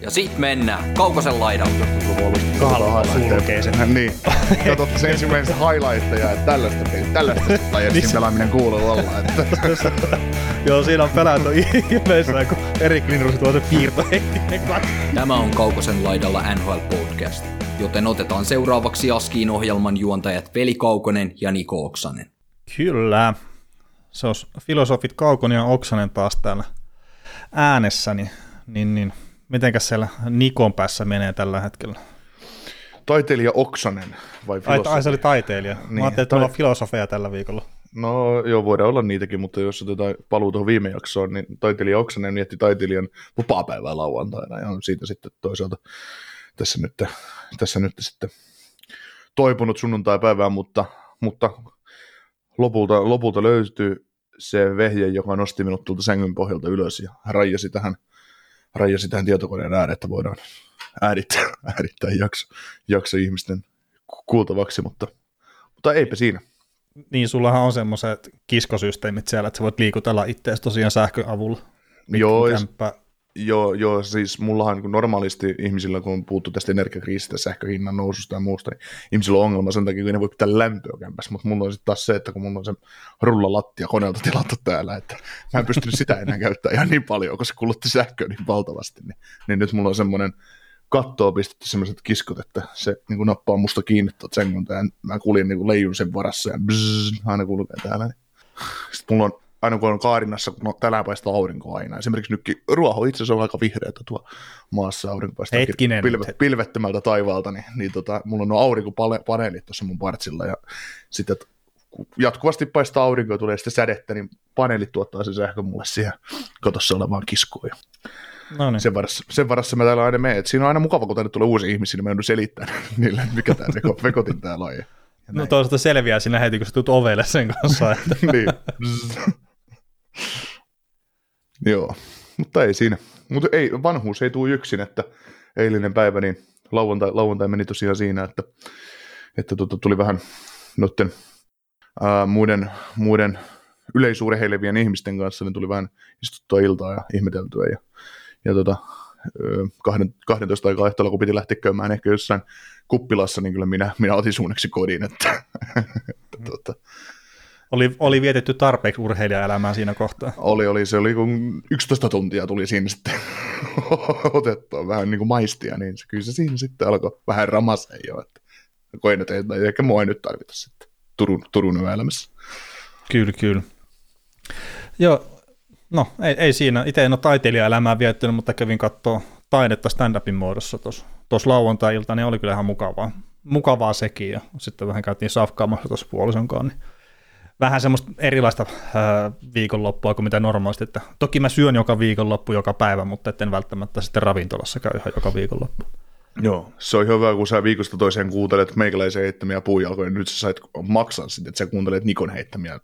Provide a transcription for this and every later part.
Ja sit mennään Kaukosen laidalle. Kahlohan sulkee sen. niin. Katsotte se ensimmäisen highlightteja, että tällaista, tällaista tai Niin pelaaminen kuuluu olla. Että. Joo, siinä on pelätty ihmeessä, kun Erik Lindros tuo se piirto Tämä on Kaukosen laidalla NHL Podcast, joten otetaan seuraavaksi Askiin ohjelman juontajat Veli Kaukonen ja Niko Oksanen. Kyllä. Se on filosofit Kaukonen ja Oksanen taas täällä äänessä, niin, niin, niin mitenkäs siellä Nikon päässä menee tällä hetkellä? Taiteilija Oksanen vai Ai, filosofi? ai se oli taiteilija. Niin, Mä ajattelin, että tai- filosofeja tällä viikolla. No joo, voidaan olla niitäkin, mutta jos otetaan paluu tuohon viime jaksoon, niin taiteilija Oksanen mietti taiteilijan vapaa-päivää lauantaina ja on siitä sitten toisaalta tässä nyt, tässä nyt sitten toipunut sunnuntai-päivään, mutta, mutta lopulta, lopulta löytyy se vehje, joka nosti minut tuolta sängyn pohjalta ylös ja raijasi tähän, raijasi tähän tietokoneen ääreen, että voidaan äärittää, äärittää jakso, jakso ihmisten ku- kuultavaksi, mutta, mutta eipä siinä. Niin, sullahan on semmoiset kiskosysteemit siellä, että sä voit liikutella itseäsi tosiaan sähkön avulla. Joo, Kämppä. Joo, joo, siis mullahan niin normaalisti ihmisillä, kun on puhuttu tästä energiakriisistä, sähköhinnan noususta ja muusta, niin ihmisillä on ongelma sen takia, kun ne voi pitää lämpöä kämpässä, mutta mulla on sitten taas se, että kun mulla on se rullalattia koneelta tilattu täällä, että mä en pystynyt sitä enää käyttämään ihan niin paljon, koska se kulutti sähköä niin valtavasti, niin, niin nyt mulla on semmoinen kattoon pistetty semmoiset kiskot, että se niin kuin nappaa musta kiinni tuot senkunta ja mä kuljin niin kuin leijun sen varassa ja bzzz, aina kulkee täällä. Niin. Sitten mulla on aina kun on kaarinnassa, kun no, tänään paistaa aurinko aina. Esimerkiksi nytkin ruoho itse asiassa on aika vihreätä tuo maassa aurinko paistaa Hetkinen pilve, pilvettömältä taivaalta, niin, niin tota, mulla on nuo aurinkopaneelit tuossa mun partsilla ja sitten jatkuvasti paistaa aurinko ja tulee sitten sädettä, niin paneelit tuottaa sen sähkön mulle siihen kotossa olevaan kiskoon. Ja No niin. sen, varassa, sen varassa mä täällä aina menen. Et siinä on aina mukava, kun tänne tulee uusia ihmisiä, niin mä joudun selittämään niille, mikä tämä veko, vekotin täällä on. Ja, No näin. toisaalta selviää sinä heti, kun sä tulet ovelle sen kanssa. Että... niin. Joo, mutta ei siinä. Mutta ei, vanhuus ei tule yksin, että eilinen päivä, niin lauantai, lauantai meni tosiaan siinä, että, että tota, tuli vähän noiden ää, muiden, muiden yleisurheilevien ihmisten kanssa, niin tuli vähän istuttua iltaa ja ihmeteltyä. Ja, ja tota, 12 aikaa ehtoolla, kun piti lähteä käymään ehkä jossain kuppilassa, niin kyllä minä, minä otin suunneksi kodin, että, että tota, Oli, oli vietetty tarpeeksi urheilijaelämää siinä kohtaa. Oli, oli, se oli kun 11 tuntia tuli siinä sitten otettua vähän niin kuin maistia, niin se, kyllä se siinä sitten alkoi vähän ramaseen jo, että koin, että ei, ehkä mua ei nyt tarvita sitten Turun, Turun yöelämässä. Kyllä, kyllä. Joo, no ei, ei siinä. Itse en ole taiteilijaelämää viettänyt, mutta kävin katsoa taidetta stand-upin muodossa tuossa lauantai-ilta, niin oli kyllä ihan mukavaa. Mukavaa sekin, ja sitten vähän käytiin safkaamassa tuossa puolisonkaan, niin vähän semmoista erilaista ää, viikonloppua kuin mitä normaalisti, että toki mä syön joka viikonloppu joka päivä, mutta etten välttämättä sitten ravintolassa käy ihan joka viikonloppu. Joo, se on hyvä, kun sä viikosta toiseen kuuntelet meikäläisen heittämiä puujalkoja, nyt sä sait maksaa sitten, että sä kuuntelet Nikon heittämiä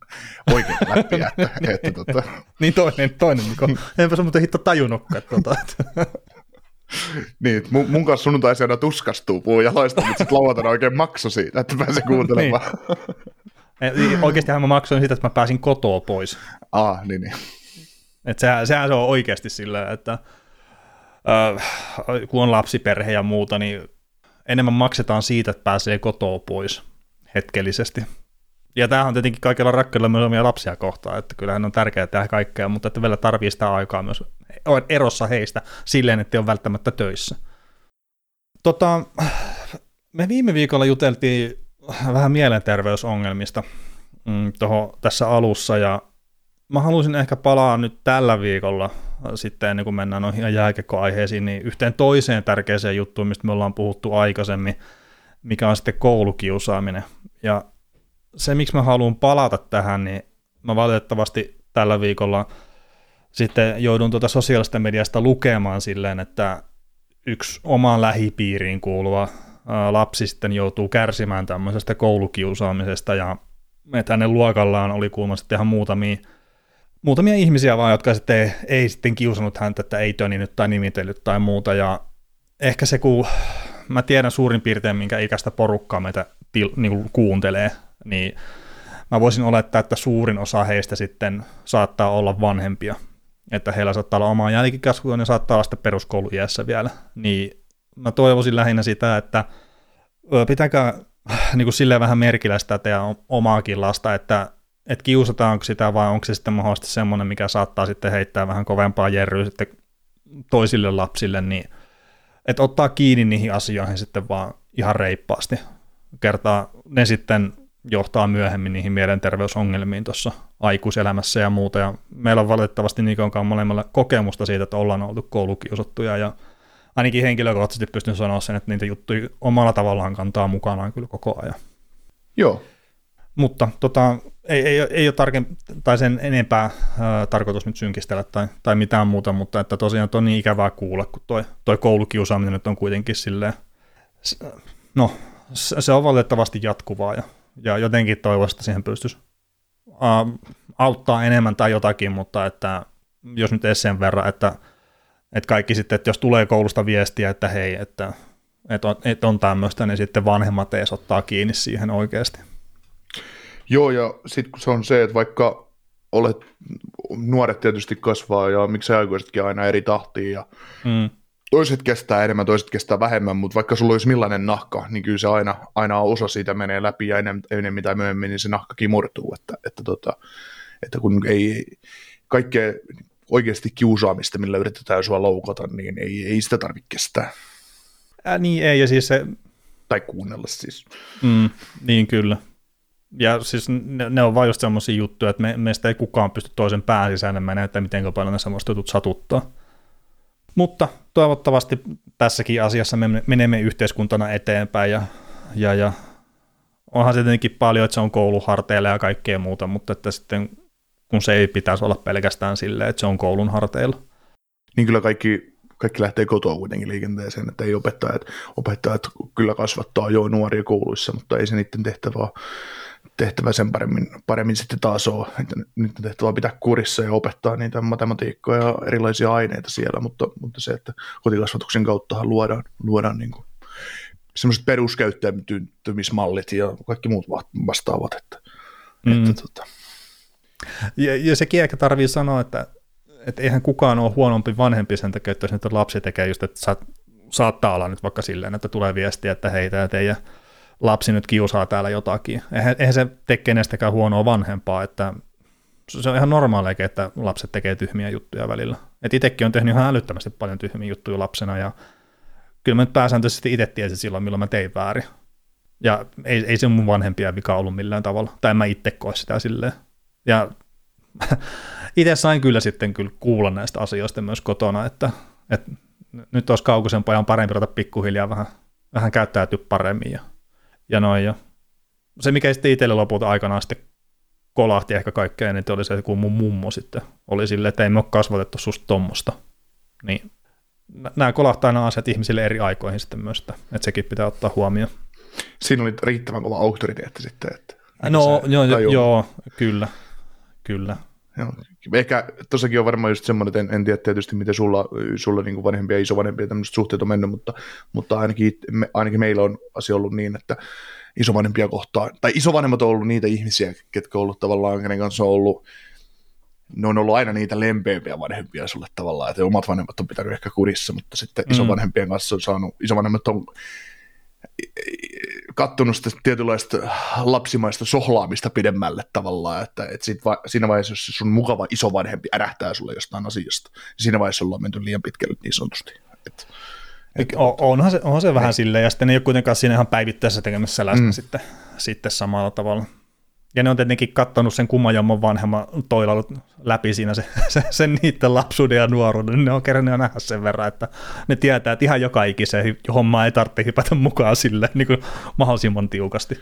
oikein läppiä, että, että tota, Niin toinen, toinen, niin enpä sä muuten hitto tajunnutkaan, että, tota, että niin, että mun, mun kanssa sunnuntaisi aina tuskastuu puujaloista, mutta sitten lauantaina oikein makso siitä, että pääsee kuuntelemaan. Niin. Oikeastihan mä maksoin sitä, että mä pääsin kotoa pois. ah, niin, niin. Et sehän, sehän se on oikeasti sillä, että kun on lapsiperhe ja muuta, niin enemmän maksetaan siitä, että pääsee kotoa pois hetkellisesti. Ja tämähän on tietenkin kaikilla rakkailla myös omia lapsia kohtaan, että kyllähän on tärkeää tehdä kaikkea, mutta että vielä tarvii sitä aikaa myös erossa heistä silleen, että ei ole välttämättä töissä. Tota, me viime viikolla juteltiin vähän mielenterveysongelmista mm, toho, tässä alussa, ja mä haluaisin ehkä palaa nyt tällä viikolla äh, sitten ennen kuin mennään noihin ihan jääkiekkoaiheisiin, niin yhteen toiseen tärkeäseen juttuun, mistä me ollaan puhuttu aikaisemmin, mikä on sitten koulukiusaaminen. Ja se, miksi mä haluan palata tähän, niin mä valitettavasti tällä viikolla sitten joudun tuota sosiaalista mediasta lukemaan silleen, että yksi omaan lähipiiriin kuuluva ää, lapsi sitten joutuu kärsimään tämmöisestä koulukiusaamisesta ja että hänen luokallaan oli kuulemma sitten ihan muutamia, muutamia ihmisiä vaan, jotka sitten ei, ei sitten kiusannut häntä, että ei töninyt tai nimitellyt tai muuta ja ehkä se kun mä tiedän suurin piirtein minkä ikäistä porukkaa meitä til, niin kuin kuuntelee, niin mä voisin olettaa, että suurin osa heistä sitten saattaa olla vanhempia. että heillä saattaa olla omaa jälkikasvua, ne saattaa olla sitten peruskouluiässä vielä, niin mä toivoisin lähinnä sitä, että pitääkää niin kuin silleen vähän merkillä sitä teidän omaakin lasta, että että kiusataanko sitä vai onko se sitten mahdollisesti semmoinen, mikä saattaa sitten heittää vähän kovempaa jerryä sitten toisille lapsille, niin että ottaa kiinni niihin asioihin sitten vaan ihan reippaasti. Kertaa ne sitten johtaa myöhemmin niihin mielenterveysongelmiin tuossa aikuiselämässä ja muuta. Ja meillä on valitettavasti kauan molemmilla kokemusta siitä, että ollaan oltu koulukiusattuja ja ainakin henkilökohtaisesti pystyn sanoa sen, että niitä juttuja omalla tavallaan kantaa mukanaan kyllä koko ajan. Joo. Mutta tota, ei, ei, ei ole tarkempi, tai sen enempää ää, tarkoitus nyt synkistellä tai, tai mitään muuta, mutta että tosiaan on niin ikävää kuulla, kun toi, toi koulukiusaaminen nyt on kuitenkin silleen, no se on valitettavasti jatkuvaa ja, ja jotenkin toivoisin, että siihen pystyisi ää, auttaa enemmän tai jotakin, mutta että jos nyt edes sen verran, että, että kaikki sitten, että jos tulee koulusta viestiä, että hei, että, että on, että on tämmöistä, niin sitten vanhemmat ees ottaa kiinni siihen oikeasti. Joo, ja sitten kun se on se, että vaikka olet, nuoret tietysti kasvaa ja miksei aikuisetkin aina eri tahtiin ja mm. toiset kestää enemmän, toiset kestää vähemmän, mutta vaikka sulla olisi millainen nahka, niin kyllä se aina, aina osa siitä menee läpi ja enemmän, enemmän tai myöhemmin, niin se nahkakin murtuu, että, että, tota, että kun ei kaikkea oikeasti kiusaamista, millä yritetään sua loukata, niin ei, ei sitä tarvitse kestää. Ää, niin ei, ja siis se... Tai kuunnella siis. Mm, niin kyllä ja siis ne, ne on vain just semmoisia juttuja, että me, meistä ei kukaan pysty toisen pään sisälle menemään, että miten paljon ne semmoista jutut satuttaa. Mutta toivottavasti tässäkin asiassa me menemme yhteiskuntana eteenpäin ja, ja, ja onhan se tietenkin paljon, että se on kouluharteilla ja kaikkea muuta, mutta että sitten kun se ei pitäisi olla pelkästään silleen, että se on koulun harteilla. Niin kyllä kaikki, kaikki lähtee kotoa kuitenkin liikenteeseen, että ei opettajat, opettajat kyllä kasvattaa jo nuoria kouluissa, mutta ei se niiden tehtävä tehtävä sen paremmin, paremmin sitten taas ole. Että nyt on tehtävä pitää kurissa ja opettaa niitä matematiikkoja ja erilaisia aineita siellä, mutta, mutta se, että kotikasvatuksen kautta luodaan, luodaan niin kuin semmoiset peruskäyttäytymismallit ja kaikki muut vastaavat. Että, mm. että, tota. ja, ja sekin ehkä tarvii sanoa, että, että eihän kukaan ole huonompi vanhempi sen takia, että jos nyt lapsi tekee just, että saat, saattaa olla nyt vaikka silleen, että tulee viestiä, että heitä ja teidän lapsi nyt kiusaa täällä jotakin. Eihän, eihän se tee kenestäkään huonoa vanhempaa, että se on ihan normaalia, että lapset tekee tyhmiä juttuja välillä. Et itsekin on tehnyt ihan älyttömästi paljon tyhmiä juttuja lapsena ja kyllä mä nyt pääsääntöisesti itse tiesin silloin, milloin mä tein väärin. Ja ei, ei se mun vanhempia vika ollut millään tavalla, tai en mä itse koe sitä silleen. Ja itse sain kyllä sitten kyllä kuulla näistä asioista myös kotona, että, että nyt olisi kaukoisen pojan parempi ruveta pikkuhiljaa vähän, vähän käyttäytyä paremmin ja ja noin. Ja se, mikä sitten itselle lopulta aikanaan sitten kolahti ehkä kaikkea niin oli se, kun mun mummo sitten oli silleen, että ei me ole kasvatettu susta tommosta. Niin nämä kolahtaa nämä asiat ihmisille eri aikoihin sitten myös, että, että sekin pitää ottaa huomioon. Siinä oli riittävän kova auktoriteetti sitten. Että no joo, joo, joo, kyllä, kyllä. Joo. Ehkä tossakin on varmaan just semmoinen, että en, en tiedä tietysti, miten sulla, sulla niin kuin vanhempia ja isovanhempia tämmöiset suhteet on mennyt, mutta, mutta ainakin, me, ainakin meillä on asia ollut niin, että isovanhempia kohtaan, tai isovanhemmat on ollut niitä ihmisiä, ketkä on ollut tavallaan, kenen kanssa on ollut, ne on ollut aina niitä lempeämpiä vanhempia sulle tavallaan, että omat vanhemmat on pitänyt ehkä kurissa, mutta sitten mm. isovanhempien kanssa on saanut, isovanhemmat on kattonut sitä tietynlaista lapsimaista sohlaamista pidemmälle tavallaan, että, että sit va, siinä vaiheessa, jos sun mukava isovanhempi ärähtää sulle jostain asiasta, niin siinä vaiheessa ollaan menty liian pitkälle niin sanotusti. Et, et, onhan, se, onhan se vähän et, silleen, ja sitten ei ole kuitenkaan siinä ihan päivittäisessä tekemässä läsnä mm. sitten, sitten samalla tavalla. Ja ne on tietenkin kattanut sen kummajammon vanhemman toilailut läpi siinä se, se, sen niiden lapsuuden ja nuoruuden, ne on kerännyt nähdä sen verran, että ne tietää, että ihan joka ikiseen homma ei tarvitse hypätä mukaan sille niin kuin mahdollisimman tiukasti.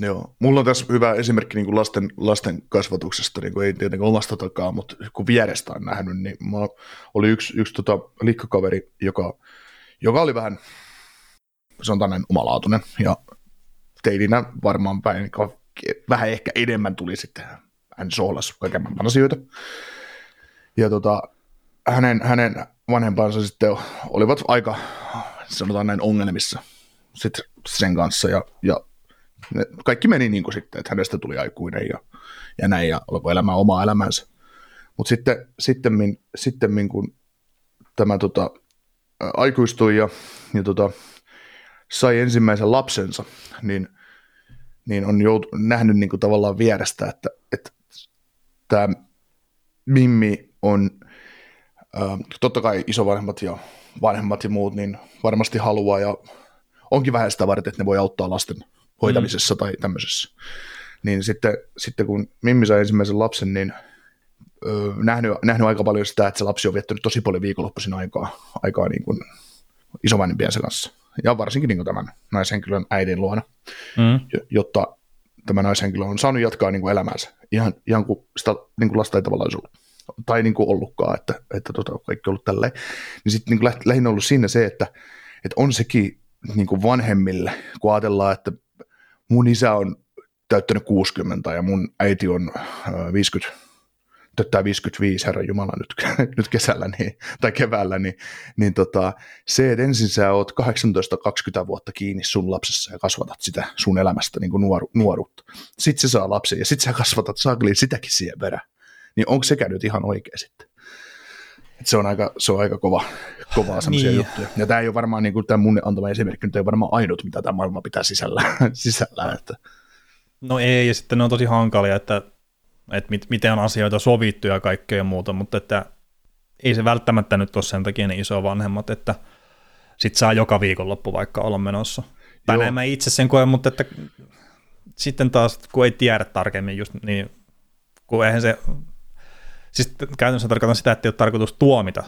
Joo, mulla on tässä hyvä esimerkki niin kuin lasten, lasten kasvatuksesta, niin kuin ei tietenkään omasta takaa, mutta kun vierestä on nähnyt, niin mulla oli yksi, yksi tota liikkakaveri, joka, joka oli vähän, sanotaan näin, omalaatuinen, ja teininä varmaan päin vähän ehkä enemmän tuli sitten, hän sohlas kaiken maailman asioita. Ja tota, hänen, hänen vanhempansa sitten olivat aika, sanotaan näin, ongelmissa sitten sen kanssa. Ja, ja ne, kaikki meni niin kuin sitten, että hänestä tuli aikuinen ja, ja näin, ja alkoi elämään omaa elämänsä. Mutta sitten, sitten, sitten kun tämä tota, aikuistui ja, ja tota, sai ensimmäisen lapsensa, niin, niin on jout, nähnyt niin kuin tavallaan vierestä, että, että tämä Mimmi on, äh, totta kai isovanhemmat ja vanhemmat ja muut, niin varmasti haluaa ja onkin vähän sitä varten, että ne voi auttaa lasten hoitamisessa mm. tai tämmöisessä. Niin sitten, sitten kun Mimmi sai ensimmäisen lapsen, niin öö, nähnyt, nähnyt aika paljon sitä, että se lapsi on viettänyt tosi paljon viikonloppuisin aikaa, aikaa niin kuin isovanhempiensa kanssa. Ja varsinkin niin kuin tämän naishenkilön äidin luona, mm. jotta tämä naishenkilö on saanut jatkaa niin kuin elämäänsä ihan, ihan kuin sitä niin kuin lasta ei tavallaan ollut tai niin kuin ollutkaan, että, että tota, kaikki on ollut tälleen. Niin sitten niin lähinnä ollut siinä se, että, että on sekin niin kuin vanhemmille, kun ajatellaan, että mun isä on täyttänyt 60 ja mun äiti on 50, täyttää 55, herra Jumala, nyt, nyt kesällä niin, tai keväällä, niin, niin tota, se, että ensin sä oot 18-20 vuotta kiinni sun lapsessa ja kasvatat sitä sun elämästä niin kuin nuoru, nuoruutta. Sitten se saa lapsen ja sitten sä kasvatat saakeliin sitäkin siihen perään. Niin onko sekä nyt ihan oikein sitten? Et se on aika, se on aika kova, kovaa semmoisia niin. juttuja. Ja tämä ei ole varmaan, niin kuin tämä mun antama esimerkki, nyt ei ole varmaan ainut, mitä tämä maailma pitää sisällä. sisällä että. No ei, ja sitten ne on tosi hankalia, että, että mit, miten on asioita sovittu ja kaikkea muuta, mutta että ei se välttämättä nyt ole sen takia niin iso vanhemmat, että sit saa joka viikonloppu vaikka olla menossa. Tai näin mä itse sen koen, mutta että sitten taas, kun ei tiedä tarkemmin just, niin kun eihän se Siis käytännössä tarkoitan sitä, että ei ole tarkoitus tuomita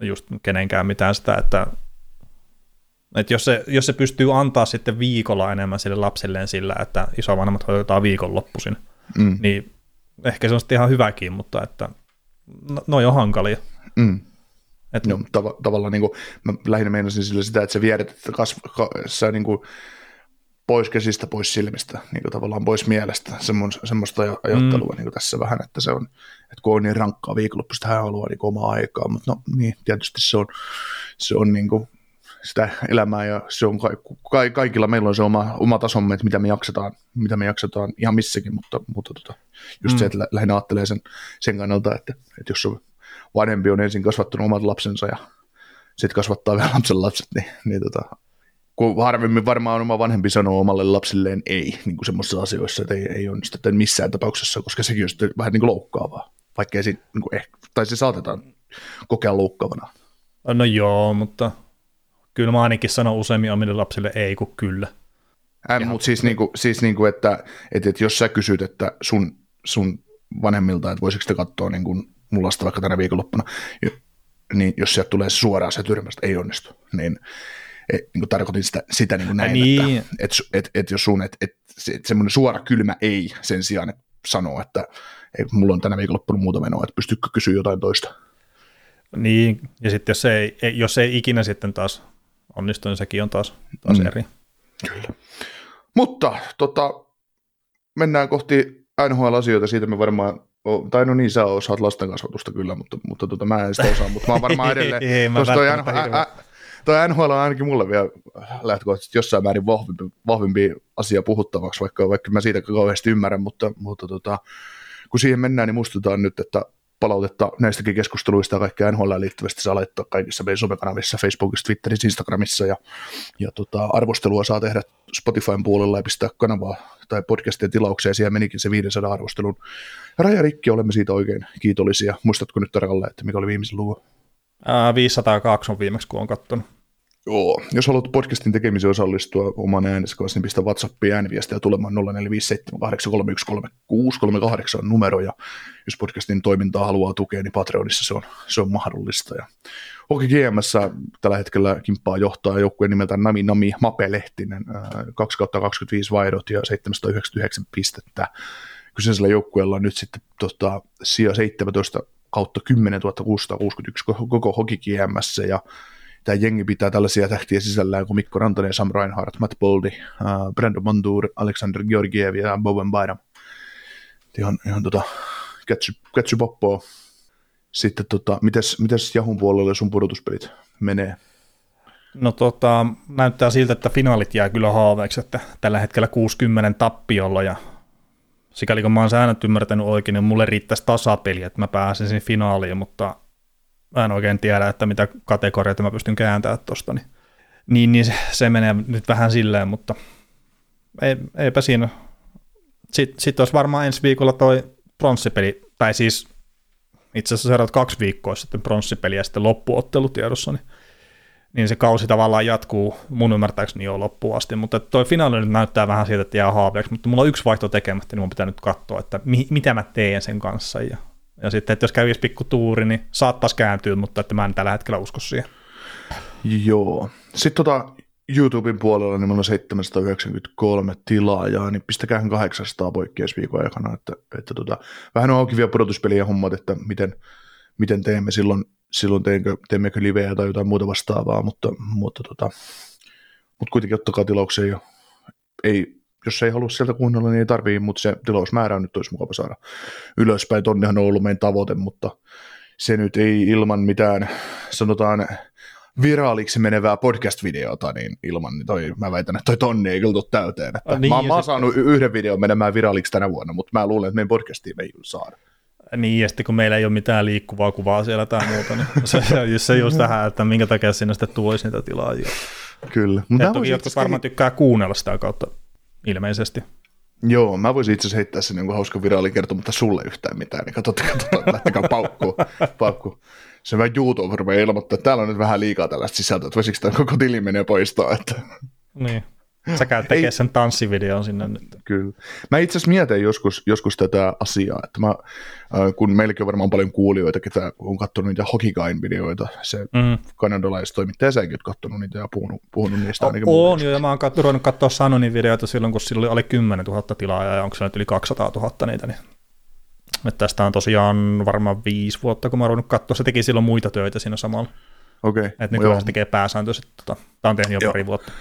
just kenenkään mitään sitä, että, että jos, se, jos se pystyy antaa sitten viikolla enemmän sille lapselleen sillä, että isovanhemmat hoidetaan viikonloppuisin, mm. niin ehkä se on sitten ihan hyväkin, mutta että no, on hankalia. Mm. Et, no, tav- tavallaan niin kuin, mä lähinnä meinasin sillä sitä, että se viedät, että kasv- ka- sä niin kuin, pois käsistä, pois silmistä, niin kuin tavallaan pois mielestä, semmoista ajattelua mm. niin kuin tässä vähän, että se on, että kun on niin rankkaa viikonloppuista, hän haluaa niin omaa aikaa, mutta no niin, tietysti se on, se on niin kuin sitä elämää ja se on ka- kaikilla meillä on se oma, oma tasomme, että mitä me jaksetaan, mitä me jaksetaan ihan missäkin, mutta, mutta tota, just mm. se, että lähinnä ajattelee sen, sen kannalta, että, että jos on vanhempi on ensin kasvattanut omat lapsensa ja sitten kasvattaa vielä lapsen lapset, niin, niin tota, kun harvemmin varmaan oma vanhempi sanoo omalle lapsilleen ei niin kuin semmoisissa asioissa, että ei, ei onnistu missään tapauksessa, koska sekin on sitten vähän niin kuin loukkaavaa, vaikka ei, niin kuin ehkä, tai se saatetaan kokea loukkaavana. No joo, mutta kyllä mä ainakin sanon useimmin omille lapsille ei kuin kyllä. Äh, mutta siis, niin kuin, siis niin kuin, että, että, että jos sä kysyt, että sun, sun vanhemmilta, että voisiko te katsoa niin kuin mun lasta vaikka tänä viikonloppuna, niin jos sieltä tulee suoraan se tyrmästä, ei onnistu, niin et, niin kuin tarkoitin sitä, sitä niin kuin näin, niin. että et, et, et jos sun, että et, se, semmoinen suora kylmä ei sen sijaan, että sanoo, että ei, mulla on tänä viikonloppuna muuta menoa, että pystytkö kysyä jotain toista. Niin, ja sitten jos ei, jos ei ikinä sitten taas onnistu, niin sekin on taas, taas mm. eri. Kyllä. Mutta tota, mennään kohti NHL-asioita, siitä me varmaan tai no niin, sä osaat lasten kasvatusta kyllä, mutta, mutta tota, mä en sitä osaa, mutta mä oon varmaan edelleen, ei, mä koska toi Tuo NHL on ainakin mulle vielä lähtökohtaisesti jossain määrin vahvimpi, vahvimpi asia puhuttavaksi, vaikka, vaikka mä siitä kauheasti ymmärrän, mutta, mutta tota, kun siihen mennään, niin muistutaan nyt, että palautetta näistäkin keskusteluista ja kaikkea NHL liittyvästi saa laittaa kaikissa meidän somekanavissa, Facebookissa, Twitterissä, Instagramissa ja, ja tota, arvostelua saa tehdä Spotifyn puolella ja pistää kanavaa tai podcastien tilaukseen. Siellä menikin se 500 arvostelun raja rikki, olemme siitä oikein kiitollisia. Muistatko nyt tarkalleen, että mikä oli viimeisen luvun? 502 on viimeksi, kun on katsonut. Joo, jos haluat podcastin tekemiseen osallistua oman äänesi kanssa, niin pistä WhatsAppiin ääniviestiä tulemaan 0457833638 on numero, ja jos podcastin toimintaa haluaa tukea, niin Patreonissa se on, se on mahdollista. Ja Hoki GMS tällä hetkellä kimppaa johtaa joukkueen nimeltä Nami Nami Mape Lehtinen, 2 25 vaihdot ja 799 pistettä. Kyseisellä joukkueella on nyt sitten tota, sija 17 kautta 10 661 koko Hoki GMS, ja tämä jengi pitää tällaisia tähtiä sisällään kuin Mikko Rantanen, Sam Reinhardt, Matt Boldi, uh, Brandon Montour, Alexander Georgiev ja Bowen Byram. Ihan, ihan tota, catchy poppoa. Sitten tota, mites, mites Jahun puolelle sun pudotuspelit menee? No tota, näyttää siltä, että finaalit jää kyllä haaveeksi, että tällä hetkellä 60 tappiolla ja sikäli kun mä oon säännöt ymmärtänyt oikein, niin mulle riittäisi tasapeli, että mä pääsisin finaaliin, mutta mä en oikein tiedä, että mitä kategorioita mä pystyn kääntämään tuosta. Niin, niin, niin se, se menee nyt vähän silleen, mutta ei, eipä siinä. Sitten sit olisi varmaan ensi viikolla toi pronssipeli, tai siis itse asiassa seuraavat kaksi viikkoa sitten pronssipeli ja sitten loppuottelu tiedossa, niin, niin se kausi tavallaan jatkuu mun ymmärtääkseni jo loppuun asti, mutta toi finaali nyt näyttää vähän siitä, että jää haaveeksi, mutta mulla on yksi vaihto tekemättä, niin mun pitää nyt katsoa, että mi- mitä mä teen sen kanssa ja, ja sitten, että jos kävisi pikku tuuri, niin saattaisi kääntyä, mutta että mä en tällä hetkellä usko siihen. Joo. Sitten tota, YouTuben puolella niin meillä on 793 tilaajaa, niin pistäkään 800 poikkeusviikon aikana, että, että tota, vähän on auki vielä pudotuspelien hommat, että miten, miten teemme silloin, silloin teemmekö, teemmekö liveä tai jotain muuta vastaavaa, mutta, mutta, tota, mutta kuitenkin ottakaa tilauksia jo. Ei, jos ei halua sieltä kuunnella, niin ei tarvii, mutta se tilausmäärä nyt olisi mukava saada ylöspäin. Tonnehan on ollut meidän tavoite, mutta se nyt ei ilman mitään, sanotaan, viraaliksi menevää podcast-videota, niin ilman, niin toi, mä väitän, että toi tonni ei kyllä tule täyteen. Että niin, mä, mä oon saanut yhden videon menemään viraaliksi tänä vuonna, mutta mä luulen, että meidän podcastiin me ei kyllä saada. Niin, ja sitten kun meillä ei ole mitään liikkuvaa kuvaa siellä tai muuta, niin se, se, se just tähän, että minkä takia sinne sitten tulisi niitä tilaajia. Kyllä. Mut Ja mä toki jotkut varmaan tykkää kuunnella sitä kautta ilmeisesti. Joo, mä voisin itse asiassa heittää sen jonkun hauska viraali kertomatta sulle yhtään mitään, niin katsotaan, katsotaan lähtekää paukkuun. paukku. Se vähän YouTube rupeaa ilmoittaa, että täällä on nyt vähän liikaa tällaista sisältöä, että voisiko tämä koko tili menee poistaa, että Niin. Sä käyt tekemään sen tanssivideon sinne nyt. Kyllä. Mä itse asiassa mietin joskus, joskus tätä asiaa, että mä, äh, kun meilläkin on varmaan paljon kuulijoita, ketä on katsonut niitä Hokikain videoita, se Mm. kanadalaistoimittaja, säkin oot katsonut niitä ja puhunut, puhunut niistä ainakin mun On mielestä. jo, ja mä oon kat- ruvennut katsoa Sanonin videoita silloin, kun sillä oli 10 000 tilaajaa, ja onko se nyt yli 200 000 niitä, niin että tästä on tosiaan varmaan viisi vuotta, kun mä oon ruvennut katsoa. Se teki silloin muita töitä siinä samalla. Okei, Että okay. nykyään se tekee pääsääntöisesti. Tota, tää on tehnyt jo Joo. pari vuotta.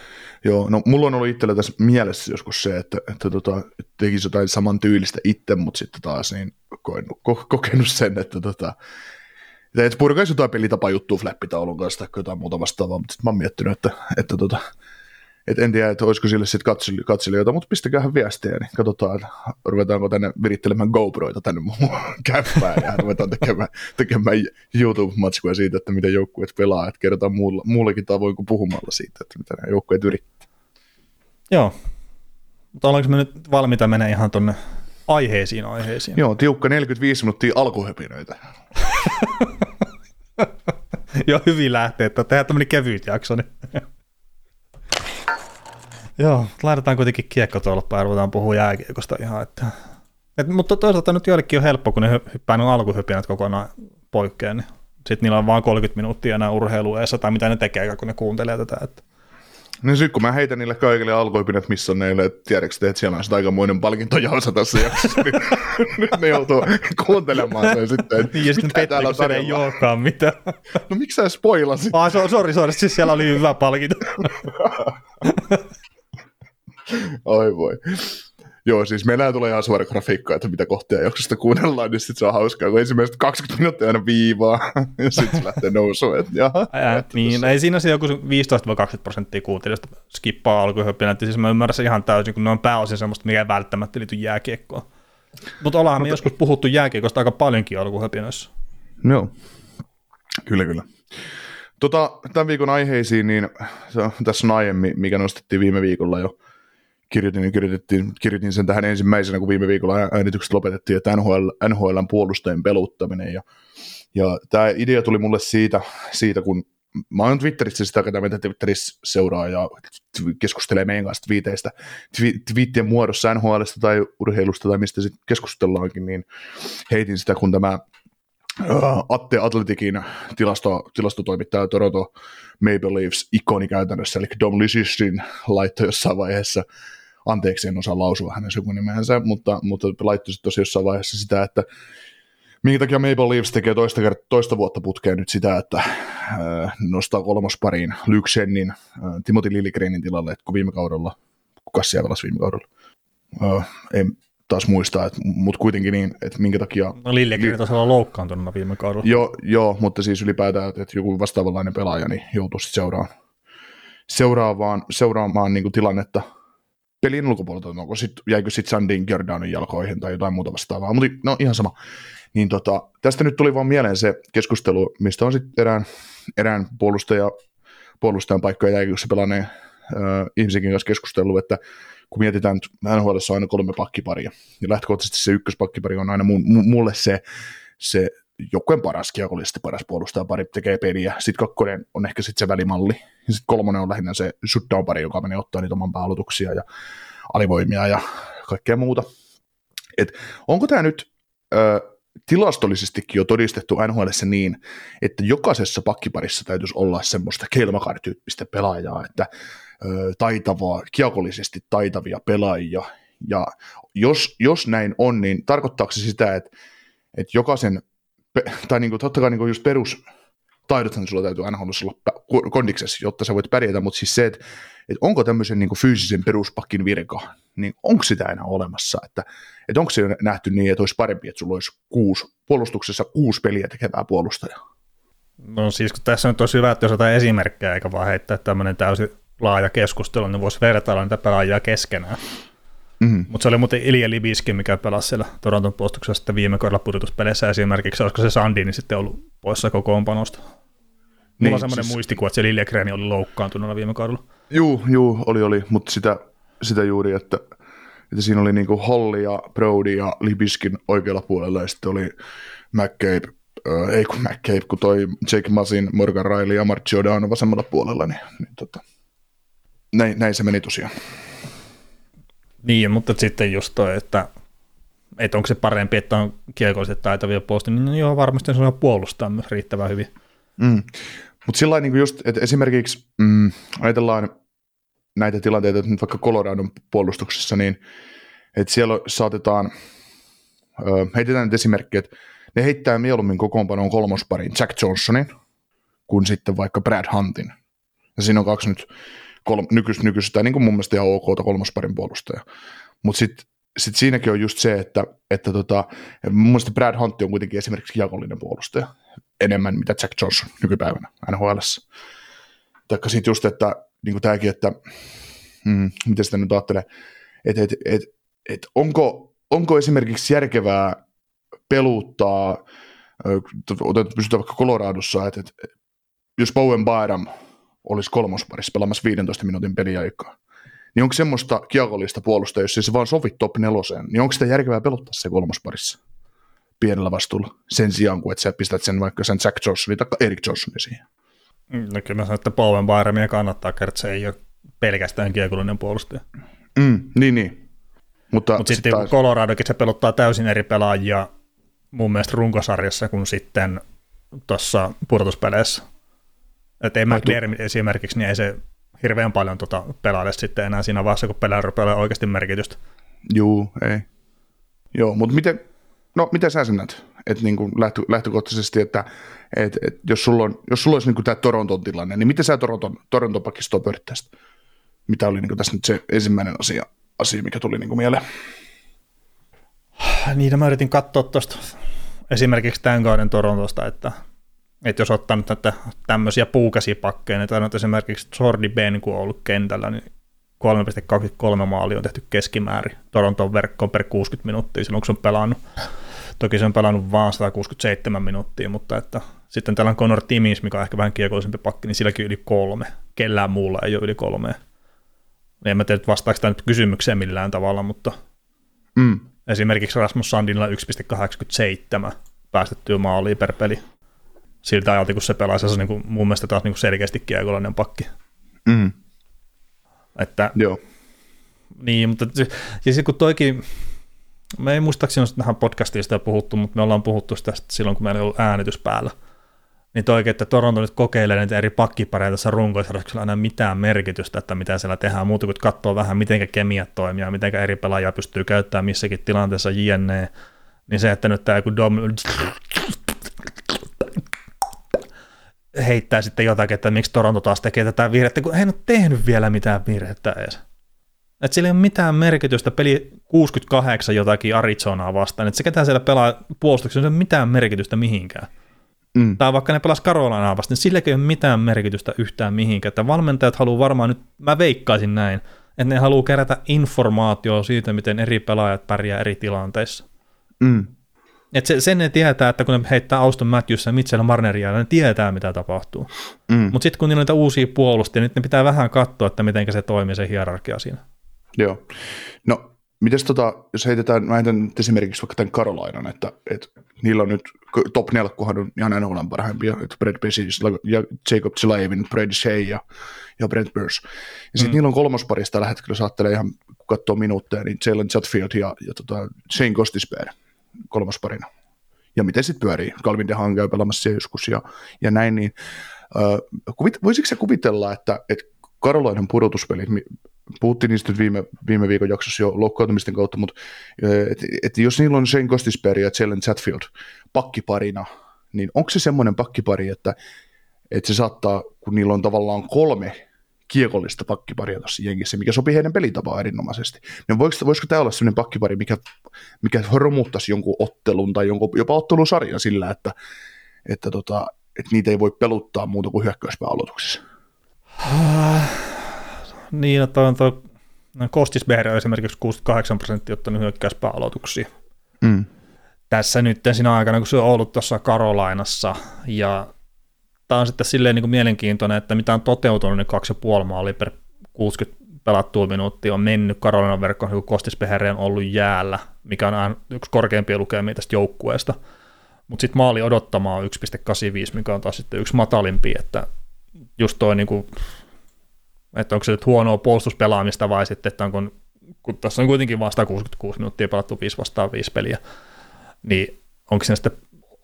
Joo, no mulla on ollut itsellä tässä mielessä joskus se, että, että tota, tekisi jotain saman tyylistä itse, mutta sitten taas niin kokenut, ko, kokenut sen, että tota, että et purkaisi jotain pelitapa juttua flappitaulun kanssa tai jotain muuta vastaavaa, mutta sitten mä oon miettinyt, että, että tota, et en tiedä, että olisiko sille sitten katseli, katselijoita, mutta pistäkäähän viestiä, niin katsotaan, että ruvetaanko tänne virittelemään GoProita tänne mun kämppään ja ruvetaan tekemään, tekemään YouTube-matskua siitä, että miten joukkueet pelaa, että kerrotaan muulla, muullakin tavoin kuin puhumalla siitä, että mitä nämä joukkueet yrittää. Joo. Mutta ollaanko me nyt valmiita mennä ihan tonne aiheisiin aiheisiin? Joo, tiukka 45 minuuttia alkuhöpinöitä. Joo, hyvin lähtee, että tehdään tämmöinen kevyt jakso. Niin. Joo, laitetaan kuitenkin kiekko tuolla ja ruvetaan puhua jääkiekosta ihan. Että. Et, mutta toisaalta nyt joillekin on helppo, kun ne hy- hyppää nuo alkuhypinät kokonaan poikkeen, niin sitten niillä on vain 30 minuuttia enää urheilueessa tai mitä ne tekee, kun ne kuuntelee tätä. Että. Niin sitten kun mä heitän niille kaikille alkuhöpinät, missä on neille, että tiedätkö te, että siellä on sitä aikamoinen palkintojausa tässä jaksossa, niin nyt ne joutuu kuuntelemaan sen sitten, että Niin, ja sitten mitä täällä on kun ei tarjolla. olekaan mitään. No miksi sä spoilasit? Ah, so, sori, sori, siis siellä oli hyvä palkinto. Oi voi. Joo, siis meillä tulee ihan suora grafiikka, että mitä kohtia jaksosta kuunnellaan, niin sitten se on hauskaa, kun ensimmäiset 20 minuuttia aina viivaa, ja sitten se lähtee nousuun, että jaha. Ää, niin, ei siinä se joku 15-20 prosenttia kuuntelijoista skippaa alkuhyppinä, että siis mä ymmärrän sen ihan täysin, kun ne on pääosin semmoista, mikä ei välttämättä liity jääkiekkoon. Mutta ollaan me joskus puhuttu jääkiekosta aika paljonkin alkuhypinöissä. Joo, kyllä kyllä. Tota, tämän viikon aiheisiin, niin se on, tässä on aihe, mi- mikä nostettiin viime viikolla jo. Kirjoitin, kirjoitettiin, kirjoitin sen tähän ensimmäisenä, kun viime viikolla äänitykset lopetettiin, että NHL, NHLn puolustajien peluttaminen. Ja, ja tämä idea tuli mulle siitä, siitä, kun mä oon Twitterissä sitä, ketä meitä Twitterissä seuraa ja keskustelee meidän kanssa twiiteistä, twi- twiittien muodossa NHLista tai urheilusta tai mistä sitten keskustellaankin, niin heitin sitä, kun tämä Äh, Atte Atletikin tilasto, tilastotoimittaja Toronto Maple Leafs ikoni käytännössä, eli Dom Lysishin laittoi jossain vaiheessa, anteeksi en osaa lausua hänen sukunimensä, mutta, mutta laittoi sitten tosiaan jossain vaiheessa sitä, että minkä takia Maple Leafs tekee toista, kert- toista vuotta putkeen nyt sitä, että äh, nostaa kolmospariin Luke Shennin, äh, Timothy Lilligrenin tilalle, että kun viime kaudella, kuka siellä pelasi viime kaudella? Äh, en taas muista, mutta kuitenkin niin, että minkä takia No Liljekin taisi olla loukkaantunut viime kaudella. Joo, joo, mutta siis ylipäätään, että, että joku vastaavanlainen pelaaja niin joutuu sitten seuraamaan, seuraavaan, seuraamaan niin kuin tilannetta pelin ulkopuolelta, onko sit, jäikö sitten Sandin Giordanoin jalkoihin tai jotain muuta vastaavaa, mutta no ihan sama. Niin tota, tästä nyt tuli vaan mieleen se keskustelu, mistä on sitten erään, erään puolustaja, puolustajan paikkoja jääkiekossa pelanneen ihmisenkin kanssa keskustellut, että kun mietitään, että NHL on aina kolme pakkiparia, ja lähtökohtaisesti se ykköspakkipari on aina mulle se, se joukkueen paras, kiekollisesti paras puolustaja pari tekee peliä. Sitten kakkonen on ehkä sitten se välimalli. Ja sitten kolmonen on lähinnä se shutdown pari, joka menee ottaa niitä oman pääaloituksia ja alivoimia ja kaikkea muuta. Et onko tämä nyt ö, tilastollisestikin jo todistettu NHL niin, että jokaisessa pakkiparissa täytyisi olla semmoista kelmakar-tyyppistä pelaajaa, että ö, taitavaa, kiekollisesti taitavia pelaajia, ja jos, jos näin on, niin tarkoittaako se sitä, että, että jokaisen tai niin kuin, totta kai niin kuin just perus taidothan sulla täytyy aina olla kondiksessa, jotta sä voit pärjätä, mutta siis se, että, että onko tämmöisen niin kuin fyysisen peruspakkin virka, niin onko sitä enää olemassa, että, että onko se nähty niin, että olisi parempi, että sulla olisi kuusi, puolustuksessa kuusi peliä tekevää puolustajaa? No siis kun tässä on tosi hyvä, että jos jotain esimerkkejä, eikä vaan heittää tämmöinen täysin laaja keskustelu, niin voisi vertailla niitä pelaajia keskenään. Mm-hmm. Mutta se oli muuten Ilja Libiskin, mikä pelasi siellä Toronton puolustuksessa viime kaudella pudotuspeleissä esimerkiksi, olisiko se Sandi, niin sitten ollut poissa kokoonpanosta. Mulla niin, on semmoinen siis... muistikuva, että se Liljegren oli loukkaantunut viime kaudella. Juu, juu, oli, oli, mutta sitä, sitä juuri, että, että siinä oli niinku Holli ja Brody ja Libiskin oikealla puolella ja sitten oli McCabe, äh, ei kun McCabe, kun toi Jake Masin, Morgan Riley ja Mark Giordano vasemmalla puolella, niin, niin tota, näin, näin se meni tosiaan. Niin, mutta sitten just toi, että, että onko se parempi, että on kiekolliset taitavia puolustajia, niin joo, varmasti se on puolustaa myös riittävän hyvin. Mm. Mutta sillä niin just, että esimerkiksi mm, ajatellaan näitä tilanteita, että nyt vaikka Coloradon puolustuksessa, niin että siellä saatetaan, ö, heitetään nyt esimerkki, että ne heittää mieluummin kokoonpanoon kolmosparin Jack Johnsonin, kuin sitten vaikka Brad Huntin. Ja siinä on kaksi nyt kolm, nykyistä, nykyistä niin kuin mun mielestä ihan ok kolmosparin puolustaja. Mutta sitten sit siinäkin on just se, että, että tota, mun mielestä Brad Hunt on kuitenkin esimerkiksi jakollinen puolustaja enemmän mitä Jack Johnson nykypäivänä NHL. Taikka sitten just, että niin kuin tämäkin, että mm, miten sitä nyt ajattelee, että et, et, et onko, onko esimerkiksi järkevää peluttaa, pysytään vaikka Coloradossa, että, että jos Bowen Byram olisi kolmosparissa pelaamassa 15 minuutin peliaikaa, niin onko semmoista kiekollista puolusta, jos se vaan sovi top neloseen, niin onko sitä järkevää pelottaa se kolmosparissa pienellä vastuulla sen sijaan, kuin että sä pistät sen vaikka sen Jack Johnsonin tai Eric Johnsonin siihen? No kyllä mä sanon, että Bowen Byramia kannattaa, että se ei ole pelkästään kiekollinen puolustaja. Mm, niin, niin. Mutta Mut sitten taas... Coloradokin se pelottaa täysin eri pelaajia mun mielestä runkosarjassa kuin sitten tuossa pudotuspeleissä. Että ei McLaren esimerkiksi, niin ei se hirveän paljon tota pelaile sitten enää siinä vaiheessa, kun pelaa rupeaa oikeasti merkitystä. Juu, ei. Joo, mutta miten, no miten sä sen näet? Että niin kuin lähtö, lähtökohtaisesti, että et, et jos, sulla on, jos sulla olisi niin tämä Toronton tilanne, niin miten sä Toronton, Toronton pakistoa pyörittäisit? Mitä oli niin kuin tässä nyt se ensimmäinen asia, asia mikä tuli niin kuin mieleen? Niin, mä yritin katsoa tuosta esimerkiksi tämän kauden Torontosta, että että jos ottaa nyt näitä tämmöisiä puukäsipakkeja, niin tai esimerkiksi Jordi Ben, kun on ollut kentällä, niin 3,23 maali on tehty keskimäärin Toronton verkkoon per 60 minuuttia silloin, kun se on pelannut. Toki se on pelannut vaan 167 minuuttia, mutta että sitten täällä on Conor Timmins, mikä on ehkä vähän kiekollisempi pakki, niin silläkin yli kolme. Kellään muulla ei ole yli kolmea. En mä tiedä, vastaako tämä nyt kysymykseen millään tavalla, mutta mm. esimerkiksi Rasmus Sandinilla 1,87 päästettyä maaliin per peli siltä ajalta, kun se pelasi, se on niin kuin, mun mielestä taas niin kuin selkeästi kiekollinen pakki. Mm. Että, Joo. Niin, mutta ja kun toikin, me ei muistaakseni ole tähän podcastiin sitä puhuttu, mutta me ollaan puhuttu tästä silloin, kun meillä ei ollut äänitys päällä. Niin toikin, että Toronto nyt kokeilee näitä eri pakkipareja tässä runkoissa, koska aina mitään merkitystä, että mitä siellä tehdään, muuta kuin katsoo vähän, miten kemiat toimii ja miten eri pelaajia pystyy käyttämään missäkin tilanteessa jne. Niin se, että nyt tämä joku Dom heittää sitten jotakin, että miksi Toronto taas tekee tätä virhettä, kun ei ole tehnyt vielä mitään virhettä edes. Että sillä ei ole mitään merkitystä peli 68 jotakin Arizonaa vastaan, että se ketä siellä pelaa puolustuksessa, ei ole mitään merkitystä mihinkään. Mm. Tai vaikka ne pelas Carolinaa vastaan, niin silläkin ei ole mitään merkitystä yhtään mihinkään. Että valmentajat haluaa varmaan nyt, mä veikkaisin näin, Että ne haluaa kerätä informaatiota siitä, miten eri pelaajat pärjää eri tilanteissa. Mm. Et se, sen ne tietää, että kun ne heittää Auston Matthewsa ja Mitchell Marneria, ne tietää, mitä tapahtuu. Mm. Mutta sitten kun niillä on niitä uusia puolustajia, niin ne pitää vähän katsoa, että miten se toimii, se hierarkia siinä. Joo. No, mites tota, jos heitetään, mä heitän esimerkiksi vaikka tämän Carolinan, että, että niillä on nyt top 4 on ihan NHL parhaimpia, että Brad Pesis ja Jacob Zilaevin, Brad Shea ja, ja Brent Burns. Ja sitten mm. niillä on kolmosparista tällä hetkellä, jos ajattelee ihan, kun katsoo minuutteja, niin Jalen Chatfield ja, ja tota Shane Gostisbehere kolmosparina. Ja miten sitten pyörii? Calvin DeHaan käy pelaamassa joskus ja, ja näin, niin äh, kuvit, se kuvitella, että, että Karolainan pudotuspelit, puhuttiin niistä viime, viime viikon jaksossa jo loukkaantumisten kautta, mutta että et jos niillä on Shane Gostisberg ja Jalen Chatfield pakkiparina, niin onko se semmoinen pakkipari, että, että se saattaa, kun niillä on tavallaan kolme kiekollista pakkiparia tuossa jengissä, mikä sopii heidän pelitapaan erinomaisesti. Niin voisiko, voisiko tämä olla sellainen pakkipari, mikä, mikä romuttaisi jonkun ottelun tai jonkun, jopa ottelusarjan sillä, että, että, tota, että niitä ei voi peluttaa muuta kuin hyökkäyspääaloituksessa? niin, että on tuo no, Kostisbeher on esimerkiksi 68 prosenttia ottanut hyökkäyspääaloituksia. Mm. Tässä nyt siinä aikana, kun se on ollut tuossa Karolainassa, ja tämä on sitten silleen niin kuin mielenkiintoinen, että mitä on toteutunut, niin kaksi ja puoli maalia per 60 pelattua minuuttia on mennyt Karolinan verkkoon, kun Kostisbeher on ollut jäällä, mikä on yksi korkeimpia lukemia tästä joukkueesta. Mutta sitten maali odottamaan 1,85, mikä on taas sitten yksi matalimpi, että just toi niin kuin että onko se nyt huonoa puolustuspelaamista vai sitten, että onko, kun tässä on kuitenkin vasta 66 minuuttia pelattu 5 vastaan 5 peliä, niin onko se sitten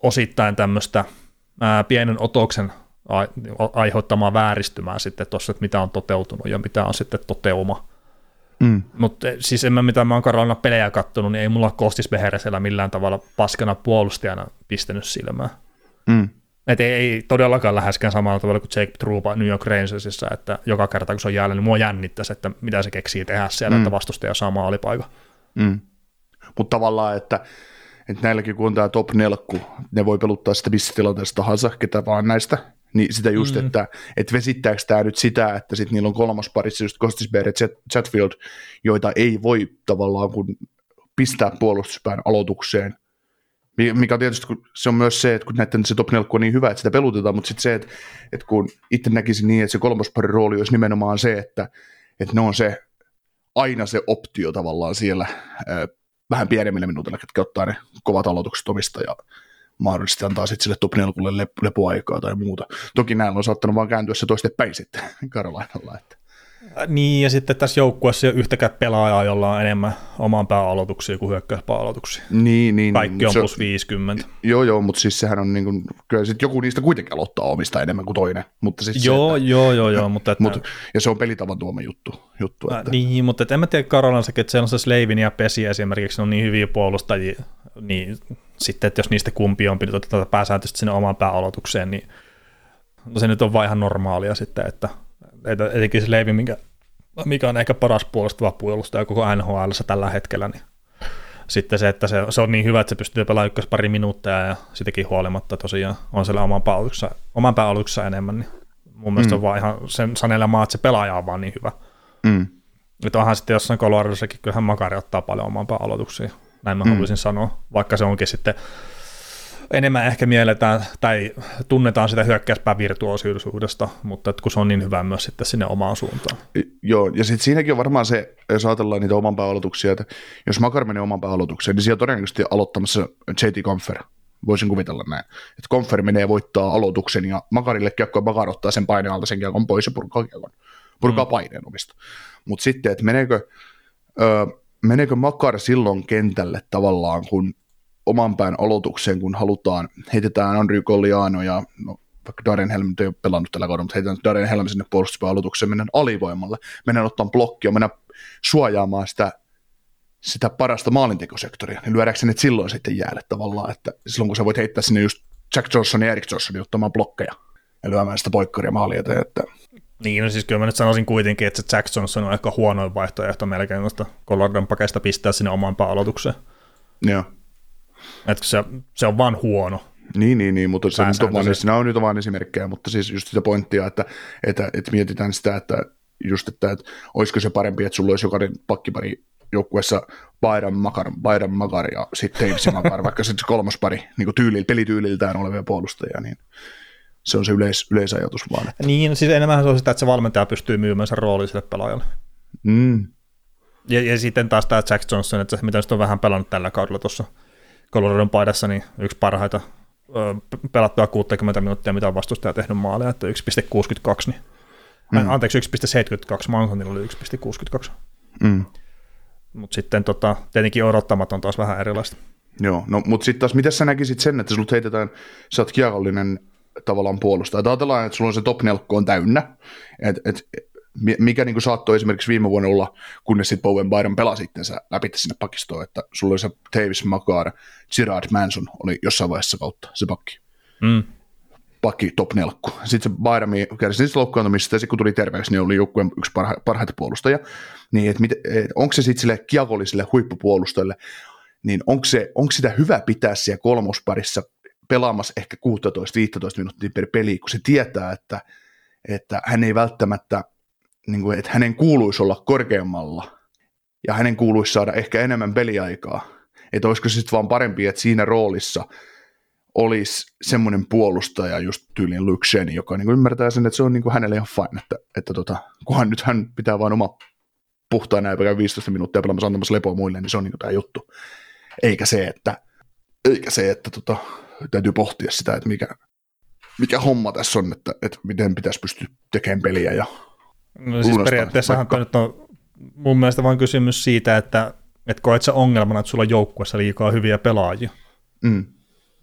osittain tämmöistä ää, pienen otoksen aiheuttamaa vääristymää sitten tuossa, että mitä on toteutunut ja mitä on sitten toteuma. Mm. Mutta eh, siis en mä mitään, mä oon Karolina pelejä kattonut, niin ei mulla Kostis Beheresellä millään tavalla paskana puolustajana pistänyt silmään. Mm. Et ei, ei todellakaan läheskään samalla tavalla kuin Jake Truba New York Rangersissa, että joka kerta kun se on jäällä, niin mua jännittäisi, että mitä se keksii tehdä siellä, mm. että vastustaja saa maalipaikka. Mm. Mutta tavallaan, että, että näilläkin kun on tämä top nelkku, ne voi peluttaa sitä missä tilanteessa tahansa, ketä vaan näistä, niin sitä just, mm. että, että vesittääkö tämä nyt sitä, että sitten niillä on kolmas parissa just Kostisberg ja Chatfield, joita ei voi tavallaan kun pistää puolustuspään aloitukseen – mikä on tietysti, kun se on myös se, että kun näiden se top 4 on niin hyvä, että sitä pelutetaan, mutta sitten se, että, että kun itse näkisin niin, että se kolmosparin rooli olisi nimenomaan se, että, että ne on se aina se optio tavallaan siellä vähän pienemmillä minuutilla, jotka ottaa ne kovat aloitukset omista ja mahdollisesti antaa sitten sille top 4 lepoaikaa tai muuta. Toki näillä on saattanut vaan kääntyä se toistepäin sitten Karolainalla. Että. Niin, ja sitten tässä joukkueessa ei ole yhtäkään pelaajaa, jolla on enemmän oman pääaloituksia kuin hyökkäyspääaloituksia. Niin, niin. Kaikki on se, plus 50. Joo, joo, mutta siis sehän on niin kuin, kyllä sitten joku niistä kuitenkin aloittaa omista enemmän kuin toinen. Mutta siis joo, se, että, joo, joo, joo. Mutta että, mutta, ja se on pelitavan tuoma juttu. juttu että. Niin, mutta että en mä tiedä Karolansakin, että siellä on se Slavin ja Pesi esimerkiksi, ne on niin hyviä puolustajia, niin sitten, että jos niistä kumpi on pidetty tätä pääsääntöisesti sinne omaan pääaloitukseen, niin no se nyt on vaan ihan normaalia sitten, että etenkin se Leivi, mikä, mikä on ehkä paras puolustava puolustaja koko NHL tällä hetkellä, niin sitten se, että se, se on niin hyvä, että se pystyy pelaamaan ykkös pari minuuttia ja sitäkin huolimatta tosiaan on siellä oman pääoluksessa, oman pääoluksessa enemmän, niin mun mielestä mm. on vaan ihan sen sanelemaa, että se pelaaja on vaan niin hyvä. Mm. Että onhan sitten jossain Coloradossakin, kyllähän Makari ottaa paljon oman pääaloituksia, näin mä mm. haluaisin sanoa, vaikka se onkin sitten enemmän ehkä mielletään tai tunnetaan sitä hyökkäyspää virtuosuudesta, mutta että kun se on niin hyvä myös sitten sinne omaan suuntaan. Joo, ja sitten siinäkin on varmaan se, jos ajatellaan niitä oman aloituksia, että jos Makar menee oman aloitukseen, niin siellä on todennäköisesti aloittamassa JT Confer. Voisin kuvitella näin. Että Confer menee voittaa aloituksen ja Makarille kiekko ja Makar ottaa sen paineen alta sen kiekon pois ja purkaa kiekon. Purkaa mm. paineen omista. Mutta sitten, että meneekö, öö, meneekö Makar silloin kentälle tavallaan, kun oman pään aloitukseen, kun halutaan, heitetään Andrew Colliano ja no, vaikka Darren Helm ei ole pelannut tällä kaudella, mutta heitetään Darren Helm sinne puolustuspääaloitukseen, mennään alivoimalle, mennään ottaa blokkia, mennään suojaamaan sitä, sitä parasta maalintekosektoria, niin lyödäänkö ne silloin sitten jäälle tavallaan, että silloin kun sä voit heittää sinne just Jack Johnson ja Eric Johnsonin ottamaan blokkeja ja lyömään sitä poikkaria maalia että niin, no siis kyllä mä nyt sanoisin kuitenkin, että se Jack Johnson on ehkä huonoin vaihtoehto melkein tuosta Coloradon pakeista pistää sinne omaan aloitukseen. Joo. Että se, se on vaan huono. Niin, niin, niin mutta se nyt on vaan, siinä on nyt vaan esimerkkejä, mutta siis just sitä pointtia, että, että, että mietitään sitä, että, just, että, että olisiko se parempi, että sulla olisi jokainen pakkipari joukkueessa Bayern Makar, Bayern Makar ja sitten Davis Makar, vaikka se kolmas pari niin tyylil, pelityyliltään olevia puolustajia, niin se on se yleis, yleisajatus vaan. Että. Niin, siis enemmän se on sitä, että se valmentaja pystyy myymään sen roolin sille pelaajalle. Mm. Ja, ja, sitten taas tämä Jack Johnson, että mitä on vähän pelannut tällä kaudella tuossa Coloradon paidassa, niin yksi parhaita pelattua 60 minuuttia, mitä on vastustaja tehnyt maaleja, että 1,62, niin mm. anteeksi 1,72, Manhunilla oli 1,62. Mm. Mutta sitten tota, tietenkin odottamaton taas vähän erilaista. Joo, no mutta sitten taas, miten sä näkisit sen, että sulla heitetään, sä oot kiekollinen tavallaan puolustaja. Ajatellaan, että sulla on se top on täynnä, että et, mikä niin saattoi esimerkiksi viime vuonna olla, kunnes sitten Bowen Byron pelasi itsensä läpi sinne pakistoon, että sulla oli se Tavis Makar, Gerard Manson oli jossain vaiheessa kautta se pakki. Mm. Pakki top nelkku. Sitten se Byron kärsi niistä loukkaantumista, ja sitten kun tuli terveeksi, niin oli joukkueen yksi parha, parhaita puolustajia. Niin, että et, onko se sitten sille kiakolliselle huippupuolustajalle, niin onko, se, onko sitä hyvä pitää siellä kolmosparissa pelaamassa ehkä 16-15 minuuttia per peli, kun se tietää, että, että hän ei välttämättä niin kuin, että hänen kuuluisi olla korkeammalla ja hänen kuuluisi saada ehkä enemmän peliaikaa. Että olisiko sitten vaan parempi, että siinä roolissa olisi semmoinen puolustaja, just tyylin Luke Shen, joka niin ymmärtää sen, että se on niin kuin hänelle ihan fine, että, että tota, kunhan nyt hän pitää vain oma puhtaan näin 15 minuuttia pelaamassa antamassa lepoa muille, niin se on niin tämä juttu. Eikä se, että, eikä se, että tota, täytyy pohtia sitä, että mikä, mikä homma tässä on, että, että miten pitäisi pystyä tekemään peliä ja No siis periaatteessahan vaikka... nyt on mun mielestä vain kysymys siitä, että et koet sä ongelmana, että sulla on joukkueessa liikaa hyviä pelaajia. Mm.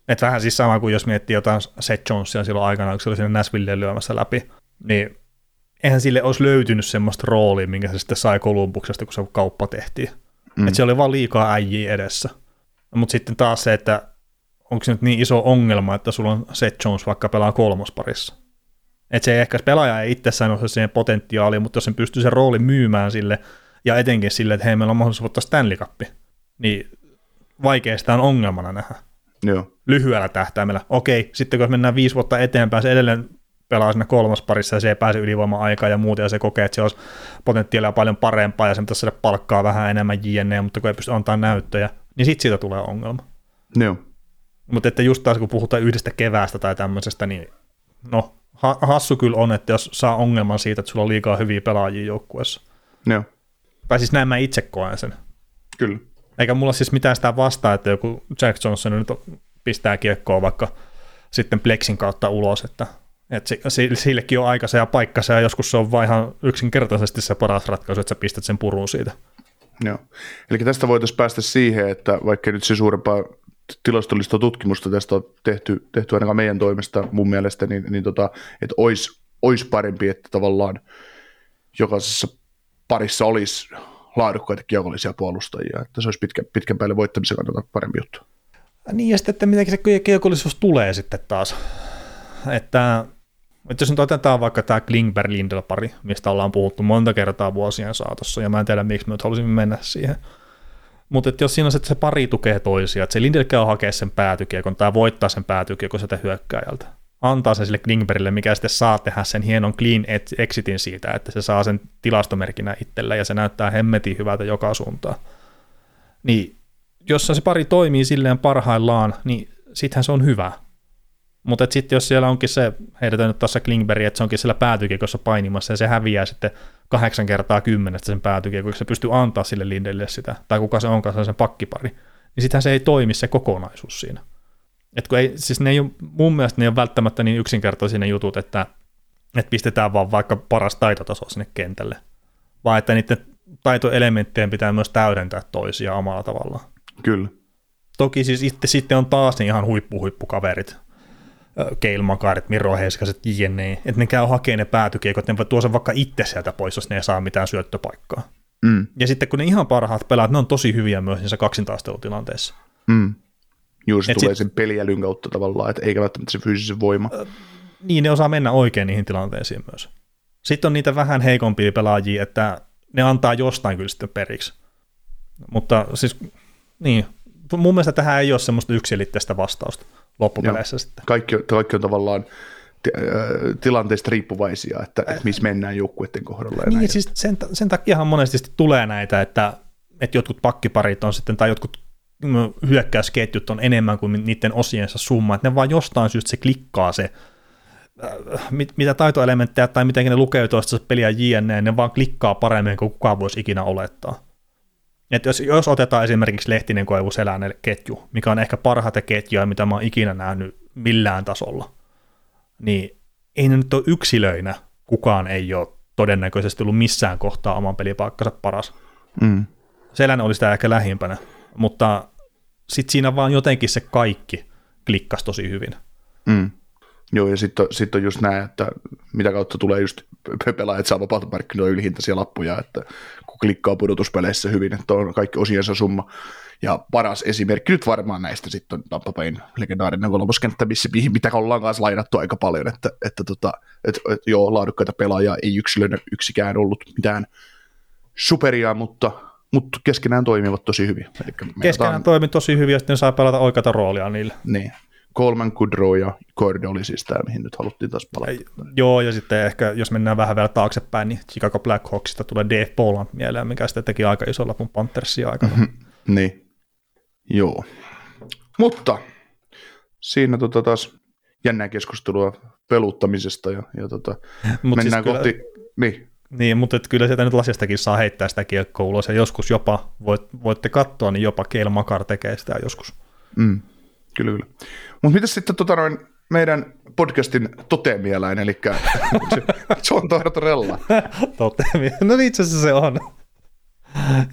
Et vähän siis sama kuin jos miettii jotain Seth Jonesia silloin aikana, kun se oli sinne Nashvilleen lyömässä läpi, niin eihän sille olisi löytynyt semmoista roolia, minkä se sitten sai Kolumbuksesta, kun se kauppa tehtiin. Mm. Että se oli vaan liikaa äijiä edessä. Mutta sitten taas se, että onko se nyt niin iso ongelma, että sulla on Seth Jones vaikka pelaa kolmosparissa. Että se ehkä pelaaja ei itsessään ole siihen potentiaalia, mutta jos sen pystyy sen roolin myymään sille, ja etenkin sille, että hei, meillä on mahdollisuus ottaa Stanley Cup, niin vaikea sitä on ongelmana nähdä. Joo. Lyhyellä tähtäimellä. Okei, sitten kun mennään viisi vuotta eteenpäin, se edelleen pelaa siinä kolmosparissa ja se ei pääse ylivoima-aikaan ja muuta, ja se kokee, että se olisi potentiaalia paljon parempaa ja se pitäisi saada palkkaa vähän enemmän jne, mutta kun ei pysty antaa näyttöjä, niin sitten siitä tulee ongelma. Joo. Mutta että just taas kun puhutaan yhdestä keväästä tai tämmöisestä, niin no, ha- hassu kyllä on, että jos saa ongelman siitä, että sulla on liikaa hyviä pelaajia joukkueessa. Joo. Tai siis näin mä itse koen sen. Kyllä. Eikä mulla siis mitään sitä vastaa, että joku Jack Johnson nyt pistää kiekkoa vaikka sitten Plexin kautta ulos, että, että sillekin on aikansa ja paikkansa ja joskus se on vain ihan yksinkertaisesti se paras ratkaisu, että sä pistät sen puruun siitä. Joo. Eli tästä voitaisiin päästä siihen, että vaikka nyt se suurempaa tilastollista tutkimusta tästä on tehty, tehty ainakaan meidän toimesta mun mielestä, niin, niin tota, että olisi olis parempi, että tavallaan jokaisessa parissa olisi laadukkaita kiekollisia puolustajia, että se olisi pitkä, pitkän päälle voittamisen kannalta parempi juttu. Niin ja sitten, että miten se kiekollisuus tulee sitten taas, että, että jos nyt otetaan vaikka tämä Klingberg Lindel pari, mistä ollaan puhuttu monta kertaa vuosien saatossa, ja mä en tiedä miksi me nyt halusimme mennä siihen, mutta jos siinä on se, että se pari tukee toisia, että se Lindell käy hakea sen päätykiekon tai voittaa sen päätykiekon sieltä hyökkääjältä, antaa sen sille Klingbergille, mikä sitten saa tehdä sen hienon clean exitin siitä, että se saa sen tilastomerkinä itsellä ja se näyttää hemmetin hyvältä joka suuntaan. Niin jos se pari toimii silleen parhaillaan, niin sittenhän se on hyvä. Mutta sitten jos siellä onkin se, heitetään nyt tuossa Klingberg, että se onkin siellä päätykiekossa painimassa ja se häviää sitten kahdeksan kertaa kymmenestä sen päätykiekon, kun se pystyy antaa sille Lindelle sitä, tai kuka se onkaan sen pakkipari, niin sittenhän se ei toimi se kokonaisuus siinä. Et kun ei, siis ne ei ole, mun mielestä ne ei ole välttämättä niin yksinkertaisia ne jutut, että, että pistetään vaan vaikka paras taitotaso sinne kentälle, vaan että niiden taitoelementtien pitää myös täydentää toisia omalla tavallaan. Kyllä. Toki siis itse sitten on taas ne ihan huippu-huippukaverit, Keil Makarit, Miro Heiskaset, jne. Että ne käy hakemaan ne päätykiekot, ne voi tuoda vaikka itse sieltä pois, jos ne ei saa mitään syöttöpaikkaa. Mm. Ja sitten kun ne ihan parhaat pelaat, ne on tosi hyviä myös niissä kaksintaistelutilanteissa. Mm. Juuri se Et tulee sit, sen peliälyn kautta tavallaan, että eikä välttämättä se fyysisen voima. Äh, niin, ne osaa mennä oikein niihin tilanteisiin myös. Sitten on niitä vähän heikompia pelaajia, että ne antaa jostain kyllä sitten periksi. Mutta siis, niin, mun mielestä tähän ei ole semmoista yksilitteistä vastausta loppupeleissä sitten. Kaikki, kaikki on tavallaan tilanteista riippuvaisia, että, että missä mennään joukkueiden kohdalla. Ja niin, näin. siis sen, sen takiahan monesti tulee näitä, että, että jotkut pakkiparit on sitten, tai jotkut mm, hyökkäysketjut on enemmän kuin niiden osiensa summa, että ne vaan jostain syystä se klikkaa se, äh, mit, mitä taitoelementtejä tai miten ne lukeutuu sitä peliä JNN, ne vaan klikkaa paremmin kuin kukaan voisi ikinä olettaa. Et jos, jos otetaan esimerkiksi Lehtinen Koivu Selänne ketju, mikä on ehkä parhaita ketjuja, mitä mä oon ikinä nähnyt millään tasolla, niin ei ne nyt ole yksilöinä, kukaan ei ole todennäköisesti ollut missään kohtaa oman pelipaikkansa paras. Mm. Selänne oli sitä ehkä lähimpänä, mutta sitten siinä vaan jotenkin se kaikki klikkasi tosi hyvin. Mm. Joo, ja sitten sit on just näin, että mitä kautta tulee just pelaajat saa vapaata markkinoilla ylihintaisia lappuja, että kun klikkaa pudotuspeleissä hyvin, että on kaikki osiensa summa. Ja paras esimerkki nyt varmaan näistä sitten on Tampa Bayn legendaarinen kolmoskenttä, missä, mitä ollaan kanssa lainattu aika paljon, että, että, tota, että, että joo, laadukkaita pelaajia ei yksilönä yksikään ollut mitään superia, mutta, mutta keskenään toimivat tosi hyvin. Eli keskenään toimii tosi hyvin ja sitten saa pelata oikeata roolia niille. Niin. Coleman, Goodrow ja Cord oli siis tämä, mihin nyt haluttiin taas palata. Ei, joo, ja sitten ehkä, jos mennään vähän vielä taaksepäin, niin Chicago Blackhawksista tulee Dave Poland mieleen, mikä sitten teki aika isolla lapun Panthersia aikana. niin, joo. Mutta siinä tota taas jännää keskustelua peluttamisesta ja, ja tota, Mut mennään siis kohti... Kyllä... Niin. Niin, mutta että kyllä sieltä nyt lasistakin saa heittää sitä kiekkoa ulos, ja joskus jopa, voit, voitte katsoa, niin jopa Keil Makar tekee sitä joskus. Mm, kyllä, kyllä. Mutta mitä sitten tota noin, meidän podcastin toteamieläin, eli John Tortorella. Toteamia, no itse asiassa se on.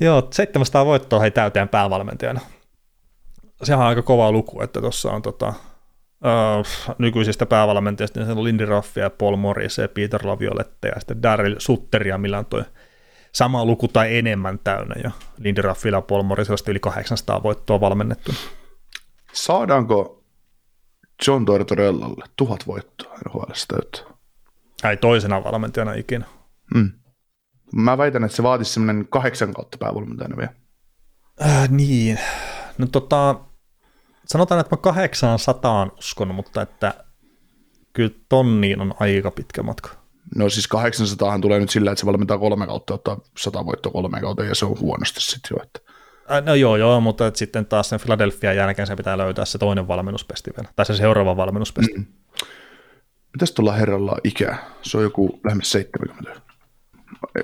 Joo, 700 voittoa hei täyteen päävalmentajana. Sehän on aika kova luku, että tuossa on tota, Uh, nykyisistä päävalmentajista, niin se on Lindy Raffia, Paul Morris ja Peter Laviolette ja sitten Daryl Sutteria, millä on toi sama luku tai enemmän täynnä, ja Lindy Raffilla ja Paul Morris on yli 800 voittoa valmennettu. Saadaanko John Tortorellalle tuhat voittoa NHL täyttää? Ei toisena valmentajana ikinä. Mm. Mä väitän, että se vaatisi semmoinen kahdeksan kautta päävalmentajana vielä. Äh, niin. No tota, sanotaan, että mä 800 uskon, mutta että kyllä tonniin on aika pitkä matka. No siis 800 tulee nyt sillä, että se valmentaa kolme kautta, ottaa 100 voittoa kolme kautta ja se on huonosti sitten jo. Että. No joo, joo, mutta että sitten taas sen Philadelphia jälkeen se pitää löytää se toinen valmennuspesti vielä, tai se seuraava valmennuspesti. Mm. Mitäs tuolla herralla ikää? Se on joku lähemmäs 70.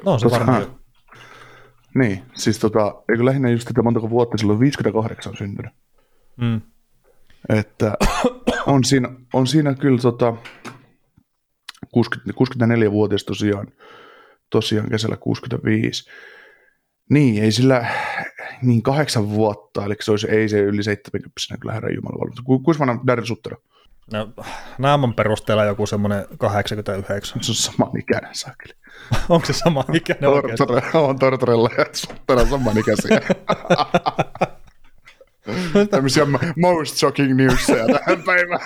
No se varmaan. Niin, siis tota, eikö lähinnä just tätä montako vuotta, silloin 58 syntynyt. Mm. Että on siinä, on siinä kyllä tota, 60, 64-vuotias tosiaan, tosiaan kesällä 65. Niin, ei sillä niin kahdeksan vuotta, eli se olisi, ei se yli 70 kyllä herran Jumala valmiita. Ku, kuinka vanha Daryl Sutter No, naaman perusteella joku semmoinen 89. Se on sama ikäinen saakeli. Onko se sama ikäinen Tortore, on Tortorella ja Sutter on saman ikäisiä. Tämmöisiä most shocking newsia tähän päivään.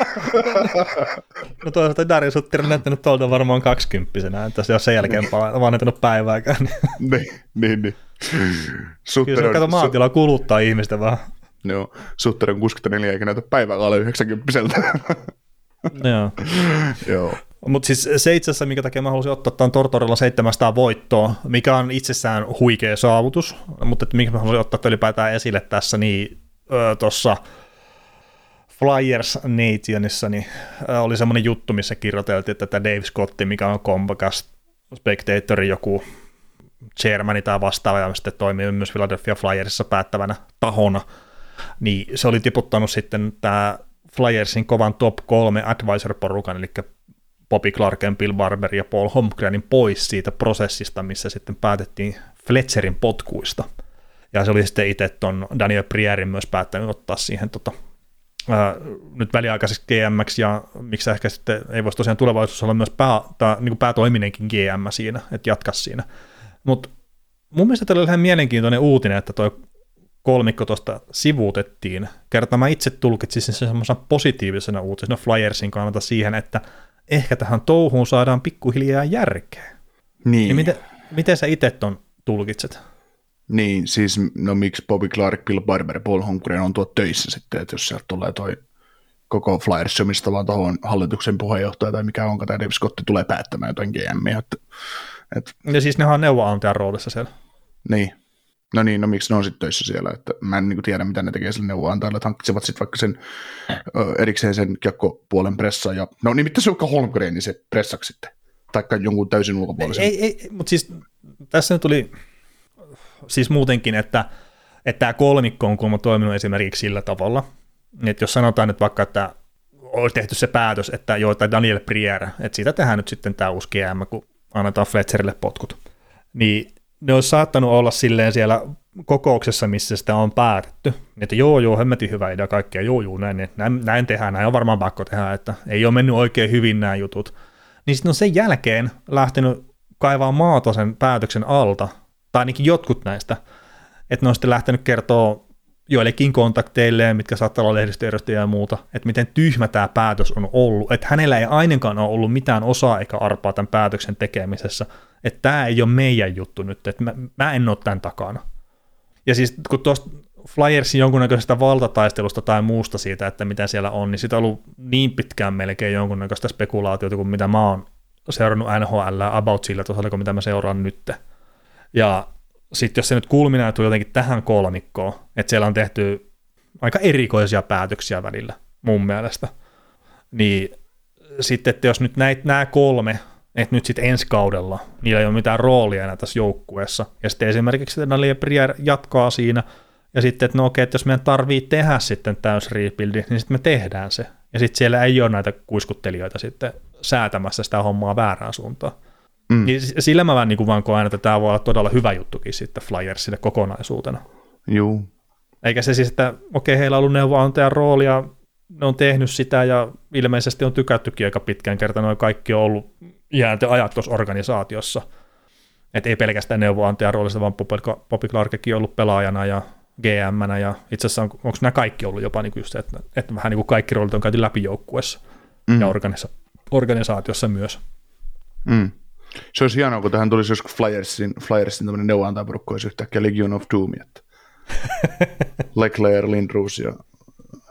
no toisaalta Darius Sutter on näyttänyt tuolta varmaan kaksikymppisenä, että se on sen jälkeen vaan näyttänyt päivääkään. niin, niin, niin. Sutter Kyllä se kato maatila kuluttaa ihmistä vaan. Joo, Sutter on 64 eikä näytä päivää alle 90 Joo. Joo. Mutta siis se itse asiassa, minkä takia mä halusin ottaa tämän Tortorella 700 voittoa, mikä on itsessään huikea saavutus, mutta että minkä mä halusin ottaa ylipäätään esille tässä, niin tuossa Flyers Nationissa niin, oli semmoinen juttu, missä kirjoiteltiin, että tämä Dave Scotti, mikä on Comcast Spectatorin joku chairmani tai vastaava, ja sitten toimii myös Philadelphia Flyersissa päättävänä tahona, niin se oli tiputtanut sitten tämä Flyersin kovan top kolme advisor-porukan, eli Bobby Clarken, Bill Barber ja Paul Holmgrenin pois siitä prosessista, missä sitten päätettiin Fletcherin potkuista – ja se oli sitten itse tuon Daniel Prierin myös päättänyt ottaa siihen tota, ää, nyt väliaikaiseksi GM, ja miksi ehkä sitten ei voisi tosiaan tulevaisuudessa olla myös pää, tai, niin päätoiminenkin GM siinä, että jatka siinä. Mutta mun mielestä tämä oli ihan mielenkiintoinen uutinen, että tuo kolmikko tuosta sivuutettiin. Kerta mä itse tulkitsin sen semmoisen positiivisena uutisena Flyersin kannalta siihen, että ehkä tähän touhuun saadaan pikkuhiljaa järkeä. Niin. Ja miten, miten sä itse ton tulkitset? Niin, siis no miksi Bobby Clark, Bill Barber Paul Holmgren on tuo töissä sitten, että jos sieltä tulee toi koko Flyers omistava tuohon hallituksen puheenjohtaja tai mikä onko tämä Dave Scotti tulee päättämään jotain GMiä. Että, et, Ja siis nehän on neuvonantajan roolissa siellä. niin. No niin, no miksi ne on sitten töissä siellä, että mä en niin tiedä, mitä ne tekee sille neuvonantajalle, että hankkisivat sitten vaikka sen ö, erikseen sen kiekkopuolen pressa, ja no nimittäin se vaikka Holmgren, niin se pressaksi sitten, taikka jonkun täysin ulkopuolisen. Ei, ei, mutta siis tässä tuli siis muutenkin, että, että tämä kolmikko on kuulemma toiminut esimerkiksi sillä tavalla, että jos sanotaan nyt vaikka, että on tehty se päätös, että joo, tai Daniel Prier, että siitä tehdään nyt sitten tämä uusi GM, kun annetaan Fletcherille potkut, niin ne olisi saattanut olla silleen siellä kokouksessa, missä sitä on päätetty, että joo, joo, hemmetin hyvä idea kaikkea, joo, joo, näin, näin, näin tehdään, näin on varmaan pakko tehdä, että ei ole mennyt oikein hyvin nämä jutut, niin sitten on sen jälkeen lähtenyt kaivaa maata sen päätöksen alta, tai ainakin jotkut näistä, että ne on sitten lähtenyt kertoa joillekin kontakteille, mitkä saattaa olla lehdistöedustajia ja muuta, että miten tyhmä tämä päätös on ollut, että hänellä ei ainakaan ole ollut mitään osaa eikä arpaa tämän päätöksen tekemisessä, että tämä ei ole meidän juttu nyt, että mä, mä en ole tämän takana. Ja siis kun tuosta Flyersin jonkunnäköisestä valtataistelusta tai muusta siitä, että mitä siellä on, niin sitä on ollut niin pitkään melkein jonkunnäköistä spekulaatiota kuin mitä mä oon seurannut NHL about sillä tasolla, kuin mitä mä seuraan nyt. Ja sitten jos se nyt kulminoituu jotenkin tähän kolmikkoon, että siellä on tehty aika erikoisia päätöksiä välillä mun mielestä, niin sitten, että jos nyt näitä, nämä kolme, että nyt sitten ensi kaudella, niillä ei ole mitään roolia enää tässä joukkueessa, ja sitten esimerkiksi Daniel Brier jatkaa siinä, ja sitten, että no okei, että jos meidän tarvii tehdä sitten täys rebuildi, niin sitten me tehdään se. Ja sitten siellä ei ole näitä kuiskuttelijoita sitten säätämässä sitä hommaa väärään suuntaan. Mm. Niin sillä mä vähän niin kuin vaan koen, että tämä voi olla todella hyvä juttukin sitten Flyersille kokonaisuutena. Juu. Eikä se siis, että okei, heillä on ollut neuvonantajan rooli ja ne on tehnyt sitä ja ilmeisesti on tykättykin aika pitkään kertaa, noin kaikki on ollut jääntä ajat tuossa organisaatiossa. Että ei pelkästään neuvonantajan roolista, vaan Bobby Clarkekin on ollut pelaajana ja gm ja itse asiassa on, onko nämä kaikki ollut jopa niin kuin just, että, että vähän niin kuin kaikki roolit on käyty läpi joukkuessa mm. ja organisa- organisaatiossa myös. Mm. Se olisi hienoa, kun tähän tulisi joskus Flyersin, Flyersin tämmöinen neuvonantajaporukko olisi yhtäkkiä Legion of Doom, että Leclerc, Lindroos ja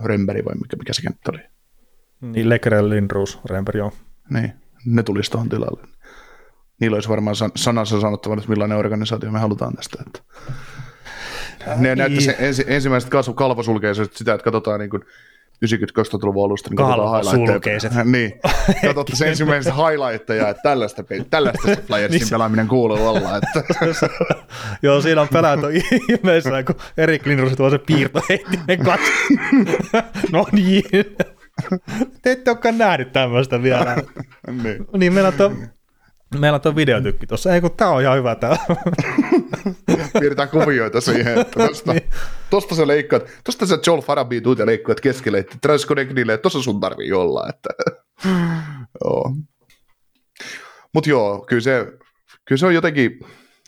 Remberi vai mikä, mikä se kenttä oli. Niin, Leclerc, Lindroos, Remberi, joo. Niin, ne tulisi tuohon tilalle. Niillä olisi varmaan san- sanansa sanottava, että millainen organisaatio me halutaan tästä. Että. Ne niin. näyttäisi ensi, ensimmäiset kasvu kalvosulkeiset sitä, että katsotaan niin kuin 90-2000-luvun alusta, niin katsotaan highlightteja. niin, katsotte se ensimmäisen highlightteja, että tällaista, tällaista se Flyersin niin pelaaminen kuuluu olla. Että. Joo, siinä on pelätö ihmeessä, kun Erik Lindros tuo se piirto heittimen kanssa. no niin. Te ette olekaan nähnyt tämmöistä vielä. niin. niin meillä on tuo Meillä on tuo videotykki tuossa. Ei kun tää on ihan hyvä tää. Piirretään kuvioita siihen, että tosta, niin. tosta sä leikkaat, tosta sä Joel Farabi tuut ja leikkaat keskelle, että Transconnectille, että tossa sun tarvii olla. Että. joo. Mut joo, kyllä se, kyllä se on jotenkin,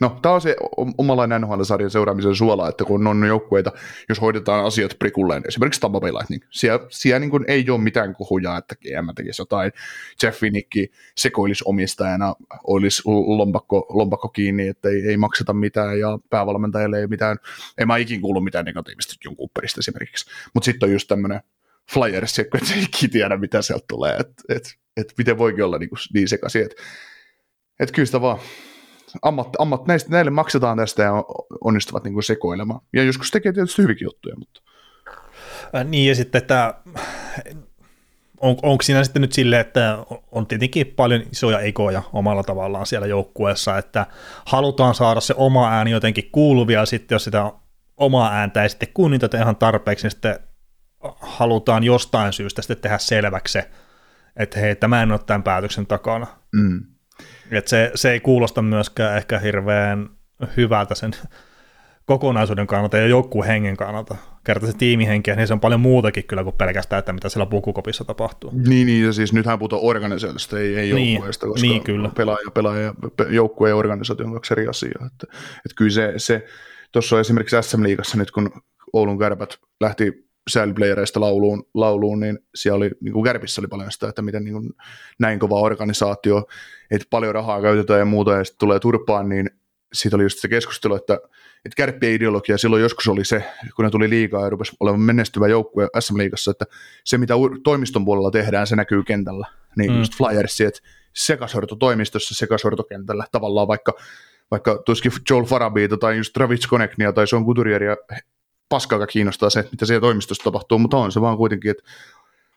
No, tämä on se omanlainen NHL-sarjan seuraamisen suola, että kun on joukkueita, jos hoidetaan asiat prikulleen, esimerkiksi Tampa Bay Lightning, siellä, siellä niin kuin ei ole mitään kuhuja, että GM tekisi jotain, Jeff Finicki sekoilisi omistajana, olisi lompakko, lompakko kiinni, että ei, ei makseta mitään ja päävalmentajalle ei mitään, en mä ikin kuullut mitään negatiivista John Cooperista esimerkiksi, mutta sitten on just tämmöinen Flyers, että ei ikin tiedä, mitä sieltä tulee, että et, et miten voikin olla niin, niin sekaisin, että et kyllä sitä vaan ammat, ammat, näistä, näille maksetaan tästä ja onnistuvat niin kuin sekoilemaan. Ja joskus tekee tietysti hyvinkin juttuja, mutta... Äh, niin, ja sitten että on, onko siinä sitten nyt sille, että on tietenkin paljon isoja ekoja omalla tavallaan siellä joukkueessa, että halutaan saada se oma ääni jotenkin kuuluvia, ja sitten jos sitä omaa ääntä ei sitten kunniteta ihan tarpeeksi, niin sitten halutaan jostain syystä sitten tehdä selväksi että hei, tämä en ole tämän päätöksen takana. Mm. Et se, se ei kuulosta myöskään ehkä hirveän hyvältä sen kokonaisuuden kannalta ja joukkueen hengen kannalta. Kertaa se tiimihenki, niin se on paljon muutakin kyllä kuin pelkästään, että mitä siellä pukukopissa tapahtuu. Niin, niin ja siis nythän puhutaan organisaatiosta, ei, ei niin, joukkueesta, koska niin, kyllä. pelaaja, pelaaja, joukkue ja organisaatio on kaksi eri asiaa. Että, että kyllä se, se tuossa on esimerkiksi SM-liigassa nyt, kun Oulun kärpät lähti sääliplejereistä lauluun, lauluun, niin siellä oli, niin kuin Kärpissä oli paljon sitä, että miten niin kuin, näin kova organisaatio, että paljon rahaa käytetään ja muuta, ja sitten tulee turpaan, niin siitä oli just se keskustelu, että, että kärppien ideologia silloin joskus oli se, kun ne tuli liikaa ja rupesi olemaan menestyvä joukkue SM-liigassa, että se mitä toimiston puolella tehdään, se näkyy kentällä. Niin mm. just Flyersi, että sekasorto toimistossa, sekasorto kentällä, tavallaan vaikka, vaikka tuisikin Joel Farabiita tai just Travis Koneknia tai Sean Couturieria paskaakaan kiinnostaa se, mitä siellä toimistossa tapahtuu, mutta on se vaan kuitenkin, että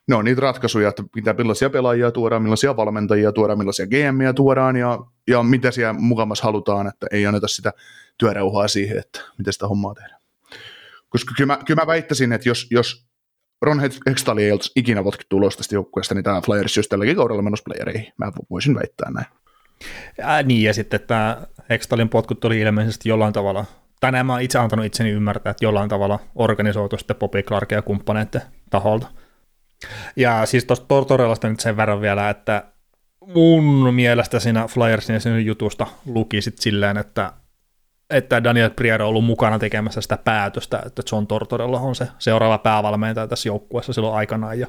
ne on niitä ratkaisuja, että mitä, millaisia pelaajia tuodaan, millaisia valmentajia tuodaan, millaisia GMiä tuodaan ja, ja mitä siellä mukamassa halutaan, että ei anneta sitä työrauhaa siihen, että miten sitä hommaa tehdään. Koska kyllä mä, kyllä mä väittäisin, että jos, jos Ron Hextali ei olisi ikinä votkittu ulos tästä joukkueesta, niin tämä Flyers olisi tälläkin kaudella menossa playereihin. Mä voisin väittää näin. Ja, niin, ja sitten tämä Hextalin potkut oli ilmeisesti jollain tavalla, tai nämä olen itse antanut itseni ymmärtää, että jollain tavalla organisoitu sitten Bobby Clark ja kumppaneiden taholta. Ja siis tuosta Tortorellasta nyt sen verran vielä, että mun mielestä siinä Flyersin sen jutusta luki sit silleen, että, että Daniel Priero on ollut mukana tekemässä sitä päätöstä, että John Tortorella on se seuraava päävalmentaja tässä joukkueessa silloin aikanaan, ja,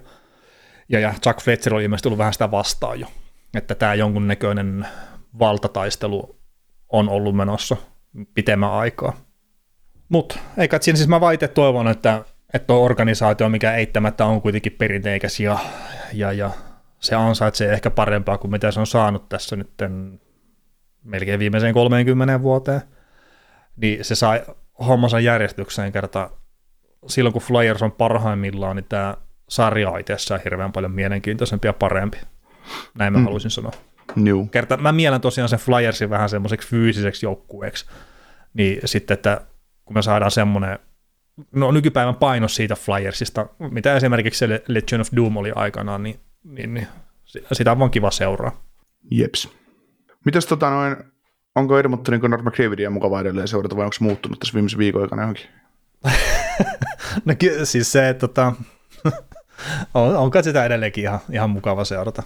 ja, ja Chuck Fletcher oli ilmeisesti tullut vähän sitä vastaan jo, että tämä jonkunnäköinen valtataistelu on ollut menossa pitemmän aikaa. Mutta eikä siinä siis mä vaite toivon, että että on organisaatio, mikä eittämättä on kuitenkin perinteikäs ja, ja, ja se ansaitsee ehkä parempaa kuin mitä se on saanut tässä nyt melkein viimeiseen 30 vuoteen, niin se sai hommansa järjestykseen kerta silloin, kun Flyers on parhaimmillaan, niin tämä sarja on itsessään hirveän paljon mielenkiintoisempi ja parempi. Näin mä mm. haluaisin sanoa. Juu. Kerta, mä mielen tosiaan sen Flyersin vähän semmoiseksi fyysiseksi joukkueeksi, niin sitten, että kun me saadaan semmoinen no, nykypäivän painos siitä Flyersista, mitä esimerkiksi se Legion of Doom oli aikanaan, niin, niin, niin sitä on vaan kiva seuraa. Jeps. Mitäs tota noin, onko Edmontonin Conor McDavidia mukava edelleen seurata vai onko se muuttunut tässä viimeisen viikon aikana johonkin? no ky- siis se, että tota, on, onko sitä edelleenkin ihan, ihan mukava seurata.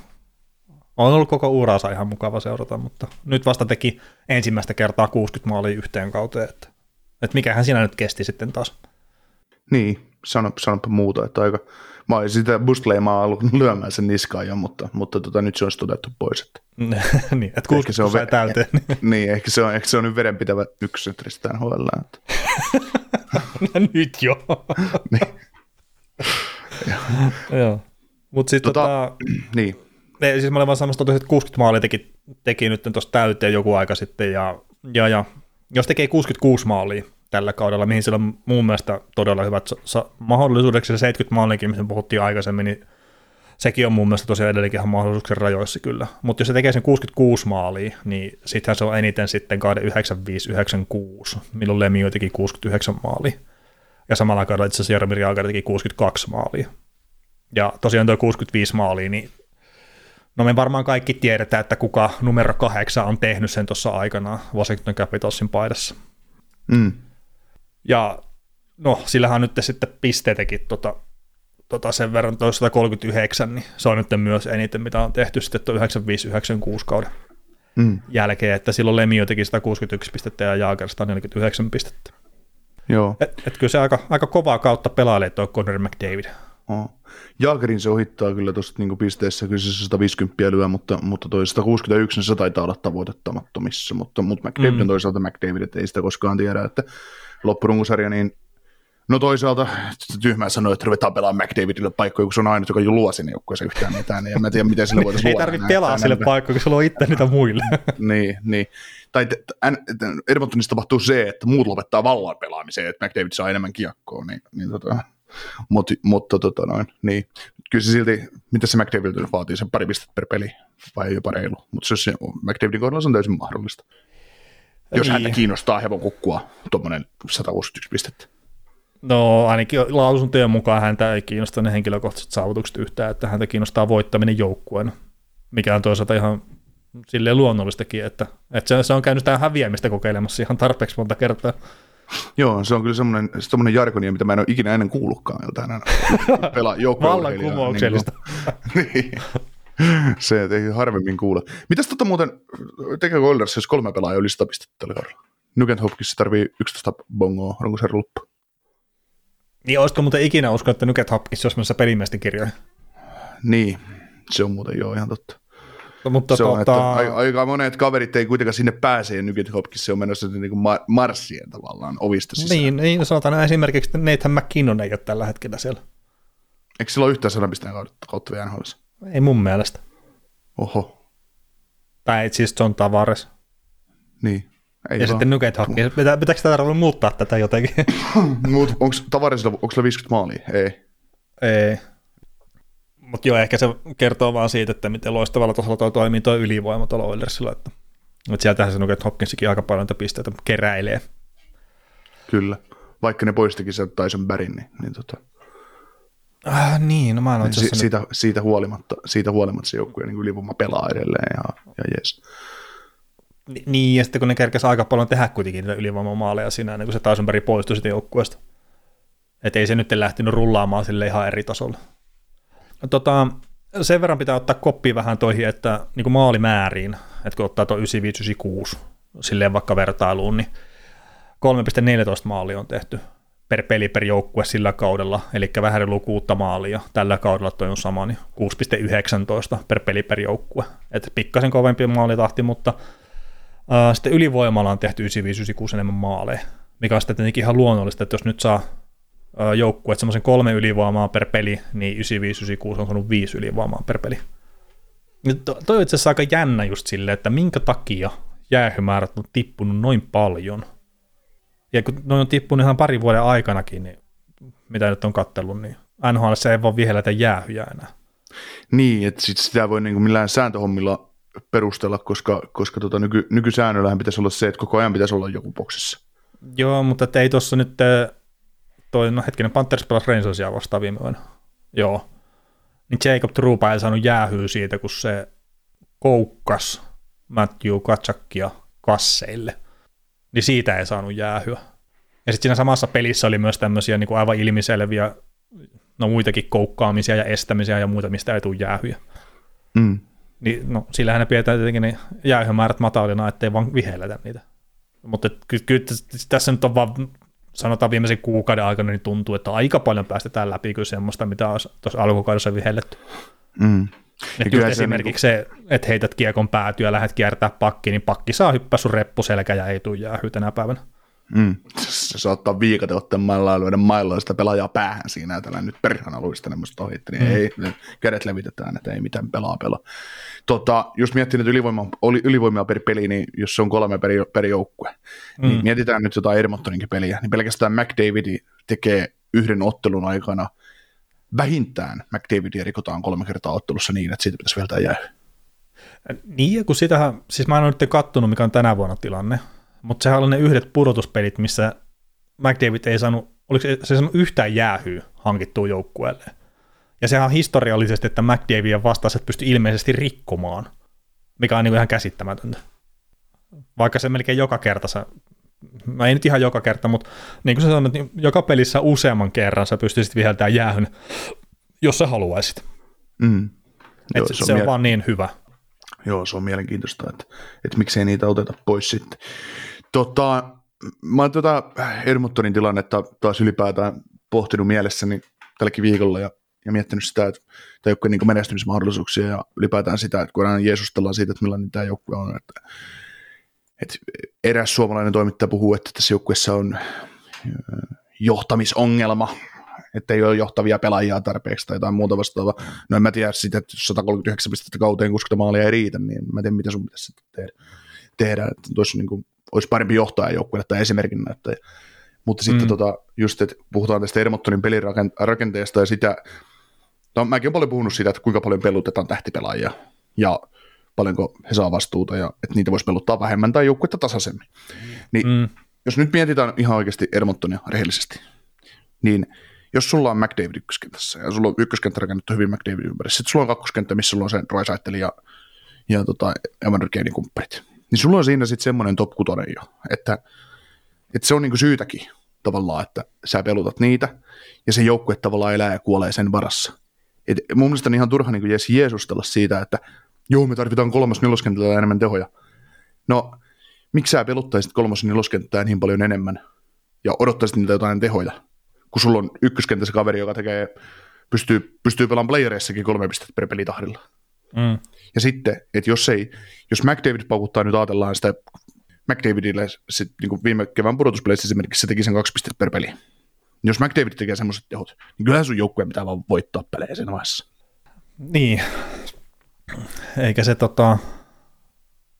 On ollut koko uransa ihan mukava seurata, mutta nyt vasta teki ensimmäistä kertaa 60 maalia yhteen kauteen, että, että mikähän siinä nyt kesti sitten taas. Niin, sano, sanoppa muuta, että aika, mä olisin sitä Bustleimaa ollut lyömään sen niskaan jo, mutta, mutta tota, nyt se olisi todettu pois. Että. niin, että 60 se on ve- täyteen. niin, ehkä se on, ehkä se on nyt vedenpitävä ykkösentristä NHL. Että. no, nyt jo. niin. Joo. Mutta sitten tota, tota, niin. Ei, siis mä olen vaan sanomassa, että 60 maalia teki, teki nyt tuossa täyteen joku aika sitten, ja, ja, ja jos tekee 66 maalia, tällä kaudella, mihin sillä on mun mielestä todella hyvät sa- mahdollisuudeksi. Se 70 maalikin, missä puhuttiin aikaisemmin, niin sekin on mun mielestä tosiaan edelleenkin ihan mahdollisuuksien rajoissa kyllä. Mutta jos se tekee sen 66 maalia, niin sittenhän se on eniten sitten kauden 95-96, milloin Lemi teki 69 maalia. Ja samalla kaudella itse asiassa Jaromir Jaager teki 62 maalia. Ja tosiaan tuo 65 maalia, niin no me varmaan kaikki tiedetään, että kuka numero kahdeksan on tehnyt sen tuossa aikanaan Washington Capitalsin paidassa. Mm. Ja no, sillähän on nyt sitten pisteitäkin tota, tota sen verran, toi 139, niin se on nyt myös eniten, mitä on tehty sitten 95-96 kauden mm. jälkeen, että silloin Lemio teki 161 pistettä ja Jaager 149 pistettä. Joo. Et, et kyllä se aika, aika kovaa kautta pelailee tuo Conor McDavid. Oh. Jaagerin se ohittaa kyllä tuosta niin pisteessä, kyllä se 150 lyö, mutta, mutta toi 161 niin se taitaa olla tavoitettamattomissa, mutta, mutta McDavid mm. toisaalta McDavid, ei sitä koskaan tiedä, että loppurunkosarja, niin No toisaalta tyhmää sanoa, että ruvetaan pelaamaan McDavidille paikkoja, kun se on aina, joka luo sinne joukkueeseen yhtään mitään. Niin en mä tiedä, miten sille voitaisiin Ei tarvitse pelaa sille paikkoja, kun se luo itse niitä muille. niin, niin. Tai Edmontonissa tapahtuu se, että muut lopettaa vallan pelaamiseen, että McDavid saa enemmän kiekkoa. Niin, niin tota, mutta, mutta tota noin, niin. Kyllä se silti, mitä se McDavid vaatii, sen pari pistettä per peli, vai jopa reilu. Mutta se, McDavidin kohdalla se on täysin mahdollista. Jos niin. häntä kiinnostaa hevon kukkua tuommoinen 161 pistettä. No ainakin lausuntojen mukaan häntä ei kiinnosta ne henkilökohtaiset saavutukset yhtään, että häntä kiinnostaa voittaminen joukkueen, mikä on toisaalta ihan silleen luonnollistakin, että, että se, se on käynyt tähän häviämistä kokeilemassa ihan tarpeeksi monta kertaa. Joo, se on kyllä semmoinen, semmoinen jargonia, mitä mä en ole ikinä ennen kuullutkaan joltain pelaa Vallankumouksellista. Niin. niin. se ei harvemmin kuule. Mitäs tota muuten, tekeekö Oilers, jos kolme pelaajaa yli 100 pistettä tällä kaudella? Nugent Hopkins tarvii 11 bongoa, onko se loppu? Niin, olisiko muuten ikinä usko, että Nugent Hopkins olisi menossa pelimiesten kirjoihin? Niin, se on muuten joo ihan totta. No, mutta se on, tota... että aika monet kaverit ei kuitenkaan sinne pääse, ja Nugget Hopkins on menossa niin kuin mar- marssien tavallaan ovista sisään. Niin, niin sanotaan esimerkiksi, että Nathan McKinnon ei ole tällä hetkellä siellä. Eikö sillä ole yhtään sanapisteen kautta, kautta vielä NHLissa? Ei mun mielestä. Oho, Tai siis John Tavares. niin. Ei ja vaan. sitten Nugget Hopkins. Pitä, pitääkö tätä muuttaa tätä jotenkin? Mut onko Tavaresilla, onko sillä 50 maalia? Ei. ei. Mutta joo, ehkä se kertoo vaan siitä, että miten loistavalla tasolla toi toimii toi ylivoima tuolla Oilersilla. Että, että sieltähän se Nugget Hopkinsikin aika paljon niitä pisteitä keräilee. Kyllä. Vaikka ne poistikin sen Tyson Barryn, niin, niin tota, Ah, niin, no mä en itse si- siitä, siitä, huolimatta, siitä huolimatta se joukkue niin ylivoima pelaa edelleen ja, ja jees. Ni- Niin, ja sitten kun ne kerkesi aika paljon tehdä kuitenkin niitä ylivoimamaaleja siinä, ennen kuin se Tausenberg poistui sitten joukkueesta. Että ei se nyt lähtenyt rullaamaan sille ihan eri tasolla. Tota, sen verran pitää ottaa koppi vähän toihin, että niin kuin maalimääriin, että kun ottaa tuo 95-96 silleen vaikka vertailuun, niin 3,14 maalia on tehty per peli per joukkue sillä kaudella, eli vähän reilu kuutta maalia. Tällä kaudella toi on sama, niin 6,19 per peli per joukkue. Että pikkasen kovempi maalitahti, mutta Uh, sitten ylivoimalla on tehty 95-96 enemmän maaleja, mikä on sitten tietenkin ihan luonnollista, että jos nyt saa joukkueet semmoisen kolme ylivoimaa per peli, niin 95-96 on saanut viisi ylivoimaa per peli. Nyt to- toi on itse asiassa aika jännä just silleen, että minkä takia jäähymäärät on tippunut noin paljon. Ja kun ne on tippunut ihan parin vuoden aikanakin, niin mitä nyt on kattellut, niin NHL ei voi vihelletä jäähyjä enää. Niin, että sit sitä voi niin kuin millään sääntöhommilla perustella, koska, koska tota nyky, nykysäännöllähän pitäisi olla se, että koko ajan pitäisi olla joku boksissa. Joo, mutta ei tuossa nyt, toi, no hetkinen, Panthers pelasi Rangersia vastaan viime vuonna. Joo. Niin Jacob Trupa ei saanut jäähyä siitä, kun se koukkas Matthew Katsakia kasseille. Niin siitä ei saanut jäähyä. Ja sitten siinä samassa pelissä oli myös tämmöisiä niin kuin aivan ilmiselviä, no muitakin koukkaamisia ja estämisiä ja muita, mistä ei tule jäähyjä. Mm. Niin, no, sillähän ne pidetään tietenkin ne jäähymäärät matalina, ettei vaan vihelletä niitä. Mutta kyllä, kyllä tässä nyt on vaan, sanotaan viimeisen kuukauden aikana, niin tuntuu, että aika paljon päästetään läpi kyllä semmoista, mitä olisi tuossa alkukaudessa vihelletty. Mm. Et kyllä se esimerkiksi se, että heität kiekon päätyä ja lähdet kiertää pakki, niin pakki saa hyppää sun reppuselkä ja ei tule jäähy tänä päivänä. Mm. Se saattaa viikate ottaa maillaan lyödä maillaan sitä pelaajaa päähän siinä, tällä nyt perhana luista musta ohitti, niin mm. ei, kädet levitetään, että ei mitään pelaa pelaa. Tota, jos miettii nyt ylivoima, oli ylivoimia per peli, niin jos se on kolme per, per joukkue, mm. niin mietitään nyt jotain Edmontoninkin peliä, niin pelkästään McDavid tekee yhden ottelun aikana vähintään McDavidia rikotaan kolme kertaa ottelussa niin, että siitä pitäisi vielä jää. Niin, kun sitähän, siis mä en ole nyt kattonut, mikä on tänä vuonna tilanne, mutta sehän oli ne yhdet pudotuspelit, missä McDavid ei saanut, oliko se, se saanut yhtään jäähyä hankittua joukkueelle. Ja sehän on historiallisesti, että McDavidin vastaiset pystyi ilmeisesti rikkomaan, mikä on niin ihan käsittämätöntä. Vaikka se melkein joka kerta, sä, no ei nyt ihan joka kerta, mutta niin kuin sä sanoit, niin joka pelissä useamman kerran sä pystyisit viheltämään jäähyn, jos sä haluaisit. Mm. Joo, se, se on, on vaan niin hyvä. Joo, se on mielenkiintoista, että, että miksei niitä oteta pois sitten. Tota, mä oon tuota Edmontonin tilannetta taas ylipäätään pohtinut mielessäni tälläkin viikolla ja, ja miettinyt sitä, että tämä joukkue niin menestymismahdollisuuksia ja ylipäätään sitä, että kun aina jeesustellaan siitä, että millainen tämä joukkue on, että, että eräs suomalainen toimittaja puhuu, että tässä joukkueessa on johtamisongelma, että ei ole johtavia pelaajia tarpeeksi tai jotain muuta vastaavaa. No en mä tiedä sitä, että jos 139 pistettä kauteen 60 maalia ei riitä, niin mä en tiedä, mitä sun pitäisi tehdä. tehdä. Että tuossa niin kuin, olisi parempi johtaa joukkueelle tai esimerkin näyttäjä. Mutta sitten mm. tota, just, että puhutaan tästä Edmontonin pelirakenteesta ja sitä, no mäkin olen paljon puhunut siitä, että kuinka paljon pelutetaan tähtipelaajia ja paljonko he saa vastuuta ja että niitä voisi peluttaa vähemmän tai joukkuetta tasaisemmin. Niin mm. jos nyt mietitään ihan oikeasti Edmontonia rehellisesti, niin jos sulla on McDavid ykköskentässä ja sulla on ykköskenttä rakennettu hyvin McDavid ympäri, sitten sulla on kakkoskenttä, missä sulla on se Rysaitel ja, ja tota, Evander Kanein kumppanit, niin sulla on siinä sitten semmoinen top jo, että, että se on niinku syytäkin tavallaan, että sä pelutat niitä ja se joukkue tavallaan elää ja kuolee sen varassa. Et mun mielestä on ihan turha niin jees jeesustella siitä, että joo, me tarvitaan kolmas neloskentällä enemmän tehoja. No, miksi sä peluttaisit kolmas neloskenttää niin paljon enemmän ja odottaisit niitä jotain tehoja, kun sulla on ykköskentässä kaveri, joka tekee, pystyy, pystyy pelaamaan playereissakin kolme pistettä per pelitahdilla. Mm. Ja sitten, että jos ei, jos McDavid paukuttaa, nyt ajatellaan sitä McDavidille sit, niin kuin viime kevään pudotuspeleissä esimerkiksi se teki sen kaksi pistettä per peli. Jos McDavid tekee semmoiset tehot, niin kyllähän sun joukkueen pitää vaan voittaa pelejä siinä vaiheessa. Niin. Eikä se tota...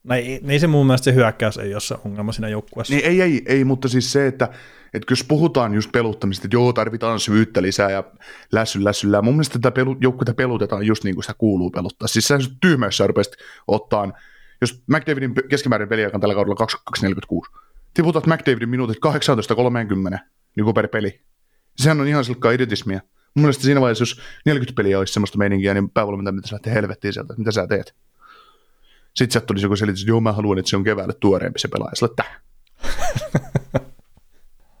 No ei, ei se mun mielestä se hyökkäys ei ole se ongelma siinä joukkueessa. Niin ei, ei, ei, mutta siis se, että, että jos puhutaan just peluttamista, että joo, tarvitaan syvyyttä lisää ja lässy, lässyllä, mun mielestä tätä pelu, pelutetaan just niin kuin sitä kuuluu peluttaa. Siis sä tyhmässä rupesit ottaa, jos McDavidin keskimäärin peliaikaan tällä kaudella 2246, tiputat McDavidin minuutit 18-30 niin per peli. Sehän on ihan silkkaa idiotismia. Mun mielestä siinä vaiheessa, jos 40 peliä olisi semmoista meininkiä, niin päävalmentaja pitäisi lähteä helvettiin sieltä, mitä sä teet. Sitten sieltä tulisi joku selitys, että joo, mä haluan, että se on keväälle tuoreempi se pelaaja. Että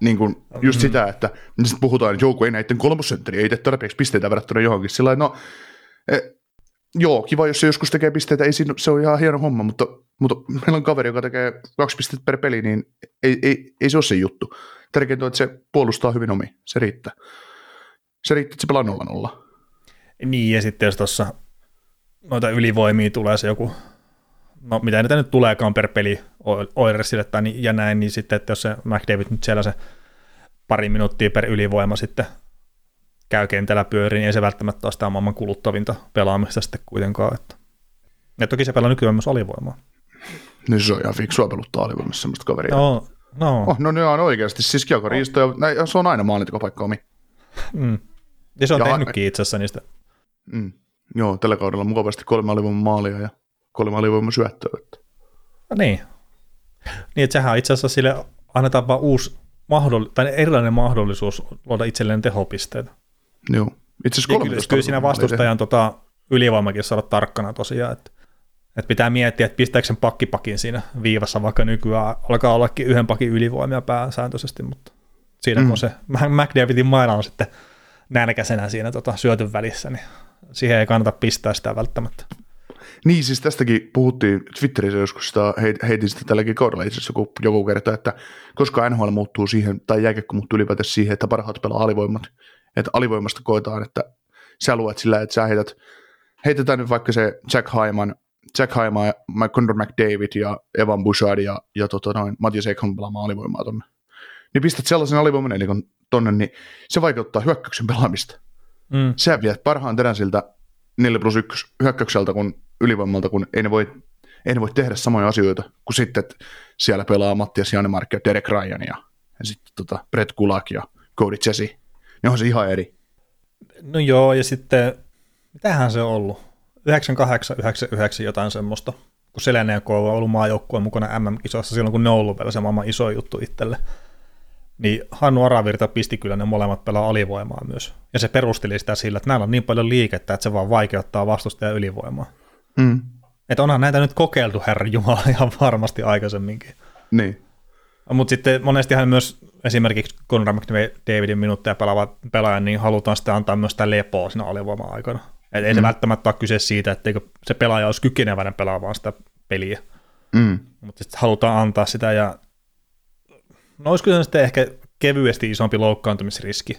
niin kuin just sitä, että niin sitten puhutaan, että joku ei näiden kolmosentteri, ei tee tarpeeksi pisteitä verrattuna johonkin. Sillä no, e, joo, kiva, jos se joskus tekee pisteitä, ei siinä, se on ihan hieno homma, mutta, mutta meillä on kaveri, joka tekee kaksi pistettä per peli, niin ei, ei, ei se ole se juttu. Tärkeintä on, että se puolustaa hyvin omi, se riittää. Se riittää, että se pelaa nolla nolla. Niin, ja sitten jos tuossa noita ylivoimia tulee se joku, no mitä niitä nyt tuleekaan per peli Oilersille tai niin, ja näin, niin sitten, että jos se McDavid nyt siellä se pari minuuttia per ylivoima sitten käy kentällä pyöriin, niin ei se välttämättä ole sitä maailman kuluttavinta pelaamista sitten kuitenkaan. Että. Ja toki se pelaa nykyään myös alivoimaa. Niin se on ihan fiksua peluttaa alivoimassa semmoista kaveria. No, no. Oh, no ne on oikeasti, siis kiekoriisto, ja se on aina maalintekopaikka omi. Mm. Ja se on ja tehnytkin itse asiassa niistä. Mm. Joo, tällä kaudella mukavasti kolme alivoiman maalia ja kolme alivoiman syöttöä. No niin. Niin, että sehän on itse asiassa sille annetaan vaan uusi mahdoll- tai erilainen mahdollisuus luoda itselleen tehopisteitä. Joo. Itse asiassa kyllä, kyllä siinä vastustajan tota, ylivoimakin saada tarkkana tosiaan, että, että pitää miettiä, että pistääkö sen pakkipakin siinä viivassa, vaikka nykyään alkaa ollakin yhden pakin ylivoimia pääsääntöisesti, mutta siinä mm. kun se McDavidin maina on sitten nälkäisenä siinä tota, syötyn välissä, niin siihen ei kannata pistää sitä välttämättä. Niin, siis tästäkin puhuttiin Twitterissä joskus, sitä heitin sitä tälläkin kaudella itse asiassa joku, joku kerta, että koska NHL muuttuu siihen, tai jääkiekko muuttuu ylipäätään siihen, että parhaat pelaa alivoimat, että alivoimasta koetaan, että sä luet sillä, että sä heität, heitetään nyt vaikka se Jack Hyman, Jack Hyman, Conor McDavid ja Evan Bouchard ja, ja tota noin, Matias Ekholm pelaamaan alivoimaa tonne. Niin pistät sellaisen alivoiman eli tonne, niin se vaikeuttaa hyökkäyksen pelaamista. Mm. Sä viet parhaan terän siltä 4 plus 1 hyökkäykseltä kun ylivoimalta, kun ei ne voi, ei ne voi tehdä samoja asioita kuin sitten, että siellä pelaa Mattias Janemark ja Derek Ryan ja, ja sitten tota Brett Kulak ja Cody Chesi. Ne on se ihan eri. No joo, ja sitten, mitähän se on ollut? 98, 99 jotain semmoista, kun Selene ja K on ollut maajoukkueen mukana MM-kisoissa silloin, kun ne on ollut vielä se maailman iso juttu itselle. Niin Hannu Aravirta pisti kyllä ne molemmat pelaa alivoimaa myös. Ja se perusteli sitä sillä, että näillä on niin paljon liikettä, että se vaan vaikeuttaa vastustajan ylivoimaa. Mm. Että onhan näitä nyt kokeiltu, herra Jumala, ihan varmasti aikaisemminkin. Niin. Mutta sitten monestihan myös esimerkiksi Conor McDavidin minuutteja pelaava pelaaja, niin halutaan sitten antaa myös sitä lepoa siinä alivoima-aikana. Et ei mm. se välttämättä ole kyse siitä, etteikö se pelaaja olisi kykeneväinen pelaamaan sitä peliä. Mm. Mutta sitten halutaan antaa sitä ja no olisiko se sitten ehkä kevyesti isompi loukkaantumisriski,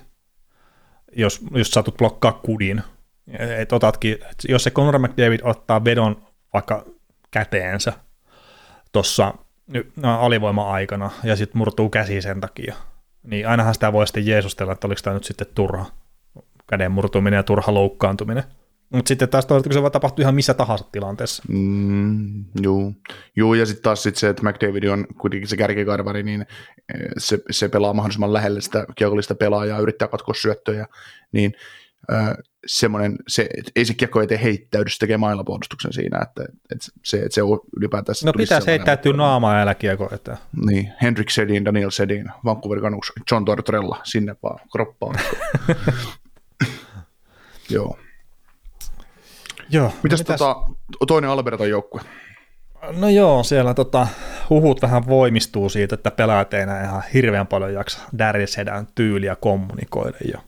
jos, jos satut blokkaa kudin et otatkin, jos se Conor McDavid ottaa vedon vaikka käteensä tuossa no, alivoima-aikana ja sitten murtuu käsi sen takia, niin ainahan sitä voi sitten jeesustella, että oliko tämä nyt sitten turha käden murtuminen ja turha loukkaantuminen. Mutta sitten taas toisaalta, kun se voi tapahtua ihan missä tahansa tilanteessa. Mm, joo. joo, ja sitten taas sit se, että McDavid on kuitenkin se kärkikarvari, niin eh, se, se pelaa mahdollisimman lähelle sitä kiekollista pelaajaa, yrittää katkoa syöttöjä, niin semmoinen, se, ei se kiekko eteen heittäydy, se tekee mailapuolustuksen siinä, että, että se, että se on ylipäätään... No pitäisi heittäytyä naamaa älä kiekko eteen. Niin, Henrik Sedin, Daniel Sedin, Vancouver Canucks, John Tortorella, sinne vaan kroppaan. Joo. Joo. Mitäs, mitäs? Tota, toinen Albertan joukkue? No joo, siellä tota, huhut vähän voimistuu siitä, että pelaajat ei enää ihan hirveän paljon jaksa Darius tyyliä kommunikoida jo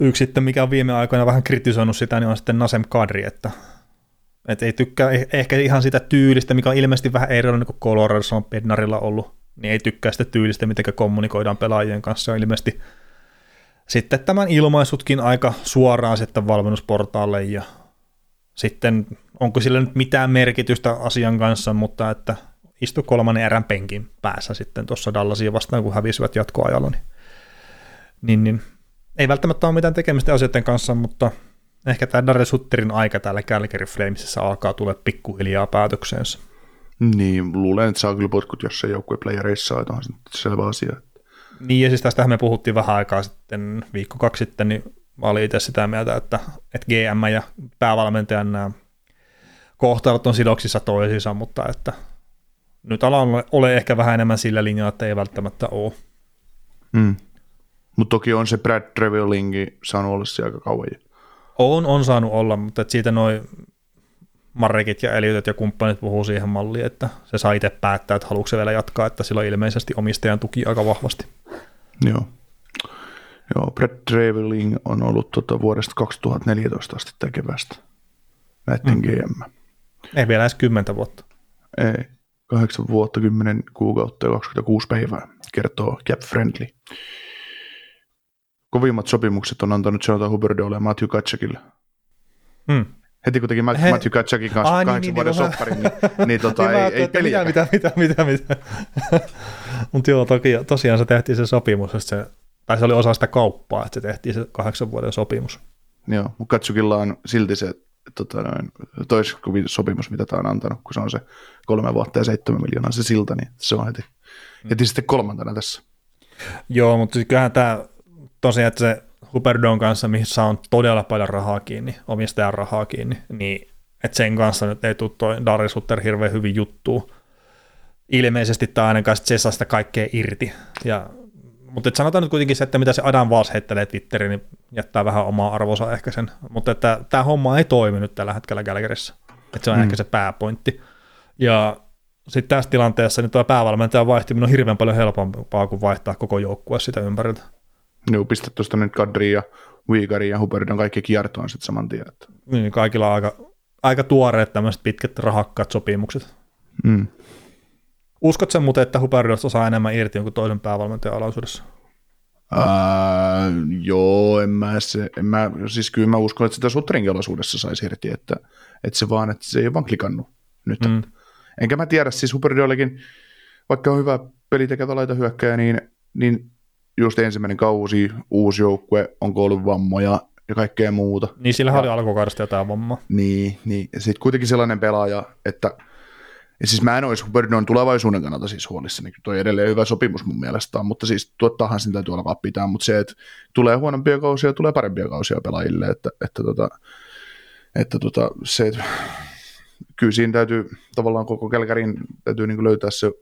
Yksi sitten, mikä on viime aikoina vähän kritisoinut sitä, niin on sitten Nasem Kadri, että, että ei tykkää eh, ehkä ihan sitä tyylistä, mikä on ilmeisesti vähän erilainen kuin Coloradossa on Bednarilla ollut, niin ei tykkää sitä tyylistä, miten kommunikoidaan pelaajien kanssa. On ilmeisesti sitten tämän ilmaisutkin aika suoraan sitten valmennusportaalle ja sitten onko sillä nyt mitään merkitystä asian kanssa, mutta että istu kolmannen erän penkin päässä sitten tuossa Dallasia vastaan, kun hävisivät jatkoajalla, niin, niin, niin ei välttämättä ole mitään tekemistä asioiden kanssa, mutta ehkä tämä Darren Sutterin aika täällä Calgary Flamesissa alkaa tulla pikkuhiljaa päätökseensä. Niin, luulen, että saa kyllä potkut, jos se joukkue playereissa on, onhan se selvä asia. Niin, ja siis tästähän me puhuttiin vähän aikaa sitten, viikko kaksi sitten, niin mä olin itse sitä mieltä, että, että GM ja päävalmentajan nämä kohtalot on sidoksissa toisiinsa, mutta että nyt ala on ole ehkä vähän enemmän sillä linjalla, että ei välttämättä ole. Mm. Mutta toki on se Brad Trevellingi saanut olla siellä aika kauan. On, on saanut olla, mutta et siitä noin Marrekit ja Eliotet ja kumppanit puhuu siihen malliin, että se saa itse päättää, että haluatko se vielä jatkaa, että sillä on ilmeisesti omistajan tuki aika vahvasti. Joo. Joo, Brad Trevelling on ollut tuota vuodesta 2014 asti tekevästä näiden mm. GM. Ei vielä edes kymmentä vuotta. Ei, kahdeksan vuotta, kymmenen kuukautta ja 26 päivää, kertoo Cap Friendly. Kovimmat sopimukset on antanut Jonathan Huberdeolle ja Matthew Katchakille. Hmm. Heti kun teki He... Matthew Katchakin kanssa ah, kahdeksan niin, vuoden niin, sopparin, niin, niin, tota, niin ei, ei peliä. Mitä, mitä, mitä, mitä. Mutta joo, toki, tosiaan se tehtiin se sopimus, että se, tai se oli osa sitä kauppaa, että se tehtiin se kahdeksan vuoden sopimus. Joo, mutta Katsukilla on silti se tota noin, toiskovin sopimus, mitä tämä on antanut, kun se on se kolme vuotta ja seitsemän miljoonaa se silta, niin se on heti, mm. heti sitten kolmantena tässä. Joo, mutta kyllähän tämä tosiaan, että se Huperdon kanssa, missä on todella paljon rahaa kiinni, omistajan rahaa kiinni, niin että sen kanssa nyt ei tule toi Darius Hutter hirveän hyvin juttu. Ilmeisesti tämä ainakaan Cesasta sitä kaikkea irti. Ja, mutta sanotaan nyt kuitenkin se, että mitä se Adam Vals heittelee Twitteriin, niin jättää vähän omaa arvonsa ehkä sen. Mutta että tämä homma ei toimi nyt tällä hetkellä Gallagherissa. Että se on mm. ehkä se pääpointti. Ja sitten tässä tilanteessa niin tuo päävalmentajan vaihtiminen on hirveän paljon helpompaa kuin vaihtaa koko joukkue sitä ympäriltä. Joo, pistä tuosta nyt Kadri ja Uigari ja Hubbard on kaikki kiertoon sitten saman tien. Että. Niin, kaikilla on aika, aika tuoreet tämmöiset pitkät rahakkaat sopimukset. Mm. Uskot sen muuten, että Huberdosta saa enemmän irti jonkun toisen päävalmentajan alaisuudessa? Uh, joo, en mä, se, en mä, siis kyllä mä uskon, että sitä Sutterin alaisuudessa saisi irti, että, että se vaan, että se ei ole vaan klikannut nyt. Mm. Enkä mä tiedä, siis Huberdollekin, vaikka on hyvä pelitekevä laita hyökkäjä, niin, niin just ensimmäinen kausi, uusi joukkue, onko ollut vammoja ja kaikkea muuta. Niin, sillä oli alkukaudesta jotain vammaa. Niin, niin. sitten kuitenkin sellainen pelaaja, että ja siis mä en olisi Huberdon tulevaisuuden kannalta siis huolissani, niin toi edelleen hyvä sopimus mun mielestä mutta siis tuottaahan sen täytyy alkaa pitää, mutta se, että tulee huonompia kausia, tulee parempia kausia pelaajille, että, että, tota, että tota, se, että kyllä siinä täytyy tavallaan koko Kelkärin täytyy niin löytää se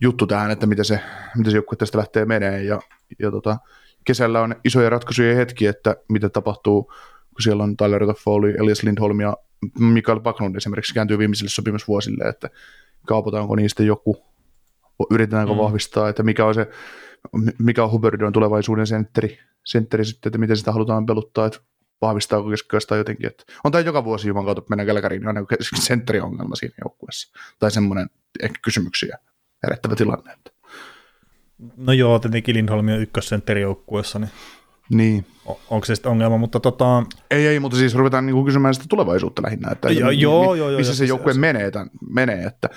juttu tähän, että miten se, miten se joukkue tästä lähtee menee ja, ja tota, kesällä on isoja ratkaisuja hetki, että mitä tapahtuu, kun siellä on Tyler Toffoli, Elias Lindholm ja Mikael Backlund esimerkiksi kääntyy viimeisille sopimusvuosille, että kaupataanko niistä joku, yritetäänkö mm. vahvistaa, että mikä on se, mikä on Hubbardon tulevaisuuden sentteri, sentteri sitten, että miten sitä halutaan peluttaa, että vahvistaako keskikäistä jotenkin. Että on tämä joka vuosi Juman kautta, mennään Kälkäriin, niin on sentteriongelma siinä joukkueessa. Tai semmoinen ehkä kysymyksiä herättävä tilanne. No joo, tietenkin Lindholm on ykkössentterijoukkueessa, niin, niin. onko se sitten ongelma, mutta tota... Ei, ei, mutta siis ruvetaan niinku kysymään sitä tulevaisuutta lähinnä, että, jo, että joo, mi, joo, missä se siis joukkue menee, tämän, menee että,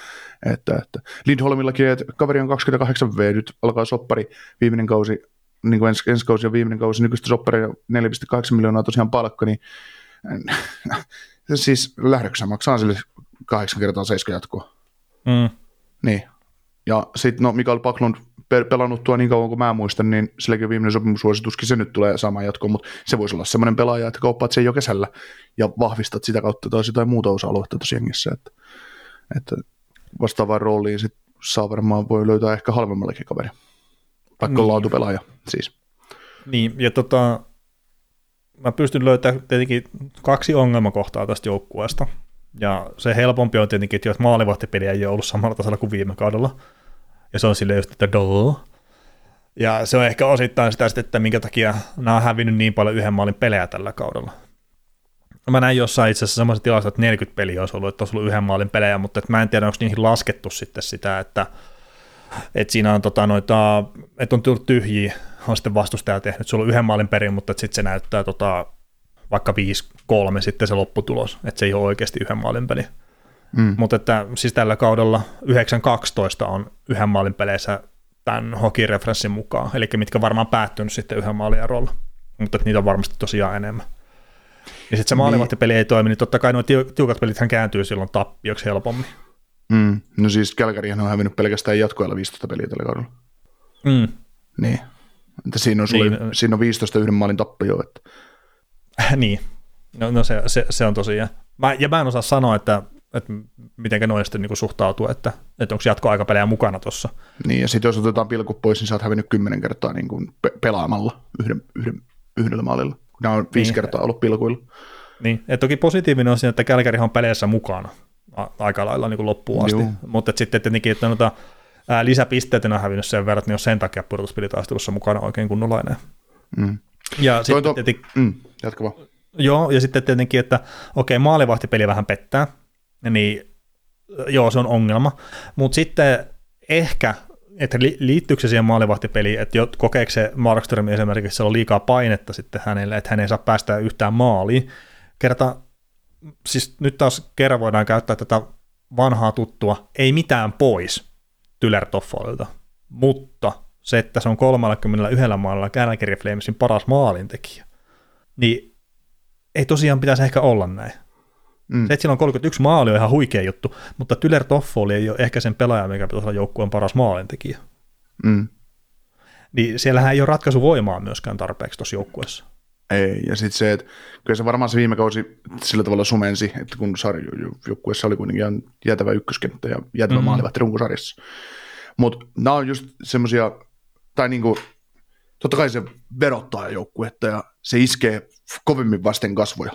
että, että Lindholmillakin, että kaveri on 28 V, nyt alkaa soppari, viimeinen kausi, niin kuin ensi, ensi kausi ja viimeinen kausi, nykyistä sopparia 4,8 miljoonaa tosiaan palkka, niin siis lähdöksä maksaa sille kahdeksan kertaa seiska jatkoa. Mm. Niin, ja sitten no Mikael Paklund pelannut tuo niin kauan kuin mä muistan, niin silläkin viimeinen sopimussuosituskin se nyt tulee saamaan jatkoon, mutta se voisi olla semmoinen pelaaja, että kauppaat sen jo kesällä ja vahvistat sitä kautta taas jotain muuta osa-aluetta tuossa jengissä, että, että vastaavaan rooliin sit saa varmaan voi löytää ehkä halvemmallakin kaveri, vaikka niin. laatupelaaja siis. Niin, ja tota, mä pystyn löytämään tietenkin kaksi ongelmakohtaa tästä joukkueesta. Ja se helpompi on tietenkin, että jos maalivahtipeli ei ole ollut samalla tasolla kuin viime kaudella, ja se on sille just, että duh. Ja se on ehkä osittain sitä, että minkä takia nämä on hävinnyt niin paljon yhden maalin pelejä tällä kaudella. Mä näin jossain itse asiassa semmoisen tilassa, että 40 peliä olisi ollut, että olisi ollut yhden maalin pelejä, mutta mä en tiedä, onko niihin laskettu sitten sitä, että, että siinä on, tota, noita, että on tullut tyhjiä, on sitten vastustaja tehnyt, sulla on yhden maalin perin, mutta sitten se näyttää tota, vaikka 5-3 sitten se lopputulos, että se ei ole oikeasti yhden maalin peli. Mm. Mutta että siis tällä kaudella 9-12 on yhden maalin peleissä tämän hockey-referenssin mukaan, eli mitkä varmaan päättynyt sitten yhden maalin erolla, mutta niitä on varmasti tosiaan enemmän. Ja sitten se maalivahtipeli niin. ei toimi, niin totta kai nuo tiukat pelithän kääntyy silloin tappioksi helpommin. Mm. No siis Kälkärihän on hävinnyt pelkästään jatkoilla 15 peliä tällä kaudella. Mm. Niin. Että siinä on, sulle, niin. siinä on 15 yhden maalin tappio. Että. niin. No, no se, se, se, on tosiaan. Mä, ja mä en osaa sanoa, että, että miten noin sitten niin suhtautuu, että, että onko jatkoaikapelejä mukana tuossa. Niin, ja sitten jos otetaan pilkut pois, niin sä oot hävinnyt kymmenen kertaa niin kuin pe- pelaamalla yhden, yhden, yhdellä maalilla. Nämä on viisi niin. kertaa ollut pilkuilla. Niin, että toki positiivinen on siinä, että Kälkäri on peleissä mukana aika lailla niin kuin loppuun asti, Juu. mutta sitten tietenkin, että noita ää, lisäpisteet on hävinnyt sen verran, että ne on sen takia pudotuspelitaistelussa mukana oikein kunnolla Mm. Ja sitten to... tietenkin, mm, jatka vaan. Joo, ja sitten tietenkin, että okei, maalivahtipeli vähän pettää, niin joo, se on ongelma, mutta sitten ehkä, että liittyykö se siihen maalivahtipeliin, että kokeeko se Markström esimerkiksi, se on liikaa painetta sitten hänelle, että hän ei saa päästä yhtään maaliin, kerta, siis nyt taas kerran voidaan käyttää tätä vanhaa tuttua, ei mitään pois Tyler-Toffolilta, mutta se, että se on 31 maalilla Calgary Flamesin paras maalintekijä, niin ei tosiaan pitäisi ehkä olla näin. Mm. Se, että sillä on 31 maali on ihan huikea juttu, mutta Tyler Toffoli ei ole ehkä sen pelaaja, mikä pitäisi olla joukkueen paras maalintekijä. Mm. Niin siellähän ei ole ratkaisuvoimaa myöskään tarpeeksi tuossa joukkueessa. Ei, ja sitten se, että kyllä se varmaan se viime kausi sillä tavalla sumensi, että kun sarjoukkueessa oli kuitenkin ihan jäätävä ykköskenttä ja jäätävä mm-hmm. maalivahti runkosarjassa. Mutta nämä on just semmoisia, tai niinku, totta kai se verottaa joukkuetta ja se iskee kovemmin vasten kasvoja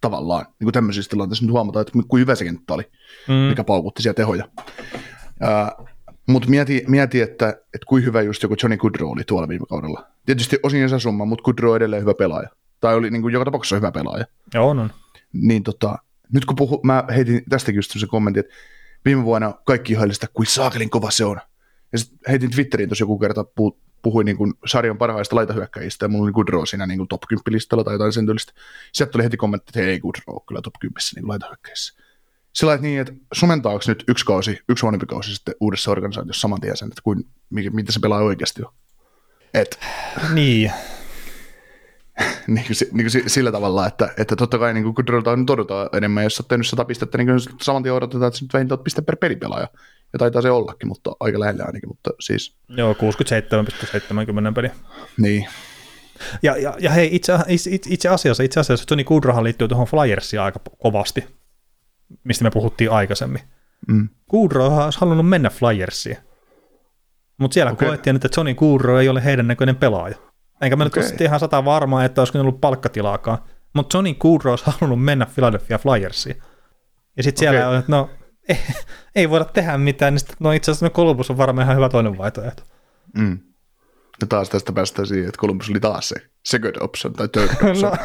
tavallaan. Niin kuin tämmöisissä tilanteissa nyt huomataan, että kuin hyvä se kenttä oli, mm. mikä paukutti siellä tehoja. Mutta mieti, mieti että, että kuin hyvä just joku Johnny Goodrow oli tuolla viime kaudella. Tietysti osin summa, mutta Goodrow edelleen hyvä pelaaja. Tai oli niin kuin joka tapauksessa hyvä pelaaja. Joo, on. on. Niin tota, nyt kun puhu, mä heitin tästäkin just se kommentti, että viime vuonna kaikki ihaili sitä, kuin saakelin kova se on. Ja sitten heitin Twitteriin tuossa joku kerta, puhuin niin kuin sarjan parhaista laitahyökkäjistä, ja mulla oli Goodrow siinä niin kuin top 10 listalla tai jotain sen tyylistä. Sieltä tuli heti kommentti, että ei Goodrow kyllä top 10 niin laitahyökkäjissä. Sillä että niin, että sumentaako nyt yksi kausi, yksi huonompi kausi sitten uudessa organisaatiossa saman tien sen, että kuin, mitä se pelaa oikeasti jo. Et, niin. niin, kuin, niin kuin sillä tavalla, että, että totta kai niin kun torjutaan enemmän, jos olet tehnyt 100 pistettä, niin kyllä saman tien odotetaan, että se nyt vähintään piste per pelipelaaja. Ja taitaa se ollakin, mutta aika lähellä ainakin, mutta siis... Joo, 67,70 peli. Niin. Ja, ja, ja hei, itse, itse, itse asiassa, itse asiassa Tony Kudrohan liittyy tuohon Flyersiin aika kovasti, mistä me puhuttiin aikaisemmin. Mm. Kudro olisi halunnut mennä Flyersiin, mutta siellä okay. koettiin, että Johnny Kudro ei ole heidän näköinen pelaaja. Enkä mä okay. nyt ihan sata varmaa, että olisiko ollut palkkatilaakaan, mutta Johnny Kudro olisi halunnut mennä Philadelphia Flyersiin. Ja sitten okay. siellä on, että no ei, ei voida tehdä mitään, niin sitten, no itse asiassa no Columbus on varmaan ihan hyvä toinen vaihtoehto. Mm. Ja taas tästä päästään siihen, että Columbus oli taas se second option tai third option. no.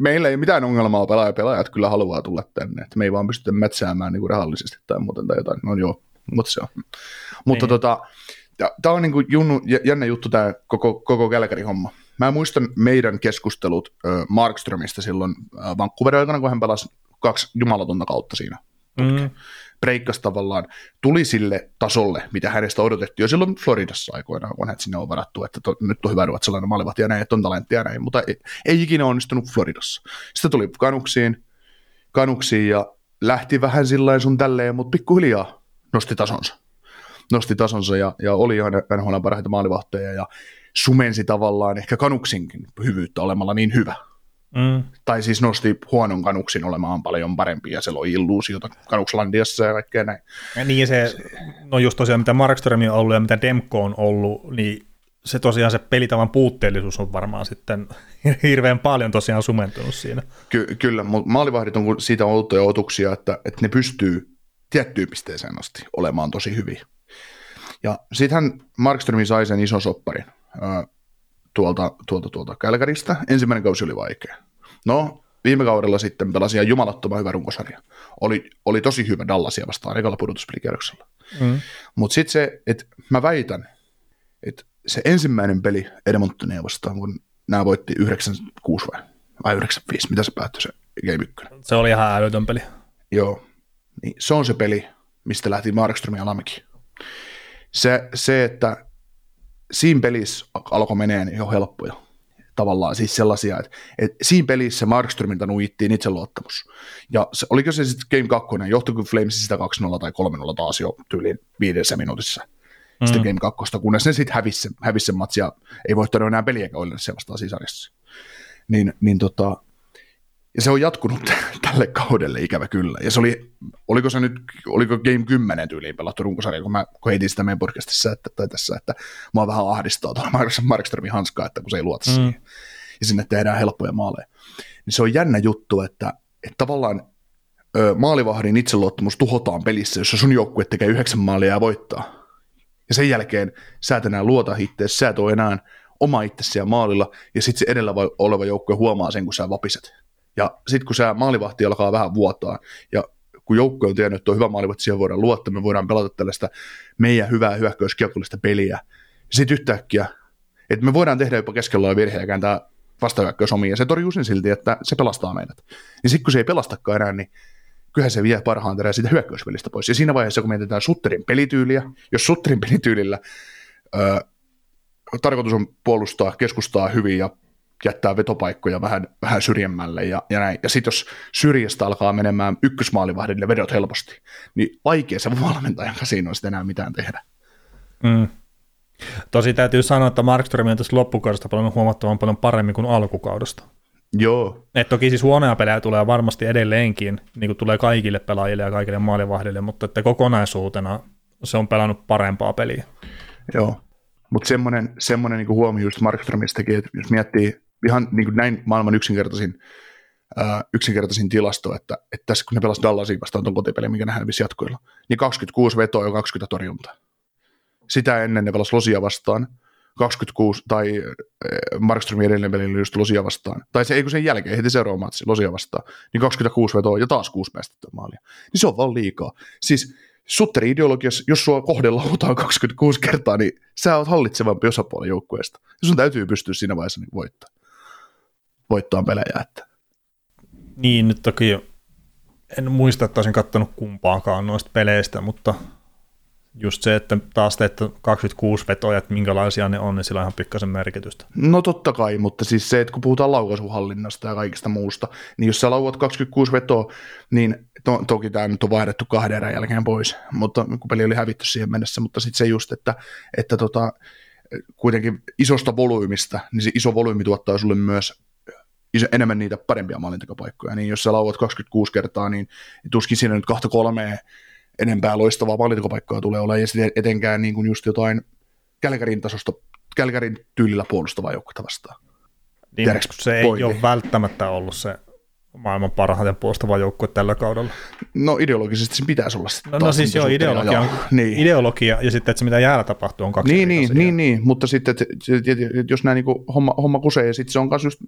Meillä ei mitään ongelmaa pelaaja pelaajat kyllä haluaa tulla tänne, että me ei vaan pystytä mätsäämään niin kuin rahallisesti tai muuten tai jotain. No joo, mutta se on. Mutta niin. tota, tämä on niin kuin junnu, jännä juttu tämä koko, koko Kälkäri-homma. Mä muistan meidän keskustelut äh, Markströmistä silloin äh, Vancouverin aikana, kun hän pelasi kaksi jumalatonta kautta siinä. Mm. Breikkas tavallaan tuli sille tasolle, mitä hänestä odotettiin jo silloin Floridassa aikoinaan, kun hänet sinne on varattu, että to, nyt on hyvä sellainen maalivahti ja näin, että on talenttia ja näin, mutta ei, ei ikinä onnistunut Floridassa. Sitten tuli kanuksiin, kanuksiin ja lähti vähän sillä sun tälleen, mutta pikkuhiljaa nosti tasonsa. Nosti tasonsa ja, ja oli ihan NHL parhaita maalivahteja ja sumensi tavallaan ehkä kanuksinkin hyvyyttä olemalla niin hyvä. Mm. Tai siis nosti huonon kanuksin olemaan paljon parempi ja se loi illuusiota Kanukslandiassa ja kaikkea näin. Ja niin se, no just tosiaan mitä Markström on ollut ja mitä Demko on ollut, niin se tosiaan se pelitavan puutteellisuus on varmaan sitten hirveän paljon tosiaan sumentunut siinä. Ky- kyllä, mutta maalivahdit on siitä outoja otuksia, että, että ne pystyy tiettyyn pisteeseen asti olemaan tosi hyviä. Ja sittenhän Markström sai sen ison sopparin tuolta, tuolta, tuolta Kälkäristä. Ensimmäinen kausi oli vaikea. No, viime kaudella sitten pelasi ihan jumalattoman hyvä runkosarja. Oli, oli tosi hyvä Dallasia vastaan ekalla pudotuspelikierroksella. Mm. Mutta sitten se, että mä väitän, että se ensimmäinen peli Edmontonia vastaan, kun nämä voitti 96 vai, vai 95, mitä se päättyi se Game 1. Se oli ihan älytön peli. Joo, niin se on se peli, mistä lähti Markström ja Lamekin. Se, se, että siinä pelissä alkoi menee jo helppoja tavallaan, siis sellaisia, että, että siinä pelissä Markströmiltä nuittiin itseluottamus. Ja se, oliko se sitten Game 2, johtuiko Flames sitä 2-0 tai 3-0 taas jo tyyliin viidessä minuutissa mm. sitten Game 2, kunnes ne sitten hävisi, hävisi sen matsi ja ei voittanut enää peliäkään ole se vastaan sisarjassa. Niin, niin tota, ja se on jatkunut tälle kaudelle ikävä kyllä. Ja se oli, oliko se nyt, oliko Game 10 tyyliin pelattu runkosarja, kun mä kun heitin sitä meidän podcastissa että, tai tässä, että mä oon vähän ahdistaa tuolla Markströmin hanskaa, että kun se ei luota mm. siihen. Ja sinne tehdään helppoja maaleja. Niin se on jännä juttu, että, että tavallaan ö, maalivahdin itseluottamus tuhotaan pelissä, jossa sun joukkue tekee yhdeksän maalia ja voittaa. Ja sen jälkeen sä et enää luota itseäsi, sä et ole enää oma itsesi maalilla, ja sitten se edellä oleva joukkue huomaa sen, kun sä vapiset ja sitten kun se maalivahti alkaa vähän vuotaa, ja kun joukko on tiennyt, että on hyvä maalivahti, siihen voidaan luottaa, me voidaan pelata tällaista meidän hyvää hyökkäyskiekollista peliä. Sitten yhtäkkiä, että me voidaan tehdä jopa keskellä virhe ja kääntää vastahyökkäys omiin, ja se torjuu sen silti, että se pelastaa meidät. Ja sitten kun se ei pelastakaan enää, niin kyllähän se vie parhaan terää siitä hyökkäyspelistä pois. Ja siinä vaiheessa, kun mietitään Sutterin pelityyliä, jos Sutterin pelityylillä öö, tarkoitus on puolustaa, keskustaa hyvin ja jättää vetopaikkoja vähän, vähän syrjemmälle ja, ja näin. Ja sitten jos syrjästä alkaa menemään ykkösmaalivahdille vedot helposti, niin vaikea se valmentajan siinä on enää mitään tehdä. Mm. Tosi täytyy sanoa, että Markström on tässä loppukaudesta paljon huomattavan paljon paremmin kuin alkukaudesta. Joo. Et toki siis huonoja pelejä tulee varmasti edelleenkin, niin kuin tulee kaikille pelaajille ja kaikille maalivahdille, mutta että kokonaisuutena se on pelannut parempaa peliä. Joo, mutta semmoinen, semmoinen niin huomio just Markströmistäkin, että jos miettii ihan niin kuin näin maailman yksinkertaisin, ää, yksinkertaisin tilasto, että, että tässä kun ne pelasivat Dallasin vastaan tuon kotipeli, mikä ne hävisi jatkoilla, niin 26 vetoa ja 20 torjuntaa. Sitä ennen ne pelasivat Losia vastaan, 26, tai Markströmin edellinen peli just Losia vastaan, tai se ei kun sen jälkeen, heti seuraava matsi, Losia vastaan, niin 26 vetoa ja taas 6 päästettyä maalia. Niin se on vaan liikaa. Siis Sutteri ideologiassa, jos sua kohdellaan 26 kertaa, niin sä oot hallitsevampi osapuoli joukkueesta. Ja sun täytyy pystyä siinä vaiheessa niin voittaa voittaa pelejä. Että. Niin, nyt toki en muista, että olisin katsonut kumpaakaan noista peleistä, mutta just se, että taas teette 26 vetoja, että minkälaisia ne on, niin sillä on ihan pikkasen merkitystä. No totta kai, mutta siis se, että kun puhutaan laukaisuhallinnasta ja kaikista muusta, niin jos sä lauat 26 vetoa, niin to, toki tämä nyt on vaihdettu kahden erän jälkeen pois, mutta kun peli oli hävitty siihen mennessä, mutta sitten se just, että, että tota, kuitenkin isosta volyymista, niin se iso volyymi tuottaa sulle myös iso, enemmän niitä parempia maalintekopaikkoja, niin jos sä lauat 26 kertaa, niin tuskin siinä nyt kahta kolmea enempää loistavaa maalintekopaikkaa tulee olemaan, ja sitten etenkään niin kuin just jotain Kälkärin tasosta, Kälkärin tyylillä puolustavaa joukkuetta vastaan. Niin, se ei ole välttämättä ollut se maailman parhaiten puolustava joukkue tällä kaudella. No ideologisesti se pitäisi olla No, no siis joo, ideologia, on, niin. ideologia ja sitten, että se mitä jäällä tapahtuu on kaksi Niin, niin, niin, niin, mutta sitten, että, että jos näin niin homma, homma kusee, ja sitten se on myös just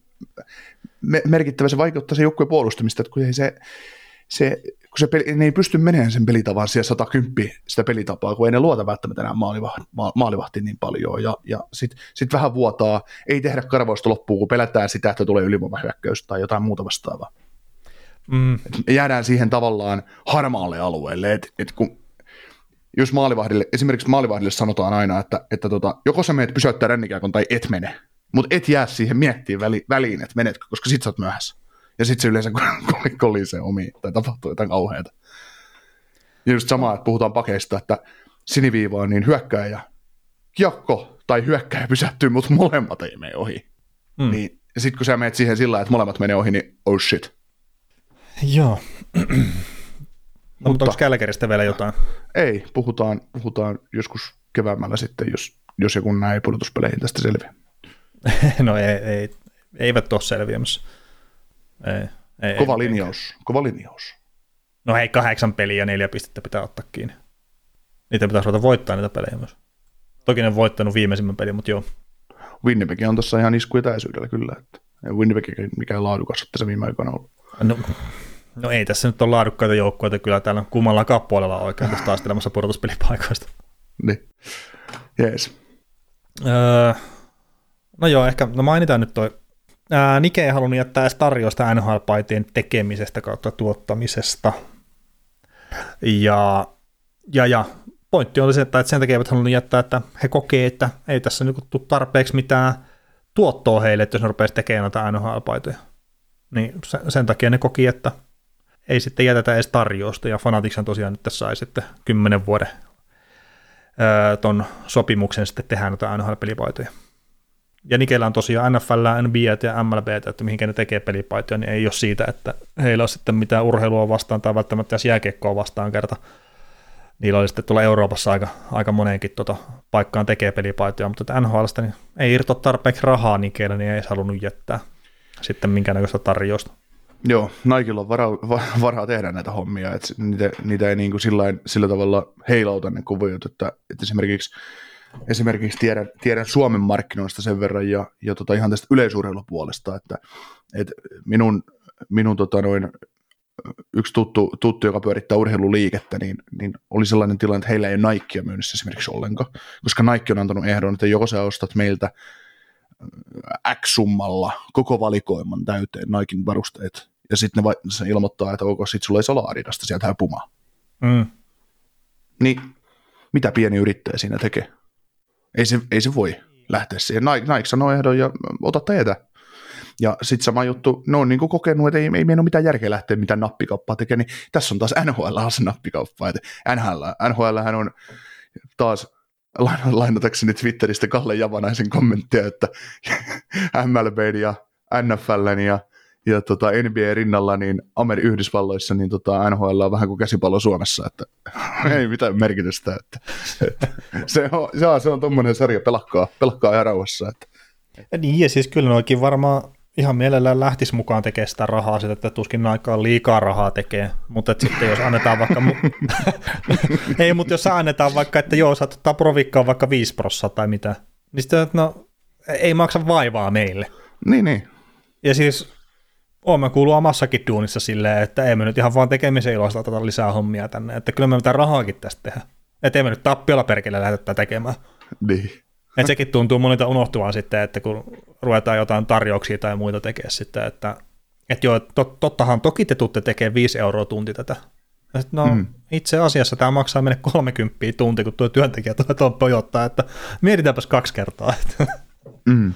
merkittävä, se vaikeuttaa se joukkueen puolustamista, että kun ei se, se kun se peli, ne ei pysty menemään sen pelitavan siellä 110 sitä pelitapaa, kun ei ne luota välttämättä enää maalivahti, maalivahtiin niin paljon, ja, ja sitten sit vähän vuotaa, ei tehdä karvausta loppuun, kun pelätään sitä, että tulee ylivoimahyökkäys tai jotain muuta vastaavaa. Mm. Et jäädään siihen tavallaan harmaalle alueelle, että et kun jos maalivahdille, esimerkiksi maalivahdille sanotaan aina, että, että tota, joko sä menet pysäyttää rännikäkon tai et mene, mutta et jää siihen miettiin väliin, että menetkö, koska sit sä oot myöhässä. Ja sitten se yleensä kolisee omiin, tai tapahtuu jotain kauheata. Ja just sama, että puhutaan pakeista, että siniviiva on niin hyökkääjä, kiekko tai hyökkääjä pysähtyy, mutta molemmat ei mene ohi. Mm. Niin, sitten kun sä menet siihen sillä että molemmat menee ohi, niin oh shit. Joo. no, mutta onko Kälkäristä vielä jotain? Ei, puhutaan, puhutaan joskus keväämällä sitten, jos, jos joku näin pudotuspeleihin tästä selviää. no ei, ei, eivät ole selviämässä. Ei, ei, kova ei, linjaus, ei. kova linjaus. No hei, kahdeksan peliä ja neljä pistettä pitää ottaa kiinni. Niitä pitäisi ruveta voittaa niitä pelejä myös. Toki ne on voittanut viimeisimmän pelin, mutta joo. Winnipeg on tuossa ihan iskuetäisyydellä kyllä. Että Winnipeg mikään laadukas että se viime aikoina ollut. No, no ei tässä nyt ole laadukkaita joukkoja, kyllä täällä on kummallakaan puolella oikein tässä taistelemassa pudotuspelipaikoista. Niin, jees. Öö, No joo, ehkä no mainitaan nyt toi. Ää, Nike ei halunnut jättää edes tarjousta NHL-paitojen tekemisestä kautta tuottamisesta. Ja, ja, ja pointti oli se, että sen takia eivät halunnut jättää, että he kokee, että ei tässä nyt tule tarpeeksi mitään tuottoa heille, että jos ne rupeaisi tekemään noita NHL-paitoja. Niin sen, sen takia ne koki, että ei sitten jätetä edes tarjousta, ja Fanaticshan tosiaan nyt tässä sai sitten kymmenen vuoden ton sopimuksen sitten tehdä noita NHL-pelipaitoja. Ja Nikellä on tosiaan NFL, NBA ja MLB, että mihinkä ne tekee pelipaitoja, niin ei ole siitä, että heillä on sitten mitään urheilua vastaan tai välttämättä edes jääkiekkoa vastaan kerta. Niillä oli sitten tuolla Euroopassa aika, aika moneenkin tota paikkaan tekee pelipaitoja, mutta NHLstä niin ei irto tarpeeksi rahaa Nikellä, niin ei halunnut jättää sitten minkäännäköistä tarjousta. Joo, Nikella on varaa, varaa tehdä näitä hommia, että niitä, niitä ei niin kuin sillain, sillä tavalla heilauta ne kuviot, että, että esimerkiksi, esimerkiksi tiedän, tiedän Suomen markkinoista sen verran ja, ja tota ihan tästä yleisurheilupuolesta, että, että minun, minun tota noin, yksi tuttu, tuttu, joka pyörittää urheiluliikettä, niin, niin oli sellainen tilanne, että heillä ei ole Nikea myynnissä esimerkiksi ollenkaan, koska Nike on antanut ehdon, että joko sä ostat meiltä X-summalla koko valikoiman täyteen Naikin varusteet, ja sitten ne va- se ilmoittaa, että onko sit sulla ei saa Adidasta sieltä pumaa. Mm. Niin mitä pieni yrittäjä siinä tekee? Ei se, ei se voi lähteä siihen. Nike, Nike sanoo ehdon ja ota teetä. Ja sitten sama juttu, ne on niinku kokenut, että ei, ei meidän ole mitään järkeä lähteä mitään nappikauppaa tekemään, niin tässä on taas NHL se nappikauppa. Että NHL, NHL on taas lainatakseni Twitteristä Kalle Javanaisen kommenttia, että MLB ja NFL ja, ja tota NBA rinnalla, niin Ameri Yhdysvalloissa, niin tota NHL on vähän kuin käsipallo Suomessa, että ei mitään merkitystä. Että, että se on, se on, se on tuommoinen sarja, pelakkaa, pelakkaa ihan rauhassa. Että. Ja niin, ja siis kyllä noikin varmaan ihan mielellään lähtisi mukaan tekemään sitä rahaa, sitä, että tuskin aikaa liikaa rahaa tekee, mutta sitten jos annetaan vaikka, mu- ei, mutta jos annetaan vaikka, että joo, saat ottaa provikkaa vaikka 5 prossaa tai mitä, niin sitten, että no, ei maksa vaivaa meille. Niin, niin. Ja siis Oon kuuluu omassakin duunissa silleen, että ei me nyt ihan vaan tekemisen iloista oteta lisää hommia tänne, että kyllä me mitään rahaakin tästä tehdä. Että ei me nyt tappiolla perkele lähdetä tekemään. Niin. Et sekin tuntuu monilta unohtuvan sitten, että kun ruvetaan jotain tarjouksia tai muita tekemään sitten, että, että joo, tot, tottahan toki te tuutte tekemään 5 euroa tunti tätä. Et no mm. itse asiassa tämä maksaa meille 30 tunti, kun tuo työntekijä tuon pojottaa, että mietitäänpäs kaksi kertaa. Mm.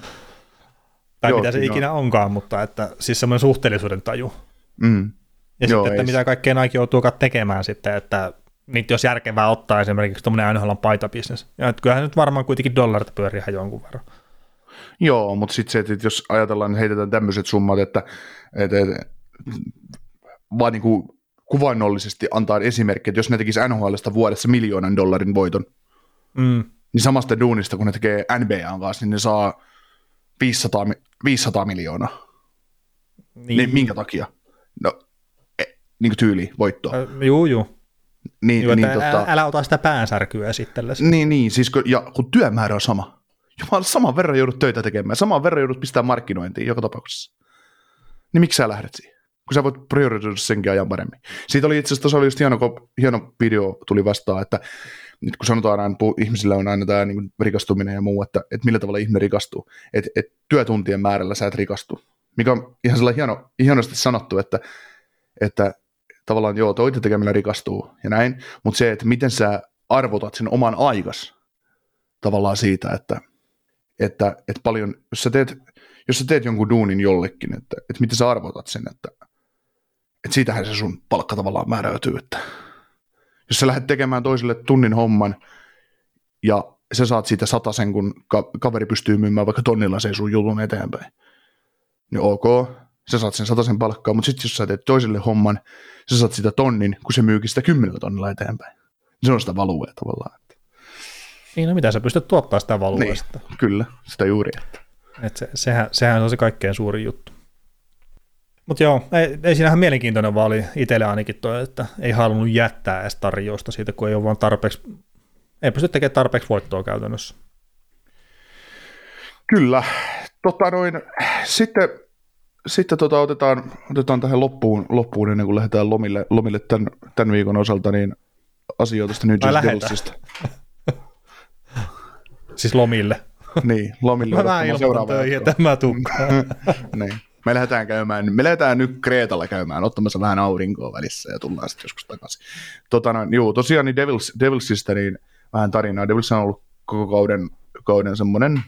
Tai joo, mitä se joo. ikinä onkaan, mutta että siis semmoinen suhteellisuuden taju. Mm. Ja joo, sitten, että mitä kaikkea Nike joutuukaan tekemään sitten, että niitä jos järkevää ottaa esimerkiksi tuommoinen NHL paitabisnes. Ja että kyllähän nyt varmaan kuitenkin dollarit pyörii ihan jonkun verran. Joo, mutta sitten se, että jos ajatellaan, niin heitetään tämmöiset summat, että, että, että vaan niin kuin kuvainnollisesti antaa esimerkki, että jos ne tekisi NHLista vuodessa miljoonan dollarin voiton, mm. niin samasta duunista, kun ne tekee NBA kanssa, niin ne saa 500, 500 miljoonaa. Niin. niin minkä takia? No, e, niin kuin tyyli, voittoa. Äh, juu, juu. Niin, Joo, niin, älä, tota... älä ota sitä päänsärkyä esittelyssä. Niin, niin siis kun, ja kun työmäärä on sama. Jumala, saman verran joudut töitä tekemään, saman verran joudut pistää markkinointiin joka tapauksessa. Niin miksi sä lähdet siihen? Kun sä voit priorisoida senkin ajan paremmin. Siitä oli itse asiassa oli just hieno, hieno video tuli vastaan, että nyt kun sanotaan aina, ihmisillä on aina tämä niin rikastuminen ja muu, että, että millä tavalla ihminen rikastuu, että, että työtuntien määrällä sä et rikastu. Mikä on ihan sellainen hieno, hienosti sanottu, että, että tavallaan joo, toita tekemällä rikastuu ja näin, mutta se, että miten sä arvotat sen oman aikas tavallaan siitä, että, että, että paljon, jos sä teet, jos sä teet jonkun duunin jollekin, että, että miten sä arvotat sen, että, että siitähän se sun palkka tavallaan määräytyy, että jos sä lähdet tekemään toiselle tunnin homman ja sä saat siitä sen, kun ka- kaveri pystyy myymään vaikka tonnilla se sun jutun eteenpäin, niin ok, sä saat sen sen palkkaa, mutta sitten jos sä teet toiselle homman, sä saat sitä tonnin, kun se myykin sitä kymmenellä tonnilla eteenpäin. Se on sitä valuea tavallaan. Niin, no mitä sä pystyt tuottaa sitä valueesta. Niin, kyllä, sitä juuri. Että. Et se, sehän, sehän on se kaikkein suurin juttu. Mutta joo, ei, ei siinähän mielenkiintoinen vaan oli itselle ainakin toi, että ei halunnut jättää edes tarjousta siitä, kun ei ole vaan tarpeeksi, ei pysty tekemään tarpeeksi voittoa käytännössä. Kyllä. Tota noin, sitten sitten tota, otetaan, otetaan tähän loppuun, loppuun ennen kuin lähdetään lomille, lomille tämän, tämän viikon osalta, niin asioita tästä New Jersey siis lomille. Niin, lomille Mä ilmoitan seuraavaa töihin, että mä tukkaan. niin. Me lähdetään käymään, me lähdetään nyt Kreetalla käymään, ottamassa vähän aurinkoa välissä ja tullaan sitten joskus takaisin. Tota, no, juu, tosiaan niin Devils, Devilsista niin vähän tarinaa. Devils on ollut koko kauden, kauden semmoinen,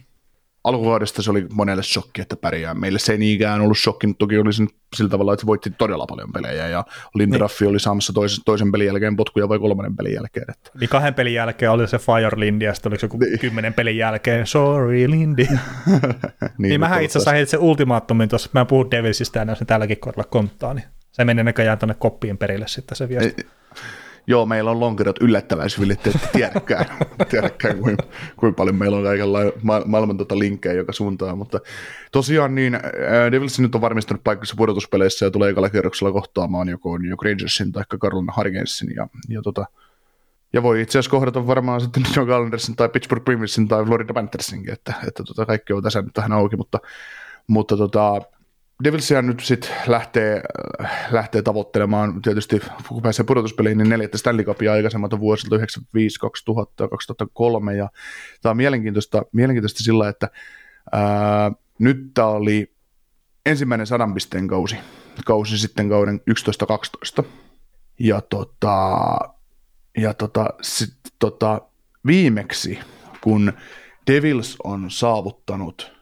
alkuvuodesta se oli monelle shokki, että pärjää. Meille se ei niinkään ollut shokki, mutta toki oli sen sillä tavalla, että se voitti todella paljon pelejä ja Lindraffi oli saamassa toisen, toisen pelin jälkeen potkuja vai kolmannen pelin jälkeen. Että. Niin kahden pelin jälkeen oli se Fire Lindy, ja sitten oliko joku Niin. kymmenen pelin jälkeen, sorry Lindy. niin, niin mähän itse asiassa heitin se ultimaattumin tuossa, mä puhun Devilsistä ja se tälläkin kohdalla konttaa, niin se meni näköjään tuonne koppien perille sitten se viesti. Ei- Joo, meillä on lonkerot yllättävän syville, että tiedäkään, tiedäkään kuinka, kuinka paljon meillä on kaikenlainen ma- maailman tota linkkejä joka suuntaan, mutta tosiaan niin äh, Devils nyt on varmistanut paikkansa pudotuspeleissä ja tulee ekalla kierroksella kohtaamaan joko New Rangersin tai Carolina Hurricanesin ja, ja, tota, ja voi itse asiassa kohdata varmaan sitten New York Islandersin tai Pittsburgh Penguinsin tai Florida Panthersinkin, että, että tota, kaikki on tässä nyt tähän auki, mutta, mutta tota, Devilsia nyt sitten lähtee, äh, lähtee tavoittelemaan tietysti, kun pääsee pudotuspeliin, niin neljättä Stanley Cupia aikaisemmalta vuosilta 95, 2000, 2003, ja tämä on mielenkiintoista, mielenkiintoista sillä, että ää, nyt tämä oli ensimmäinen sadan pisteen kausi, kausi sitten kauden 11-12, ja tota, ja tota, sit, tota, viimeksi, kun Devils on saavuttanut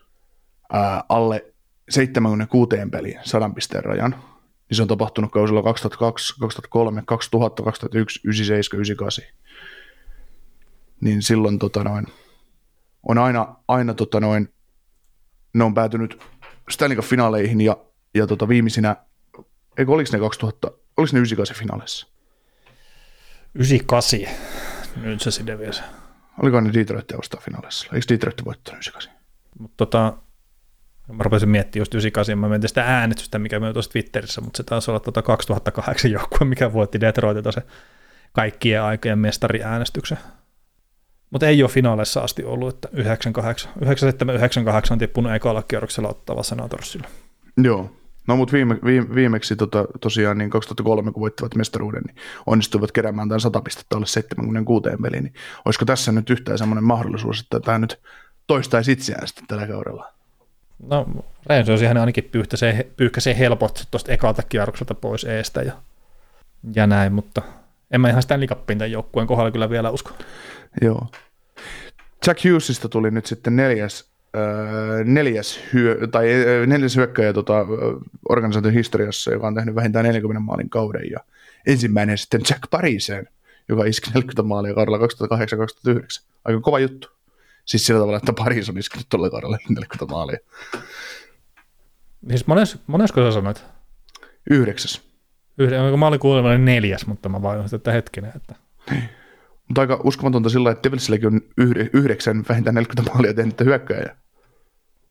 ää, alle 76 peliin 100 pisteen rajan, niin se on tapahtunut kausilla 2002, 2003, 2000, 2001, 97, 98. Niin silloin tota noin, on aina, aina tota noin, ne on päätynyt Stanley Cup-finaaleihin ja, ja tota viimeisinä, eikö oliko ne 2000, oliko ne 98 finaaleissa? 98, nyt se sitten vielä. Oliko ne Detroitia vastaan finaaleissa? Eikö Detroit voittanut 98? Mutta tota, mä rupesin miettimään just 98, mä mietin sitä äänestystä, mikä me tuossa Twitterissä, mutta se taisi olla tota 2008 joukkue, mikä voitti Detroitilta se kaikkien aikojen mestariäänestyksen. Mutta ei ole finaaleissa asti ollut, että 98, 97, 98 on tippunut ekalla kierroksella ottava Senatorsille. Joo. No mutta viime, viime, viimeksi tota, tosiaan niin 2003, kun voittivat mestaruuden, niin onnistuivat keräämään tämän 100 pistettä alle 76 peliin. Niin olisiko tässä nyt yhtään semmoinen mahdollisuus, että tämä nyt toistaisi itseään sitten tällä kaudella? No Rangers ihan ainakin pyyhkäisee helpot tuosta ekalta kierrokselta pois eestä ja, ja näin, mutta en mä ihan Stanley Cupin tämän joukkueen kohdalla kyllä vielä usko. Joo. Jack Hughesista tuli nyt sitten neljäs, äh, neljäs, hyö, tai äh, neljäs hyökkäjä tota, äh, organisaation historiassa, joka on tehnyt vähintään 40 maalin kauden. Ja ensimmäinen sitten Jack Pariseen, joka iski 40 maalia kaudella 2008-2009. Aika kova juttu. Siis sillä tavalla, että Paris on iskenyt tuolla kaudella 40 maalia. Siis mones, monesko sä sanoit? Yhdeksäs. Yhden, mä olin kuulemma neljäs, mutta mä vaan että hetkinen, että Mutta aika uskomatonta sillä, että Devilsilläkin on yhde, yhdeksän vähintään 40 maalia tehnyt hyökkäjää.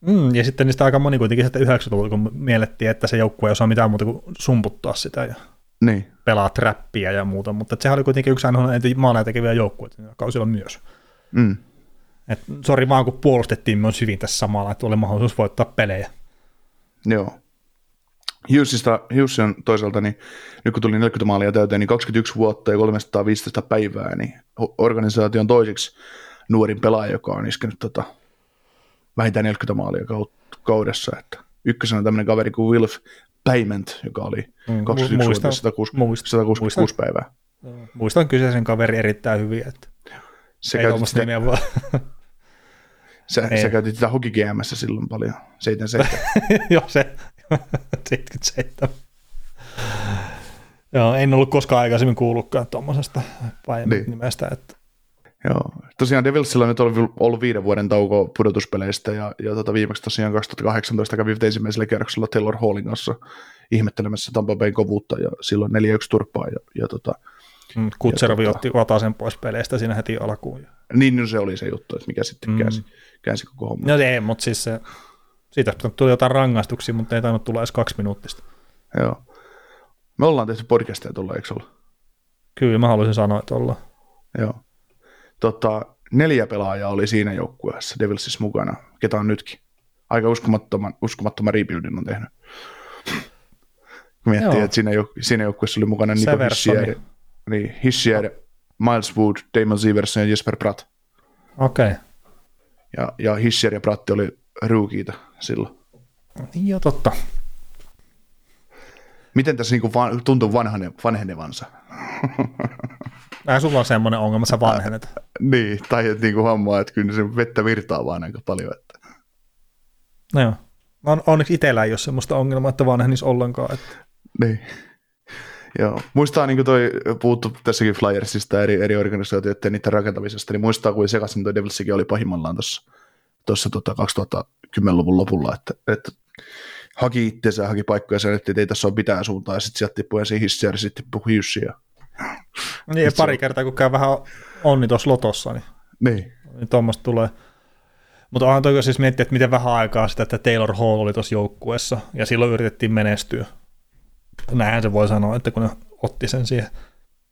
Mm, ja sitten niistä aika moni kuitenkin sitten 90-luvulla, kun miellettiin, että se joukkue ei osaa mitään muuta kuin sumputtaa sitä ja Niin, pelaa trappia ja muuta, mutta sehän oli kuitenkin yksi ainoa maaleja tekeviä joukkueita siinä kausilla myös. mm. Et, sori vaan, kun puolustettiin myös hyvin tässä samalla, että oli mahdollisuus voittaa pelejä. Joo. Hughesista, Hughes on toisaalta, niin nyt kun tuli 40 maalia täyteen, niin 21 vuotta ja 315 päivää, niin organisaation toiseksi nuorin pelaaja, joka on iskenyt tota, vähintään 40 maalia kau- kaudessa. Että ykkösenä on tämmöinen kaveri kuin Wilf Payment, joka oli Mm, 21 mu- vuotta muistan- 160, muistan- 166 päivää. Muistan kyseisen kaveri erittäin hyvin, että Se ei tuommoista nimeä vaan. sä, sä käytit sitä Hockey GMssä silloin paljon, 77. Joo, se 77. Joo, en ollut koskaan aikaisemmin kuullutkaan tuommoisesta Niin. nimestä, että Joo. Tosiaan Devilsillä nyt on ollut viiden vuoden tauko pudotuspeleistä ja, ja tota viimeksi tosiaan 2018 kävi ensimmäisellä kierroksella Taylor Hallin kanssa ihmettelemässä Tampa Bayn kovuutta ja silloin 4-1 turpaa ja, ja tota, mm, Kutserovi tota- otti Vatasen pois peleistä siinä heti alkuun. niin no se oli se juttu, että mikä sitten Mm. Käänsi, käänsi koko homma. No ei, mutta siis se, siitä tuli jotain rangaistuksia, mutta ei tainnut tulla edes kaksi minuuttista. Joo. Me ollaan tehty podcasteja tuolla, eikö olla? Kyllä mä haluaisin sanoa, että ollaan. Joo. Tota, neljä pelaajaa oli siinä joukkueessa Devilsissä mukana, ketä on nytkin. Aika uskomattoman, uskomattoman rebuildin on tehnyt. Kun miettii, Joo. että siinä, jouk- siinä joukkueessa oli mukana Nico. Hissier, niin, Hissier, Miles Wood, Damon Severson ja Jesper Pratt. Okei. Okay. Ja, ja Hischer ja Pratti oli ruukiita silloin. Niin jo totta. Miten tässä niinku van, tuntuu vanhane, vanhenevansa? Äh, sulla on semmoinen ongelma, sä vanhenet. niin, tai että niinku hommaa, että kyllä se vettä virtaa vaan aika paljon. Että. No joo. On, onneksi itsellä ei ole semmoista ongelmaa, että vanhenisi ollenkaan. Että... Niin. Joo. Muistaa, niin kuin toi puhuttu tässäkin Flyersista eri, eri organisaatioiden ja niiden rakentamisesta, niin muistaa, kuin sekaisin toi Devilsikin oli pahimmallaan tuossa tuossa tota 2010-luvun lopulla, että, että haki itseensä, haki paikkoja sen, että ei tässä ole mitään suuntaa, ja sitten sieltä tippui ensin hissiä, ja sitten tippui. Ja... Niin, ja pari kertaa, kun käy vähän onni tuossa lotossa, niin, niin. niin tuommoista tulee. Mutta onhan toi siis miettiä, että miten vähän aikaa sitä, että Taylor Hall oli tuossa joukkueessa, ja silloin yritettiin menestyä. Näinhän se voi sanoa, että kun ne otti sen siihen.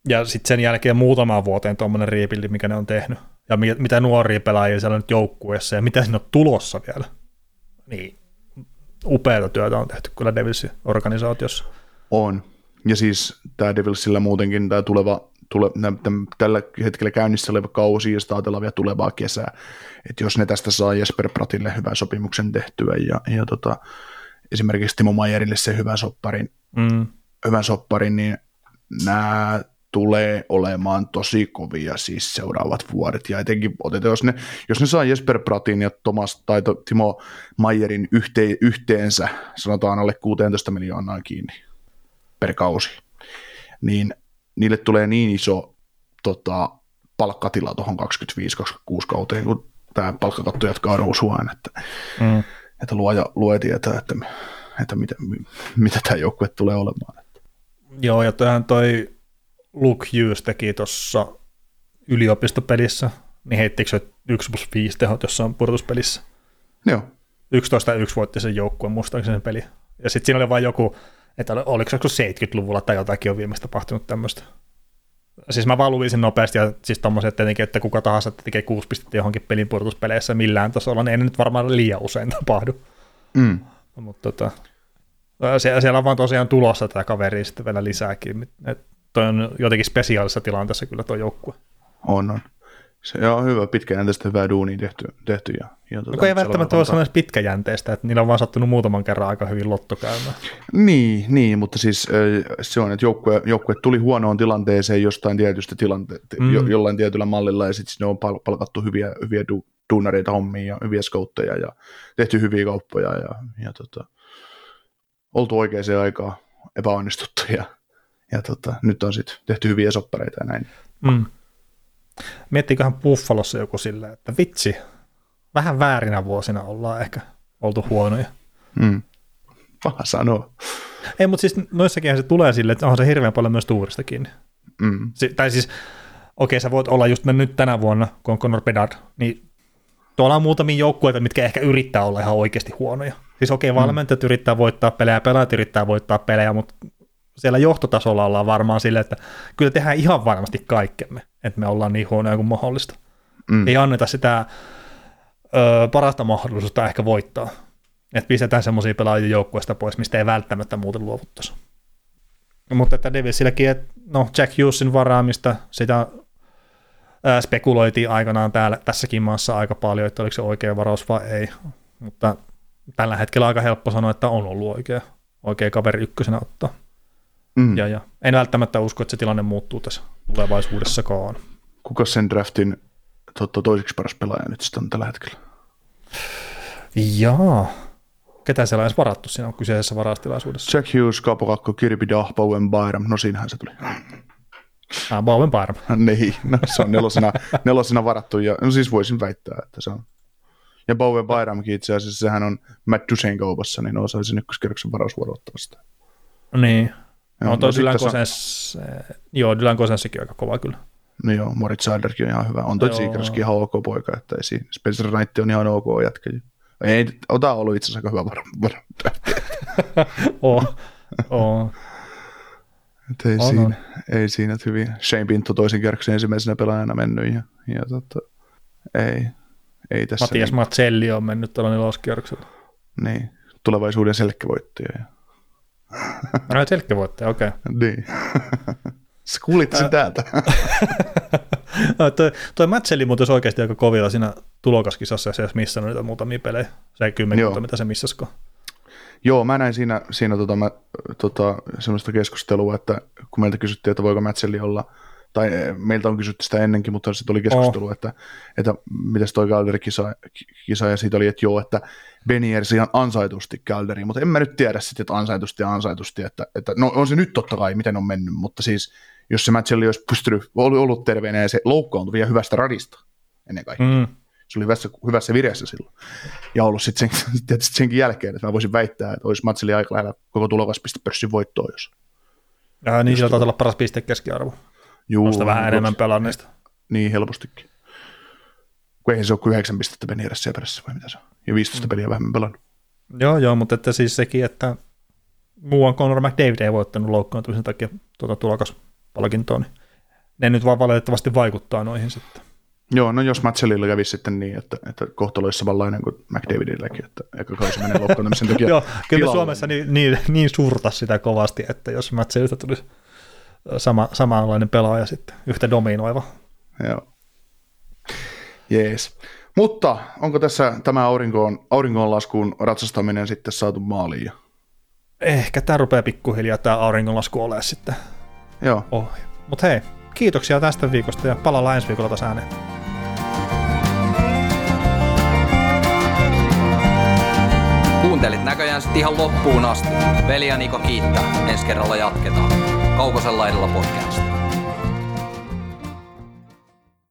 Ja sitten sen jälkeen muutamaan vuoteen tuommoinen riipilli, mikä ne on tehnyt. Ja mitä nuoria pelaajia siellä nyt joukkueessa, ja mitä sinne on tulossa vielä. Niin, upeata työtä on tehty kyllä Devilsin organisaatiossa. On. Ja siis tämä Devilsillä muutenkin tämä tuleva, tule, tällä hetkellä käynnissä oleva kausi ja ajatellaan vielä tulevaa kesää. Että jos ne tästä saa Jesper Pratille hyvän sopimuksen tehtyä ja, ja tota, esimerkiksi Timo Mayerille se hyvän sopparin, mm. Hyvän sopparin niin nämä tulee olemaan tosi kovia siis seuraavat vuodet, ja etenkin otetaan, jos ne, jos ne saa Jesper Pratin ja Thomas tai Timo Mayerin yhte, yhteensä, sanotaan alle 16 miljoonaa kiinni per kausi, niin niille tulee niin iso tota, palkkatila tuohon 25-26 kauteen, kun tämä palkkakatto jatkaa nousuaan, että, mm. että luoja, luo tietää, että, että mitä, mitä tämä joukkue tulee olemaan. Joo, ja toihan toi Luke Hughes teki tuossa yliopistopelissä, niin heittikö se 1 plus 5 tehot jossain pudotuspelissä? Joo. 11 1 voitti sen joukkueen, muistaakseni sen peli. Ja sitten siinä oli vain joku, että oliko se 70-luvulla tai jotakin on viimeistä tapahtunut tämmöistä. Siis mä vaan luin sen nopeasti, ja siis tommoset tietenkin, että kuka tahansa tekee kuusi pistettä johonkin pelin pudotuspeleissä millään tasolla, niin ei nyt varmaan liian usein tapahdu. Mm. Mutta tota, siellä on vaan tosiaan tulossa tämä kaveri sitten vielä lisääkin. Et toi on jotenkin spesiaalisessa tilanteessa kyllä tuo joukkue. On, on. Se on hyvä, pitkäjänteistä hyvää duunia tehty. tehty ja, ja tuota, no, ei välttämättä ole sellainen pitkäjänteistä, että niillä on vaan sattunut muutaman kerran aika hyvin lotto käymään. Niin, niin mutta siis se on, että joukkue, joukkue tuli huonoon tilanteeseen jostain tietystä tilanteesta, mm. jo, jollain tietyllä mallilla, ja sitten sinne on palkattu hyviä, hyviä du, duunareita hommiin ja hyviä skoutteja ja tehty hyviä kauppoja ja, ja tota, oltu oikeaan aikaan epäonnistuttu ja ja tota, nyt on sitten tehty hyviä soppareita ja näin. Mm. Miettiköhän Buffalossa joku silleen, että vitsi, vähän väärinä vuosina ollaan ehkä oltu huonoja. Mm. Paha sanoa. Ei, mutta siis noissakin se tulee silleen, että onhan se hirveän paljon myös tuurista kiinni. Mm. Si- tai siis, okei, okay, sä voit olla just nyt tänä vuonna, kun on Conor Bedard, niin tuolla on muutamia joukkueita, mitkä ehkä yrittää olla ihan oikeasti huonoja. Siis okei, okay, valmentajat mm. yrittää voittaa pelejä, pelaajat yrittää voittaa pelejä, mutta siellä johtotasolla ollaan varmaan silleen, että kyllä tehdään ihan varmasti kaikkemme, että me ollaan niin huonoja kuin mahdollista. Mm. Ei anneta sitä ö, parasta mahdollisuutta ehkä voittaa. Että pistetään semmoisia pelaajia joukkueesta pois, mistä ei välttämättä muuten luovuttaisi. Mutta että Devilsilläkin, että no Jack Hughesin varaamista, sitä ää, spekuloitiin aikanaan täällä, tässäkin maassa aika paljon, että oliko se oikea varaus vai ei. Mutta tällä hetkellä aika helppo sanoa, että on ollut oikea, oikea kaveri ykkösenä ottaa. Mm. Ja, ja en välttämättä usko, että se tilanne muuttuu tässä tulevaisuudessakaan. Kuka sen draftin totta, toiseksi paras pelaaja nyt sitten on tällä hetkellä? Jaa. Ketä siellä on edes varattu siinä on kyseisessä varastilaisuudessa? Jack Hughes, Capo Kakko, Kirby Dah, Bowen Byram. No siinähän se tuli. Ah, Bowen Byram. niin, no se on nelosena, nelosena varattu. Ja, no siis voisin väittää, että se on. Ja Bowen Byramkin itse asiassa, sehän on Matt kaupassa, niin osaisin ykköskerroksen varausvuorottavasta. Niin, Joo, on toi Dylan Kosens, on... joo, Dylan Kosenssikin aika kova kyllä. No joo, Moritz Seiderkin on ihan hyvä. On toi Seagerskin ihan ok poika, että ei siinä. Spencer Knight on ihan ok jätkä. Ei, ota ollut itse asiassa aika hyvä varmaan. oh, oh. ei, on, siinä, on. ei siinä että hyvin. Shane Pinto toisen kierroksen ensimmäisenä pelaajana mennyt ja, ja tota, ei, ei tässä. Matias niin. Matselli on mennyt tuolla neloskierroksella. Niin, tulevaisuuden selkkävoittaja. Ja Ai selkkävoittaja, okei. Okay. Niin. Sä kuulit sen täältä. No, toi, toi Matselli muuten oikeasti aika kovilla siinä tulokaskisassa, ja se olisi missannut niitä muutamia pelejä. Se kymmenkunta, mitä se missasko. Joo, mä näin siinä, siinä tota, mä, tota, semmoista keskustelua, että kun meiltä kysyttiin, että voiko Mätselli olla, tai eh, meiltä on kysytty sitä ennenkin, mutta sitten oli keskustelu, oh. että, että miten toi Calderin kisa, kisa, ja siitä oli, että joo, että Beniers ihan ansaitusti Calderi, mutta en mä nyt tiedä sitten, että ansaitusti ja ansaitusti, että, että no on se nyt totta kai, miten on mennyt, mutta siis jos se Mätselli olisi pystynyt, ollut, ollut terveenä ja se loukkaantui vielä hyvästä radista ennen kaikkea, Mm. se oli hyvässä, hyvässä vireessä silloin. Ja ollut sitten sen, tietysti senkin jälkeen, että mä voisin väittää, että olisi Matseli aika lähellä koko tulokaspistepörssin voittoa, jos. Ja niin sillä taitaa olla paras piste keskiarvo. Juu, Nosta vähän on enemmän pelanneista. Niin helpostikin. Kun eihän se ole kuin 9 pistettä Benieressä siellä perässä, vai mitä se on. Ja 15 Mm. peliä vähemmän pelannut. Joo, joo, mutta että siis sekin, että muuan Conor McDavid ei voittanut loukkaantumisen takia tuota tulokaspalkintoa, niin ne nyt vaan valitettavasti vaikuttaa noihin sitten. Joo, no jos Matselilla kävisi sitten niin, että, että kohtalo olisi samanlainen kuin McDavidilläkin, että eka kausi menee loukkaantumisen takia. Joo, kyllä. Suomessa niin, niin, niin surta sitä kovasti, että jos Matselista tulisi sama, samanlainen pelaaja sitten, yhtä dominoiva. Joo. Jees. Mutta onko tässä tämä aurinkoon, auringonlaskuun ratsastaminen sitten saatu maaliin? Ehkä tämä rupeaa pikkuhiljaa tämä auringonlasku olemaan sitten Joo. ohi. Mutta hei, kiitoksia tästä viikosta ja palaillaan ensi viikolla taas ääneen. Kuuntelit näköjään sitten ihan loppuun asti. Veli ja Niko kiittää. Ensi kerralla jatketaan. Kaukosella edellä podcast.